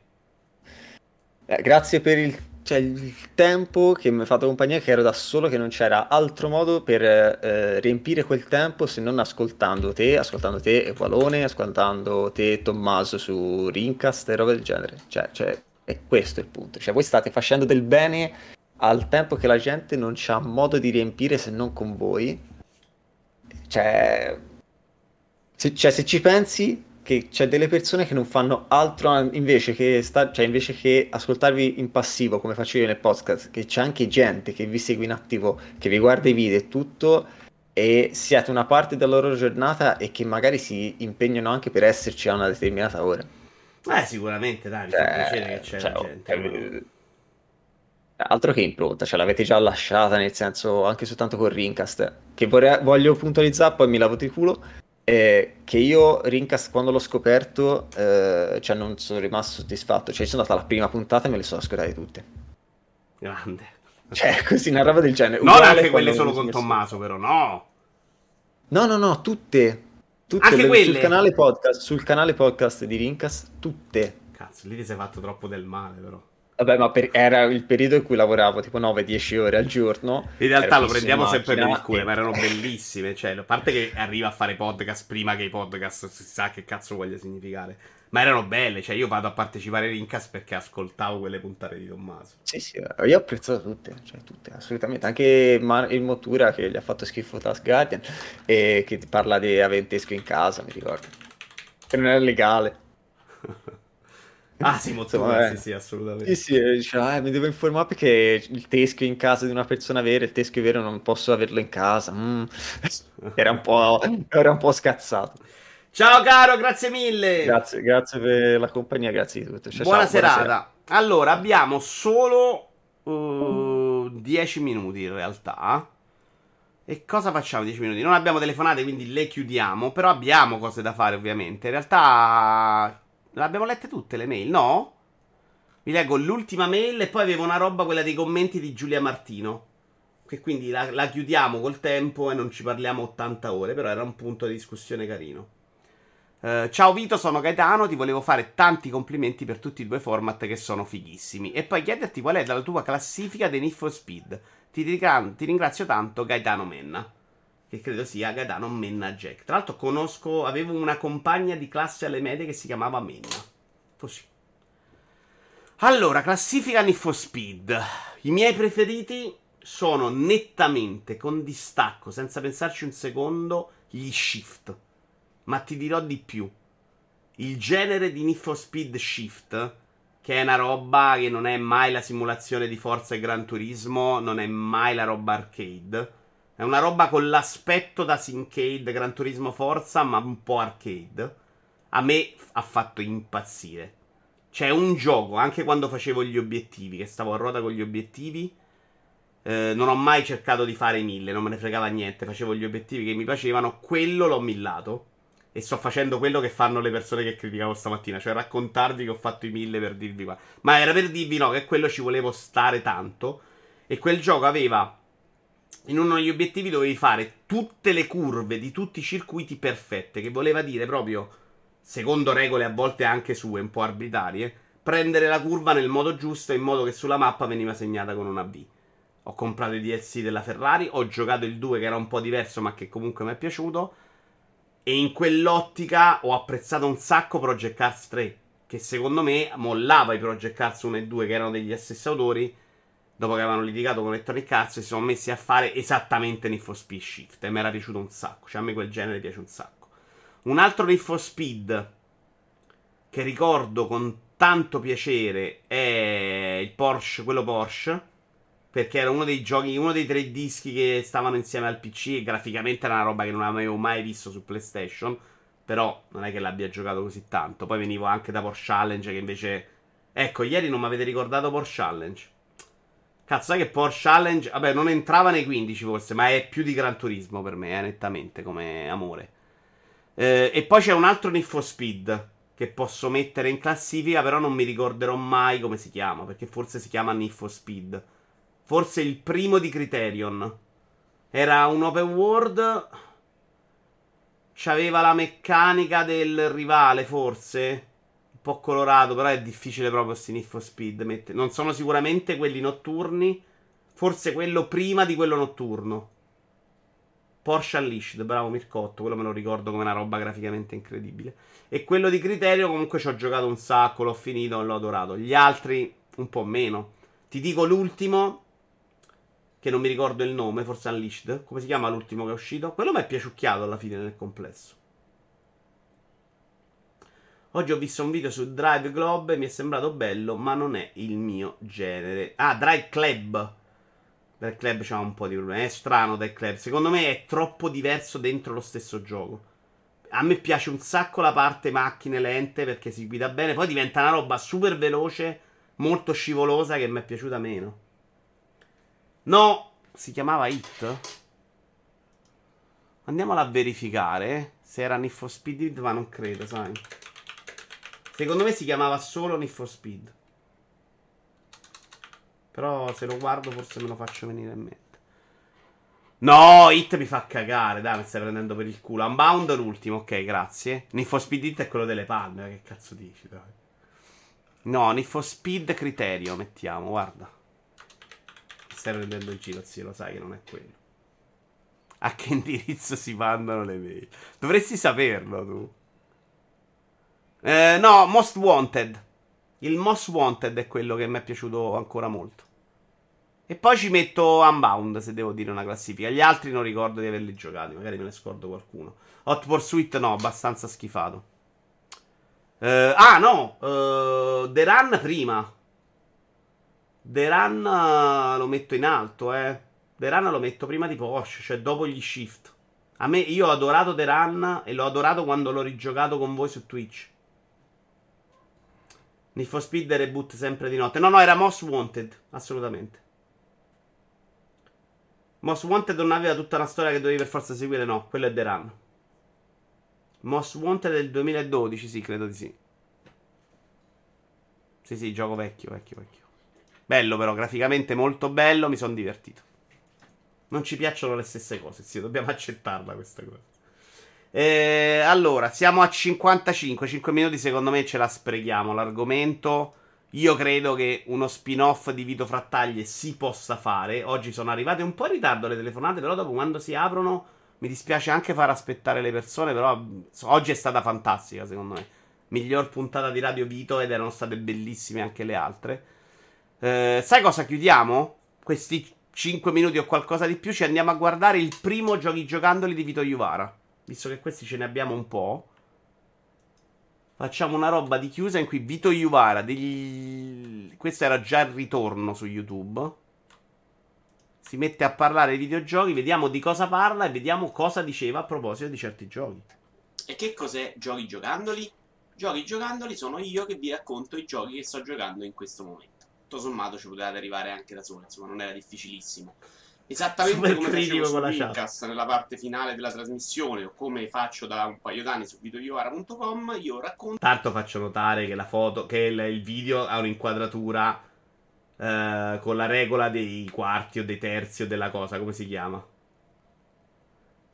Eh, grazie per il, cioè, il tempo che mi ha fatto compagnia, che ero da solo, che non c'era altro modo per eh, riempire quel tempo se non ascoltando te, ascoltando te e ascoltando te Tommaso su Rincast e roba del genere. Cioè, cioè, è questo il punto. Cioè, voi state facendo del bene al tempo che la gente non c'ha modo di riempire se non con voi. Cioè, se, cioè, se ci pensi che c'è delle persone che non fanno altro invece che, sta- cioè, invece che ascoltarvi in passivo come faccio io nel podcast, che c'è anche gente che vi segue in attivo, che vi guarda i video e tutto, e siete una parte della loro giornata e che magari si impegnano anche per esserci a una determinata ora. eh sicuramente dai mi fa Cioè, piacere che c'è cioè, gente eh, altro che impronta, ce l'avete già lasciata, nel senso anche soltanto con Rincast, che vorrei- voglio puntualizzare, poi mi lavo di culo, eh, che io Rincast quando l'ho scoperto, eh, cioè non sono rimasto soddisfatto, cioè sono andata alla prima puntata e me le sono ascoltate tutte. grande Cioè, così una roba del genere. non anche quelle solo con sono Tommaso però no No, no, no, tutte. Tutte Anche le- quelle? sul canale podcast, sul canale podcast di Rincast, tutte. cazzo lì ti sei fatto troppo del male però Vabbè, ma per- era il periodo in cui lavoravo tipo 9-10 ore al giorno. In realtà lo prendiamo sempre per il culo, ma erano bellissime. Cioè, a parte che arriva a fare podcast prima che i podcast si sa che cazzo voglia significare. Ma erano belle, cioè io vado a partecipare ai Rincast perché ascoltavo quelle puntate di Tommaso. Sì, sì, io ho apprezzato tutte, cioè tutte, assolutamente. Anche il Motura che gli ha fatto schifo Task Guardian e che parla di Aventesco in casa, mi ricordo. Che non era legale. Ah, sì, Mozzone, Insomma, sì, eh. sì, assolutamente. Sì, sì, e diceva, "Eh, mi devo informare perché il teschio in casa di una persona vera, il teschio vero non posso averlo in casa. Mm. Era un po', era un po' scazzato. Ciao caro, grazie mille. Grazie, grazie per la compagnia, grazie di tutto. Ciao, buona ciao, serata. sera. Allora, abbiamo solo 10 minuti in realtà. E cosa facciamo 10 minuti? Non abbiamo telefonate, quindi le chiudiamo. Però abbiamo cose da fare, ovviamente. In realtà, le abbiamo lette tutte le mail, no? Vi leggo l'ultima mail e poi avevo una roba, quella dei commenti di Giulia Martino. Che quindi la, la chiudiamo col tempo e non ci parliamo 80 ore. Però era un punto di discussione carino. Eh, ciao Vito, sono Gaetano. Ti volevo fare tanti complimenti per tutti i due format che sono fighissimi. E poi chiederti qual è la tua classifica dei Need for Speed. Ti, ti ringrazio tanto, Gaetano Menna. Che credo sia Gaetano Menna Jack. Tra l'altro, conosco, avevo una compagna di classe alle medie che si chiamava Menna. Così. Allora, classifica Need Speed. I miei preferiti sono nettamente, con distacco, senza pensarci un secondo, gli Shift. Ma ti dirò di più. Il genere di Need Speed Shift, che è una roba che non è mai la simulazione di Forza e Gran Turismo, non è mai la roba arcade. È una roba con l'aspetto da Syncade, Gran Turismo Forza, ma un po' arcade. A me f- ha fatto impazzire. C'è un gioco, anche quando facevo gli obiettivi, che stavo a ruota con gli obiettivi. eh, non ho mai cercato di fare mille, non me ne fregava niente. Facevo gli obiettivi che mi piacevano. Quello l'ho millato. E sto facendo quello che fanno le persone che criticavo stamattina. Cioè raccontarvi che ho fatto i mille per dirvi qua. Ma era per dirvi no, che quello ci volevo stare tanto. E quel gioco aveva. In uno degli obiettivi dovevi fare tutte le curve di tutti i circuiti perfette. Che voleva dire proprio secondo regole a volte anche sue, un po' arbitrarie, prendere la curva nel modo giusto in modo che sulla mappa veniva segnata con una V. Ho comprato i DLC della Ferrari, ho giocato il 2 che era un po' diverso ma che comunque mi è piaciuto e in quell'ottica ho apprezzato un sacco Project Cars 3 che secondo me mollava i Project Cars 1 e 2 che erano degli stessi autori dopo che avevano litigato con Electronic Arts si sono messi a fare esattamente Need for Speed Shift e mi era piaciuto un sacco, cioè a me quel genere piace un sacco. Un altro Need for Speed che ricordo con tanto piacere è il Porsche, quello Porsche, perché era uno dei giochi, uno dei tre dischi che stavano insieme al PC e graficamente era una roba che non avevo mai visto su PlayStation, però non è che l'abbia giocato così tanto. Poi venivo anche da Porsche Challenge che invece Ecco, ieri non mi avete ricordato Porsche Challenge. Cazzo, sai che Porsche Challenge, vabbè, non entrava nei 15 forse, ma è più di Gran Turismo per me, eh, nettamente, come amore. Eh, e poi c'è un altro Need for Speed che posso mettere in classifica, però non mi ricorderò mai come si chiama, perché forse si chiama Need for Speed. Forse il primo di Criterion. Era un open world. C'aveva la meccanica del rivale, forse. Po' colorato, però è difficile proprio Need for Speed. mette- Non sono sicuramente quelli notturni. Forse quello prima di quello notturno. Porsche Unleashed, bravo Mircotto, quello me lo ricordo come una roba graficamente incredibile. E quello di Criterio comunque ci ho giocato un sacco, l'ho finito, l'ho adorato. Gli altri un po' meno. Ti dico l'ultimo, che non mi ricordo il nome, forse Unleashed. Come si chiama l'ultimo che è uscito? Quello mi è piaciucchiato alla fine nel complesso. Oggi ho visto un video su Drive Globe e mi è sembrato bello, ma non è il mio genere. Ah, Drive Club. Drive Club c'ha un po' di problemi. È strano Drive Club. Secondo me è troppo diverso dentro lo stesso gioco. A me piace un sacco la parte macchine lente perché si guida bene. Poi diventa una roba super veloce, molto scivolosa che mi è piaciuta meno. No, si chiamava Hit? Andiamola a verificare se era Need for Speed Hit, ma non credo, sai. Secondo me si chiamava solo Need for Speed. Però se lo guardo forse me lo faccio venire in mente. No, Hit mi fa cagare, dai, mi stai prendendo per il culo. Unbound l'ultimo, ok, grazie. Need for Speed Hit è quello delle palme, che cazzo dici, dai. No, Need for Speed criterio, mettiamo, guarda. Stai prendendo in giro, zio, lo sai che non è quello. A che indirizzo si mandano le mail? Dovresti saperlo tu. Eh, no, Most Wanted. Il Most Wanted è quello che mi è piaciuto ancora molto. E poi ci metto Unbound, se devo dire una classifica. Gli altri non ricordo di averli giocati, magari me ne scordo qualcuno. Hot Pursuit no, abbastanza schifato. Uh, ah, no, uh, The Run prima. The Run uh, lo metto in alto, eh. The Run lo metto prima di Porsche, cioè dopo gli shift. A me, io ho adorato The Run e l'ho adorato quando l'ho rigiocato con voi su Twitch. Need for Speed reboot sempre di notte. No, no, era Most Wanted, assolutamente. Most Wanted non aveva tutta una storia che dovevi per forza seguire, no, quello è The Run. Most Wanted del 2012, sì, credo di sì. Sì, sì, gioco vecchio, vecchio, vecchio. Bello però, graficamente molto bello, mi sono divertito. Non ci piacciono le stesse cose, sì, dobbiamo accettarla questa cosa. Eh, allora, siamo a 55, 5 minuti secondo me ce la sprechiamo l'argomento. Io credo che uno spin-off di Vito Frattaglie si possa fare. Oggi sono arrivate un po' in ritardo le telefonate, però dopo quando si aprono mi dispiace anche far aspettare le persone, però oggi è stata fantastica secondo me. Miglior puntata di Radio Vito ed erano state bellissime anche le altre. Eh, sai cosa chiudiamo? Questi 5 minuti o qualcosa di più ci andiamo a guardare il primo giochi giocandoli di Vito Iuvara. Visto che questi ce ne abbiamo un po'. Facciamo una roba di chiusa in cui Vito Iuvara degli... Questo era già il ritorno su YouTube si mette a parlare di videogiochi, vediamo di cosa parla e vediamo cosa diceva a proposito di certi giochi. E che cos'è giochi giocandoli? Giochi giocandoli sono io che vi racconto i giochi che sto giocando in questo momento. Tutto sommato ci potevate arrivare anche da solo, insomma non era difficilissimo. Esattamente Super come facevo su Lucas nella parte finale della trasmissione o come faccio da un paio d'anni su videoiovara.com, io racconto... Tanto faccio notare che la foto, che il, il video ha un'inquadratura Uh, con la regola dei quarti o dei terzi o della cosa, come si chiama?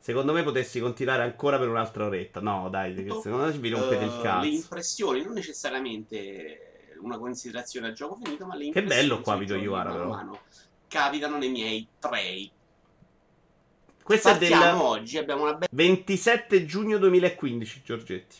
Secondo me potessi continuare ancora per un'altra oretta. No, dai, secondo me vi rompete uh, il cazzo. Le impressioni, non necessariamente una considerazione al gioco finito, ma le impressioni. Che bello qua Video Iwara, però. Mano, capitano nei miei trei. Questo è del oggi, abbiamo una be- 27 giugno 2015, Giorgetti.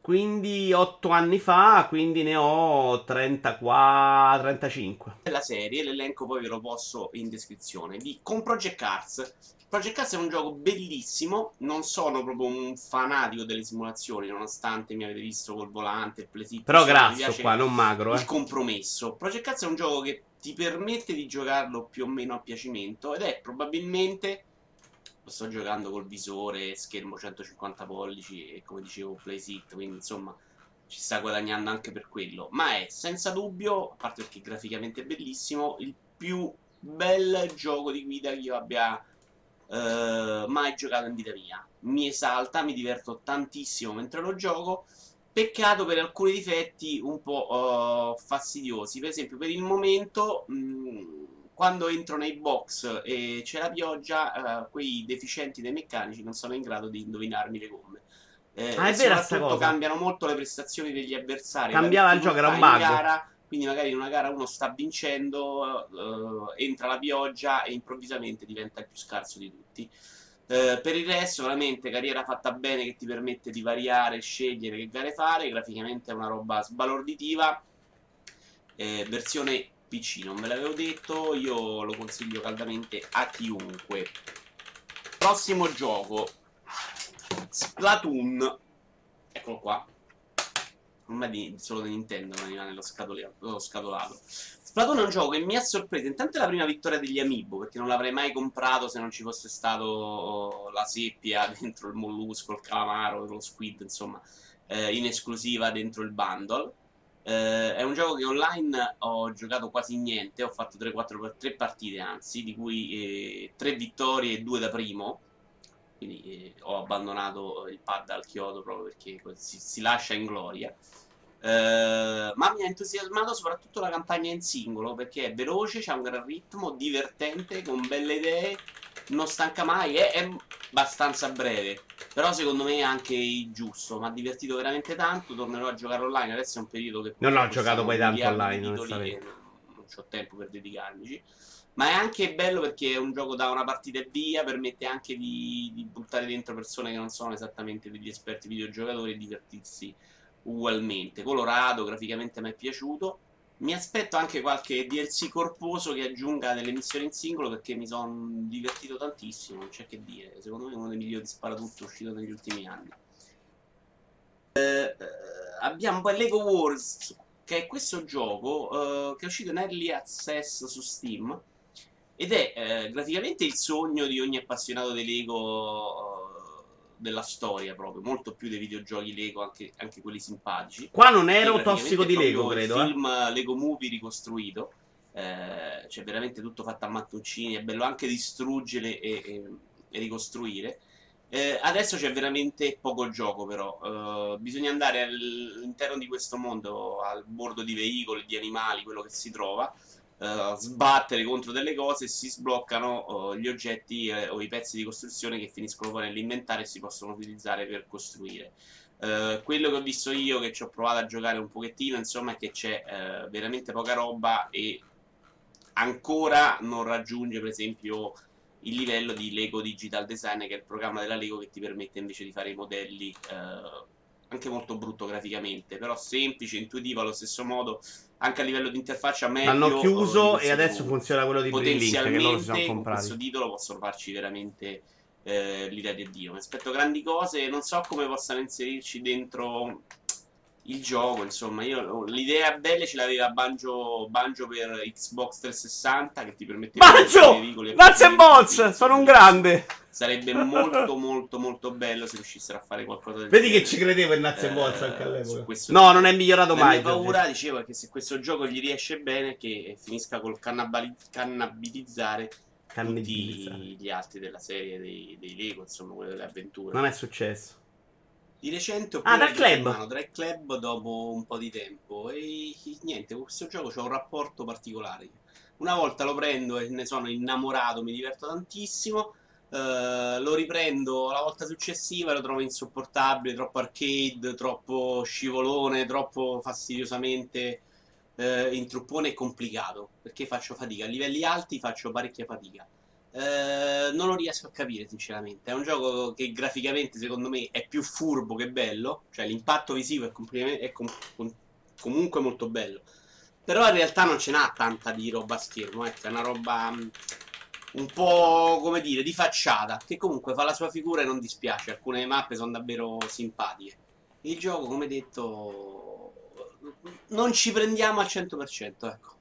Quindi 8 anni fa, quindi ne ho 34, 35. La serie, l'elenco poi ve lo posso in descrizione. Di, con Project Cars. Project Cars è un gioco bellissimo, non sono proprio un fanatico delle simulazioni, nonostante mi avete visto col volante, il play Però grasso qua, non magro. Eh. Il compromesso. Project Cars è un gioco che ti permette di giocarlo più o meno a piacimento ed è probabilmente lo sto giocando col visore, schermo 150 pollici e come dicevo PlaySit, quindi insomma ci sta guadagnando anche per quello. Ma è senza dubbio, a parte perché graficamente è bellissimo, il più bel gioco di guida che io abbia uh, mai giocato in vita mia. Mi esalta, mi diverto tantissimo mentre lo gioco. Peccato per alcuni difetti un po' uh, fastidiosi. Per esempio, per il momento. Mh, mm, quando entro nei box e c'è la pioggia, uh, quei deficienti dei meccanici non sono in grado di indovinarmi le gomme. Eh, ah, è sta cosa. cambiano molto le prestazioni degli avversari. Cambiava il gioco, era un bug. Gara, quindi magari in una gara uno sta vincendo, uh, entra la pioggia e improvvisamente diventa il più scarso di tutti. Uh, per il resto, veramente carriera fatta bene che ti permette di variare, scegliere che gare fare. Graficamente è una roba sbalorditiva. Eh, versione PC, non ve l'avevo detto, io lo consiglio caldamente a chiunque. Prossimo gioco, Splatoon, eccolo qua, non è di, solo di Nintendo, ma nello scatolato. Splatoon è un gioco che mi ha sorpreso. Intanto è la prima vittoria degli Amiibo, perché non l'avrei mai comprato se non ci fosse stato la seppia dentro il mollusco, il calamaro, lo squid, insomma, eh, in esclusiva dentro il bundle. Eh, è un gioco che online ho giocato quasi niente, ho fatto 3-4 3 partite anzi, di cui eh, 3 vittorie e 2 da primo. Quindi eh, ho abbandonato il pad al chiodo proprio perché si, si lascia in gloria. Uh, ma mi ha entusiasmato soprattutto la campagna in singolo perché è veloce, c'ha un gran ritmo, divertente, con belle idee, non stanca mai, è, è abbastanza breve, però secondo me è anche giusto, mi ha divertito veramente tanto, tornerò a giocare online, adesso è un periodo che... Non ho giocato poi tanto online, onestamente. Non, non ho tempo per dedicarmici. Ma è anche bello perché è un gioco da una partita e via, permette anche di, di buttare dentro persone che non sono esattamente degli esperti videogiocatori e divertirsi ugualmente. Colorato, graficamente mi è piaciuto. Mi aspetto anche qualche DLC corposo che aggiunga delle missioni in singolo perché mi sono divertito tantissimo, non c'è che dire. Secondo me è uno dei migliori sparatutto uscito negli ultimi anni. Eh, eh, abbiamo poi Lego Wars, che è questo gioco eh, che è uscito in early access su Steam ed è eh, graficamente il sogno di ogni appassionato di Lego della storia proprio, molto più dei videogiochi Lego, anche, anche quelli simpatici. Qua non ero tossico di Lego, credo. Il eh. film Lego Movie ricostruito, eh, cioè veramente tutto fatto a mattoncini, è bello anche distruggere e, e, e ricostruire. Eh, adesso c'è veramente poco gioco, però. Uh, bisogna andare all'interno di questo mondo, al bordo di veicoli, di animali, quello che si trova, uh, sbattere contro delle cose e si sbloccano uh, gli oggetti eh, o i pezzi di costruzione che finiscono poi nell'inventario e si possono utilizzare per costruire. Uh, quello che ho visto io, che ci ho provato a giocare un pochettino, insomma, è che c'è uh, veramente poca roba e ancora non raggiunge, per esempio, il livello di Lego Digital Design, che è il programma della Lego che ti permette invece di fare i modelli uh, anche molto brutto graficamente, però semplice, intuitivo allo stesso modo anche a livello di interfaccia meglio. L'hanno chiuso e adesso funziona quello di Brink che loro. Con questo titolo possono farci veramente eh, l'idea di Dio. Mi aspetto grandi cose, non so come possano inserirci dentro il gioco, insomma, io l'idea bella ce l'aveva Banjo, Banjo per Xbox 360 che ti permette Banjo! Nuts and Bolts! Sono un grande! Sarebbe molto molto molto bello se riuscissero a fare qualcosa del Vedi genere. che ci credevo in Nuts and Bolts anche all'epoca. No, non è migliorato la mai. La paura, dicevo, è che se questo gioco gli riesce bene che finisca col cannabilizzare tutti gli altri della serie dei, dei Lego, insomma, quelle delle avventure. Non è successo. Di recente ho ah, Drag Club. Drag Club dopo un po' di tempo e niente, con questo gioco c'ho un rapporto particolare. Una volta lo prendo e ne sono innamorato, mi diverto tantissimo. Uh, lo riprendo la volta successiva e lo trovo insopportabile, troppo arcade, troppo scivolone, troppo fastidiosamente uh, intruppone e complicato. Perché faccio fatica. A livelli alti faccio parecchia fatica. Eh, non lo riesco a capire sinceramente. È un gioco che graficamente secondo me è più furbo che bello, cioè l'impatto visivo è, è com- com- comunque molto bello. Però in realtà non ce n'ha tanta di roba a schermo, ecco, è una roba um, un po' come dire di facciata, che comunque fa la sua figura e non dispiace. Alcune mappe sono davvero simpatiche. Il gioco, come detto, non ci prendiamo al 100%, ecco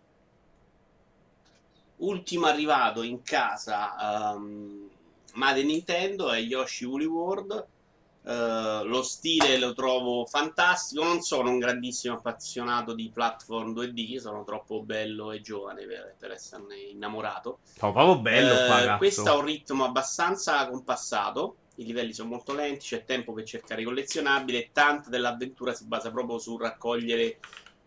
ultimo arrivato in casa um, Made Nintendo è Yoshi Woolly World. Uh, lo stile lo trovo fantastico. Non sono un grandissimo appassionato di platform 2D, sono troppo bello e giovane per, per esserne innamorato. Sono proprio bello uh, qua, Questo ha un ritmo abbastanza compassato. I livelli sono molto lenti, c'è tempo per cercare i collezionabili e tanta dell'avventura si basa proprio su raccogliere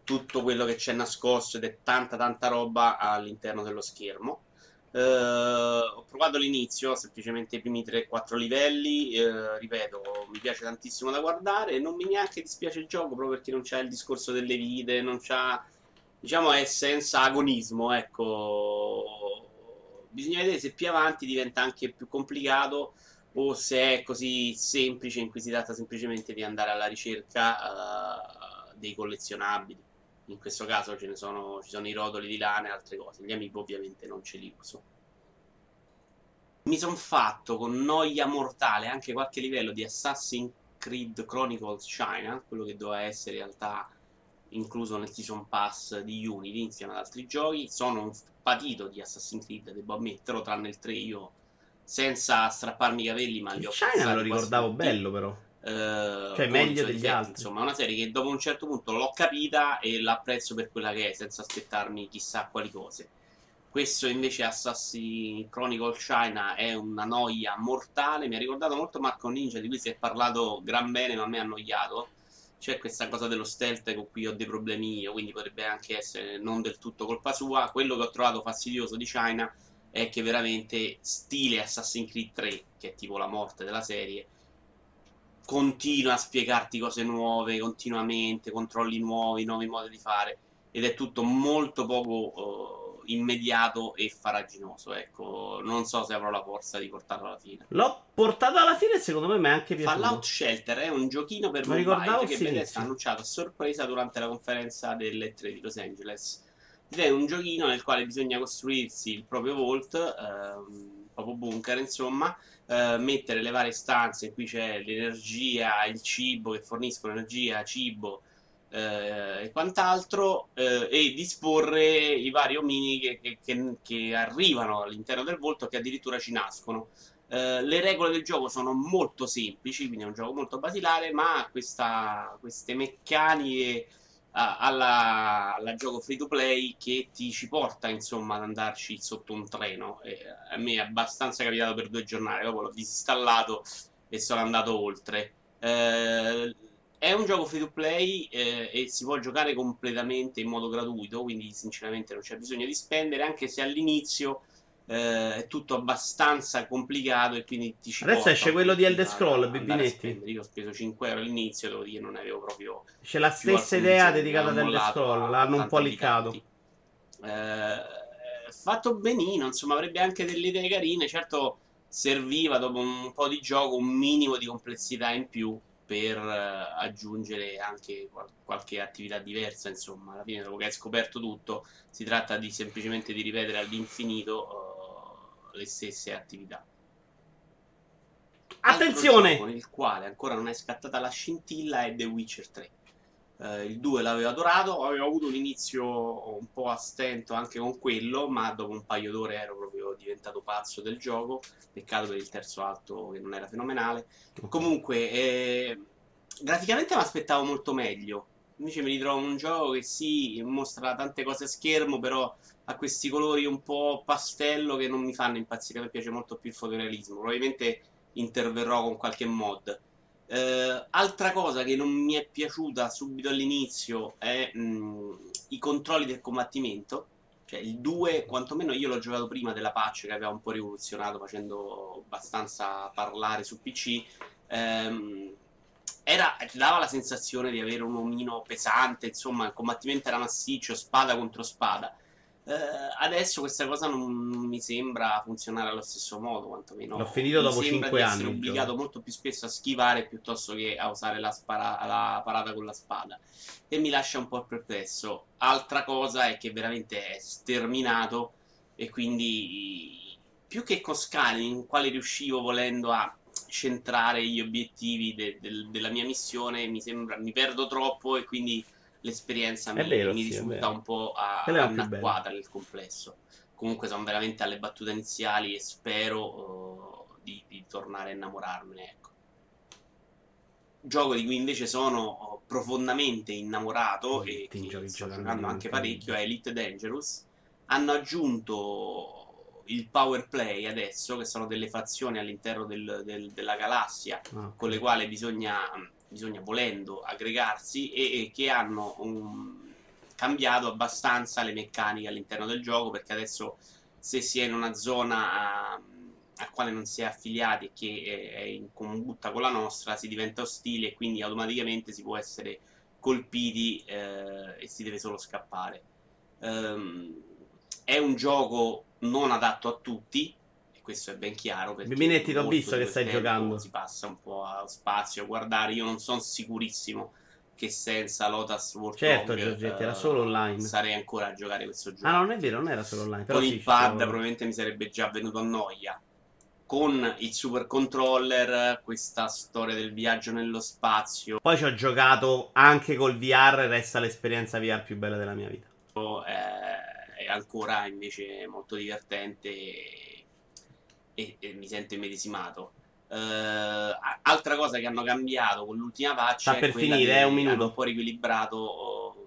tutto quello che c'è nascosto ed è tanta tanta roba all'interno dello schermo. Uh, ho provato l'inizio, semplicemente i primi 3-4 livelli, uh, ripeto, mi piace tantissimo da guardare, non mi neanche dispiace il gioco proprio perché non c'è il discorso delle vite, non c'ha, diciamo, è senza agonismo, ecco. Bisogna vedere se più avanti diventa anche più complicato o se è così semplice in cui si tratta semplicemente di andare alla ricerca uh, dei collezionabili in questo caso ce ne sono, ci sono i rotoli di lana e altre cose. Gli amiibo ovviamente non ce li uso. Mi sono fatto con noia mortale anche qualche livello di Assassin's Creed Chronicles China, quello che doveva essere in realtà incluso nel Season Pass di Unity insieme ad altri giochi. Sono un patito di Assassin's Creed, devo ammetterlo, tranne il 3 io senza strapparmi i capelli, ma li ho China me lo ricordavo bello però. Uh, cioè meglio degli difetti, altri insomma, è una serie che dopo un certo punto l'ho capita e l'apprezzo per quella che è, senza aspettarmi chissà quali cose. Questo invece Assassin's Chronicle China è una noia mortale. Mi ha ricordato molto Marco Ninja, di cui si è parlato gran bene, ma a me ha annoiato. c'è questa cosa dello stealth con cui ho dei problemi io, quindi potrebbe anche essere non del tutto colpa sua. Quello che ho trovato fastidioso di China è che veramente stile Assassin's Creed 3, che è tipo la morte della serie, continua a spiegarti cose nuove continuamente, controlli nuovi, nuovi modi di fare ed è tutto molto poco uh, immediato e faraginoso. Ecco, non so se avrò la forza di portarlo alla fine. L'ho portato alla fine e secondo me mi è anche piaciuto. Fallout Shelter è un giochino per Mi mobile che Bethesda ha annunciato a sorpresa durante la conferenza delle 3 di Los Angeles. Ed è un giochino nel quale bisogna costruirsi il proprio vault, ehm, il proprio bunker, insomma, eh, mettere le varie stanze cui c'è l'energia, il cibo che forniscono energia, cibo eh, e quant'altro, eh, e disporre i vari omini che, che- che- arrivano all'interno del volto che addirittura ci nascono. Eh, le regole del gioco sono molto semplici, quindi è un gioco molto basilare, ma ha queste meccaniche alla, alla gioco free to play che ti ci porta insomma ad andarci sotto un treno. E a me è abbastanza capitato per due giornate, dopo l'ho disinstallato e sono andato oltre. Eh, è un gioco free to play eh, e si può giocare completamente in modo gratuito, quindi sinceramente non c'è bisogno di spendere, anche se all'inizio eh, è tutto abbastanza complicato e quindi ti ci Adesso esce quello di Elder Scroll, Bibinetti. Io ho speso 5 euro all'inizio, devo dire, non avevo proprio C'è la stessa idea dedicata ad Elder Scroll, l'hanno un po' liccato. Eh, fatto benino, insomma, avrebbe anche delle idee carine. Certo, serviva dopo un po' di gioco un minimo di complessità in più per eh, aggiungere anche qual- qualche attività diversa. Insomma, alla fine, dopo che hai scoperto tutto, si tratta di semplicemente di ripetere all'infinito eh, le stesse attività. Attenzione! gioco nel quale ancora non è scattata la scintilla è The Witcher 3. Eh, il 2 l'avevo adorato, avevo avuto un inizio un po' a stento anche con quello, ma dopo un paio d'ore ero proprio diventato pazzo del gioco. Peccato per il terzo atto che non era fenomenale. Comunque, eh, graficamente mi aspettavo molto meglio. Invece mi ritrovo un gioco che sì, mostra tante cose a schermo, però ha questi colori un po' pastello che non mi fanno impazzire. A me piace molto più il fotorealismo. Probabilmente interverrò con qualche mod. Eh, altra cosa che non mi è piaciuta subito all'inizio è mh, i controlli del combattimento. Cioè, il 2, quantomeno io l'ho giocato prima della patch che aveva un po' rivoluzionato facendo abbastanza parlare su PC. Ehm, era, dava la sensazione di avere un omino pesante, insomma, il combattimento era massiccio, spada contro spada. Eh, adesso questa cosa non mi sembra funzionare allo stesso modo, quantomeno. L'ho finito Mi dopo sembra 5 di anni il obbligato molto più spesso a schivare piuttosto che a usare la, spara- la parata con la spada. E mi lascia un po' perplesso. Altra cosa è che veramente è sterminato e quindi più che con scali in quale riuscivo volendo a centrare gli obiettivi de- del- della mia missione, mi sembra mi perdo troppo e quindi l'esperienza mi, vero, mi sì, risulta un po' a- anacquata nel complesso. Comunque sono veramente alle battute iniziali e spero eh, di, di tornare a innamorarmene. Ecco. Gioco di cui invece sono oh, profondamente innamorato Poi e che sto giocando anche parecchio è Elite Dangerous. Hanno aggiunto il power play adesso, che sono delle fazioni all'interno del- del- della galassia Ah, con le quali bisogna, bisogna volendo aggregarsi e, e che hanno un- cambiato abbastanza le meccaniche all'interno del gioco perché adesso se si è in una zona a, a quale non si è affiliati e che è, è in combutta con la nostra si diventa ostile e quindi automaticamente si può essere colpiti eh, e si deve solo scappare. Ehm, è un gioco non adatto a tutti e questo è ben chiaro Bibinetti, molto visto che stai giocando. si passa un po' a spazio a guardare io non sono sicurissimo che senza Lotus World Certo, Giorgetti, era solo online. sarei ancora a giocare questo gioco Ah, no, non è vero, non era solo online. Con sì, il ci pad stavo- probabilmente mi sarebbe già venuto a noia. Con il super controller, questa storia del viaggio nello spazio Poi ci ho giocato anche col VR, resta l'esperienza VR più bella della mia vita. eh, ancora invece molto divertente e, e- e mi sento immedesimato. Eh, a- altra cosa che hanno cambiato con l'ultima patch Sta è per finire, di- eh, un minuto. hanno un po' riequilibrato oh,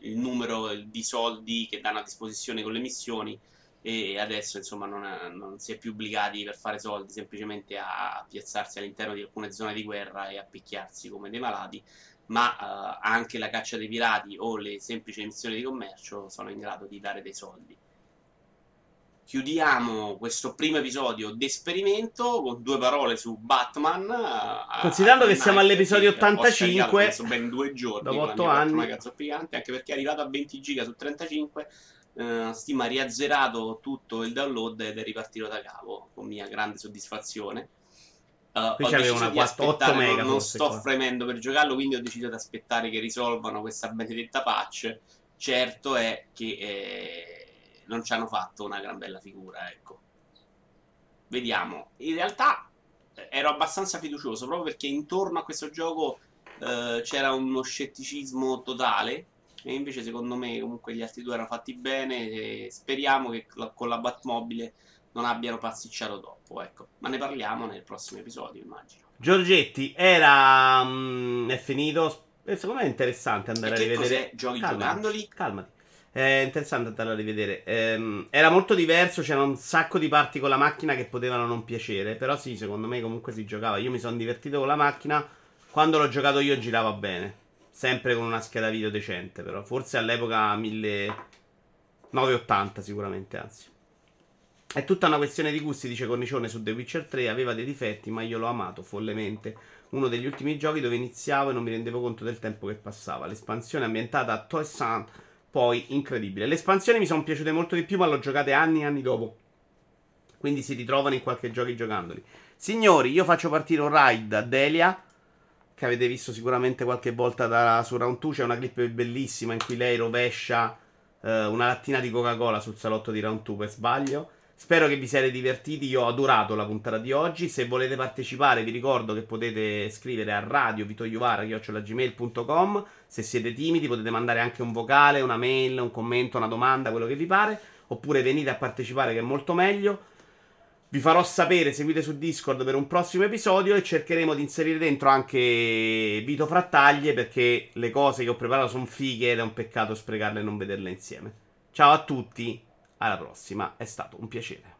il numero di soldi che danno a disposizione con le missioni e adesso insomma non, è, non, si è più obbligati per fare soldi semplicemente a piazzarsi all'interno di alcune zone di guerra e a picchiarsi come dei malati, ma uh, anche la caccia dei pirati o le semplici missioni di commercio sono in grado di dare dei soldi. Chiudiamo questo primo episodio d'esperimento con due parole su Batman. Uh, Considerando che siamo all'episodio 85, ho ben due giorni dopo 8 anni, anche perché è arrivato a 20 giga su 35 Uh, Steam ha riazzerato tutto il download ed è ripartito da capo con mia grande soddisfazione. Uh, Qui c'aveva una 4, 8 mega. Non, non sto qua. fremendo per giocarlo, quindi ho deciso di aspettare che risolvano questa benedetta patch. Certo è che eh, non ci hanno fatto una gran bella figura, ecco. Vediamo. In realtà eh, ero abbastanza fiducioso proprio perché intorno a questo gioco eh, c'era uno scetticismo totale e invece secondo me comunque gli altri due erano fatti bene e speriamo che con la Batmobile non abbiano passicciato troppo, ecco. Ma ne parliamo nel prossimo episodio, immagino. Giorgetti, era... Um, è finito... Secondo me è interessante andare a rivedere... Cos'è? Giochi calmati, giocandoli? Calmati. È interessante andare a rivedere. Ehm, era molto diverso, c'era un sacco di parti con la macchina che potevano non piacere. Però sì, secondo me comunque si giocava. Io mi sono divertito con la macchina. Quando l'ho giocato io girava bene. Sempre con una scheda video decente, però. Forse all'epoca 1980 sicuramente, anzi. È tutta una questione di gusti, dice Cornicione su The Witcher 3. Aveva dei difetti, ma io l'ho amato follemente. Uno degli ultimi giochi dove iniziavo e non mi rendevo conto del tempo che passava. L'espansione ambientata a Toy poi incredibile. Le espansioni mi sono piaciute molto di più, ma l'ho giocate anni e anni dopo. Quindi si ritrovano in qualche gioco giocandoli. Signori, io faccio partire un ride a Delia che avete visto sicuramente qualche volta da, su Round 2. C'è una clip bellissima in cui lei rovescia eh, una lattina di Coca-Cola sul salotto di Round 2 per sbaglio. Spero che vi siate divertiti. Io ho adorato la puntata di oggi. Se volete partecipare, vi ricordo che potete scrivere a radio vitoiovara.gmail.com. Se siete timidi, potete mandare anche un vocale, una mail, un commento, una domanda, quello che vi pare. Oppure venite a partecipare, che è molto meglio. Vi farò sapere, seguite su Discord per un prossimo episodio e cercheremo di inserire dentro anche Vito Frattaglie perché le cose che ho preparato sono fighe ed è un peccato sprecarle e non vederle insieme. Ciao a tutti, alla prossima, è stato un piacere.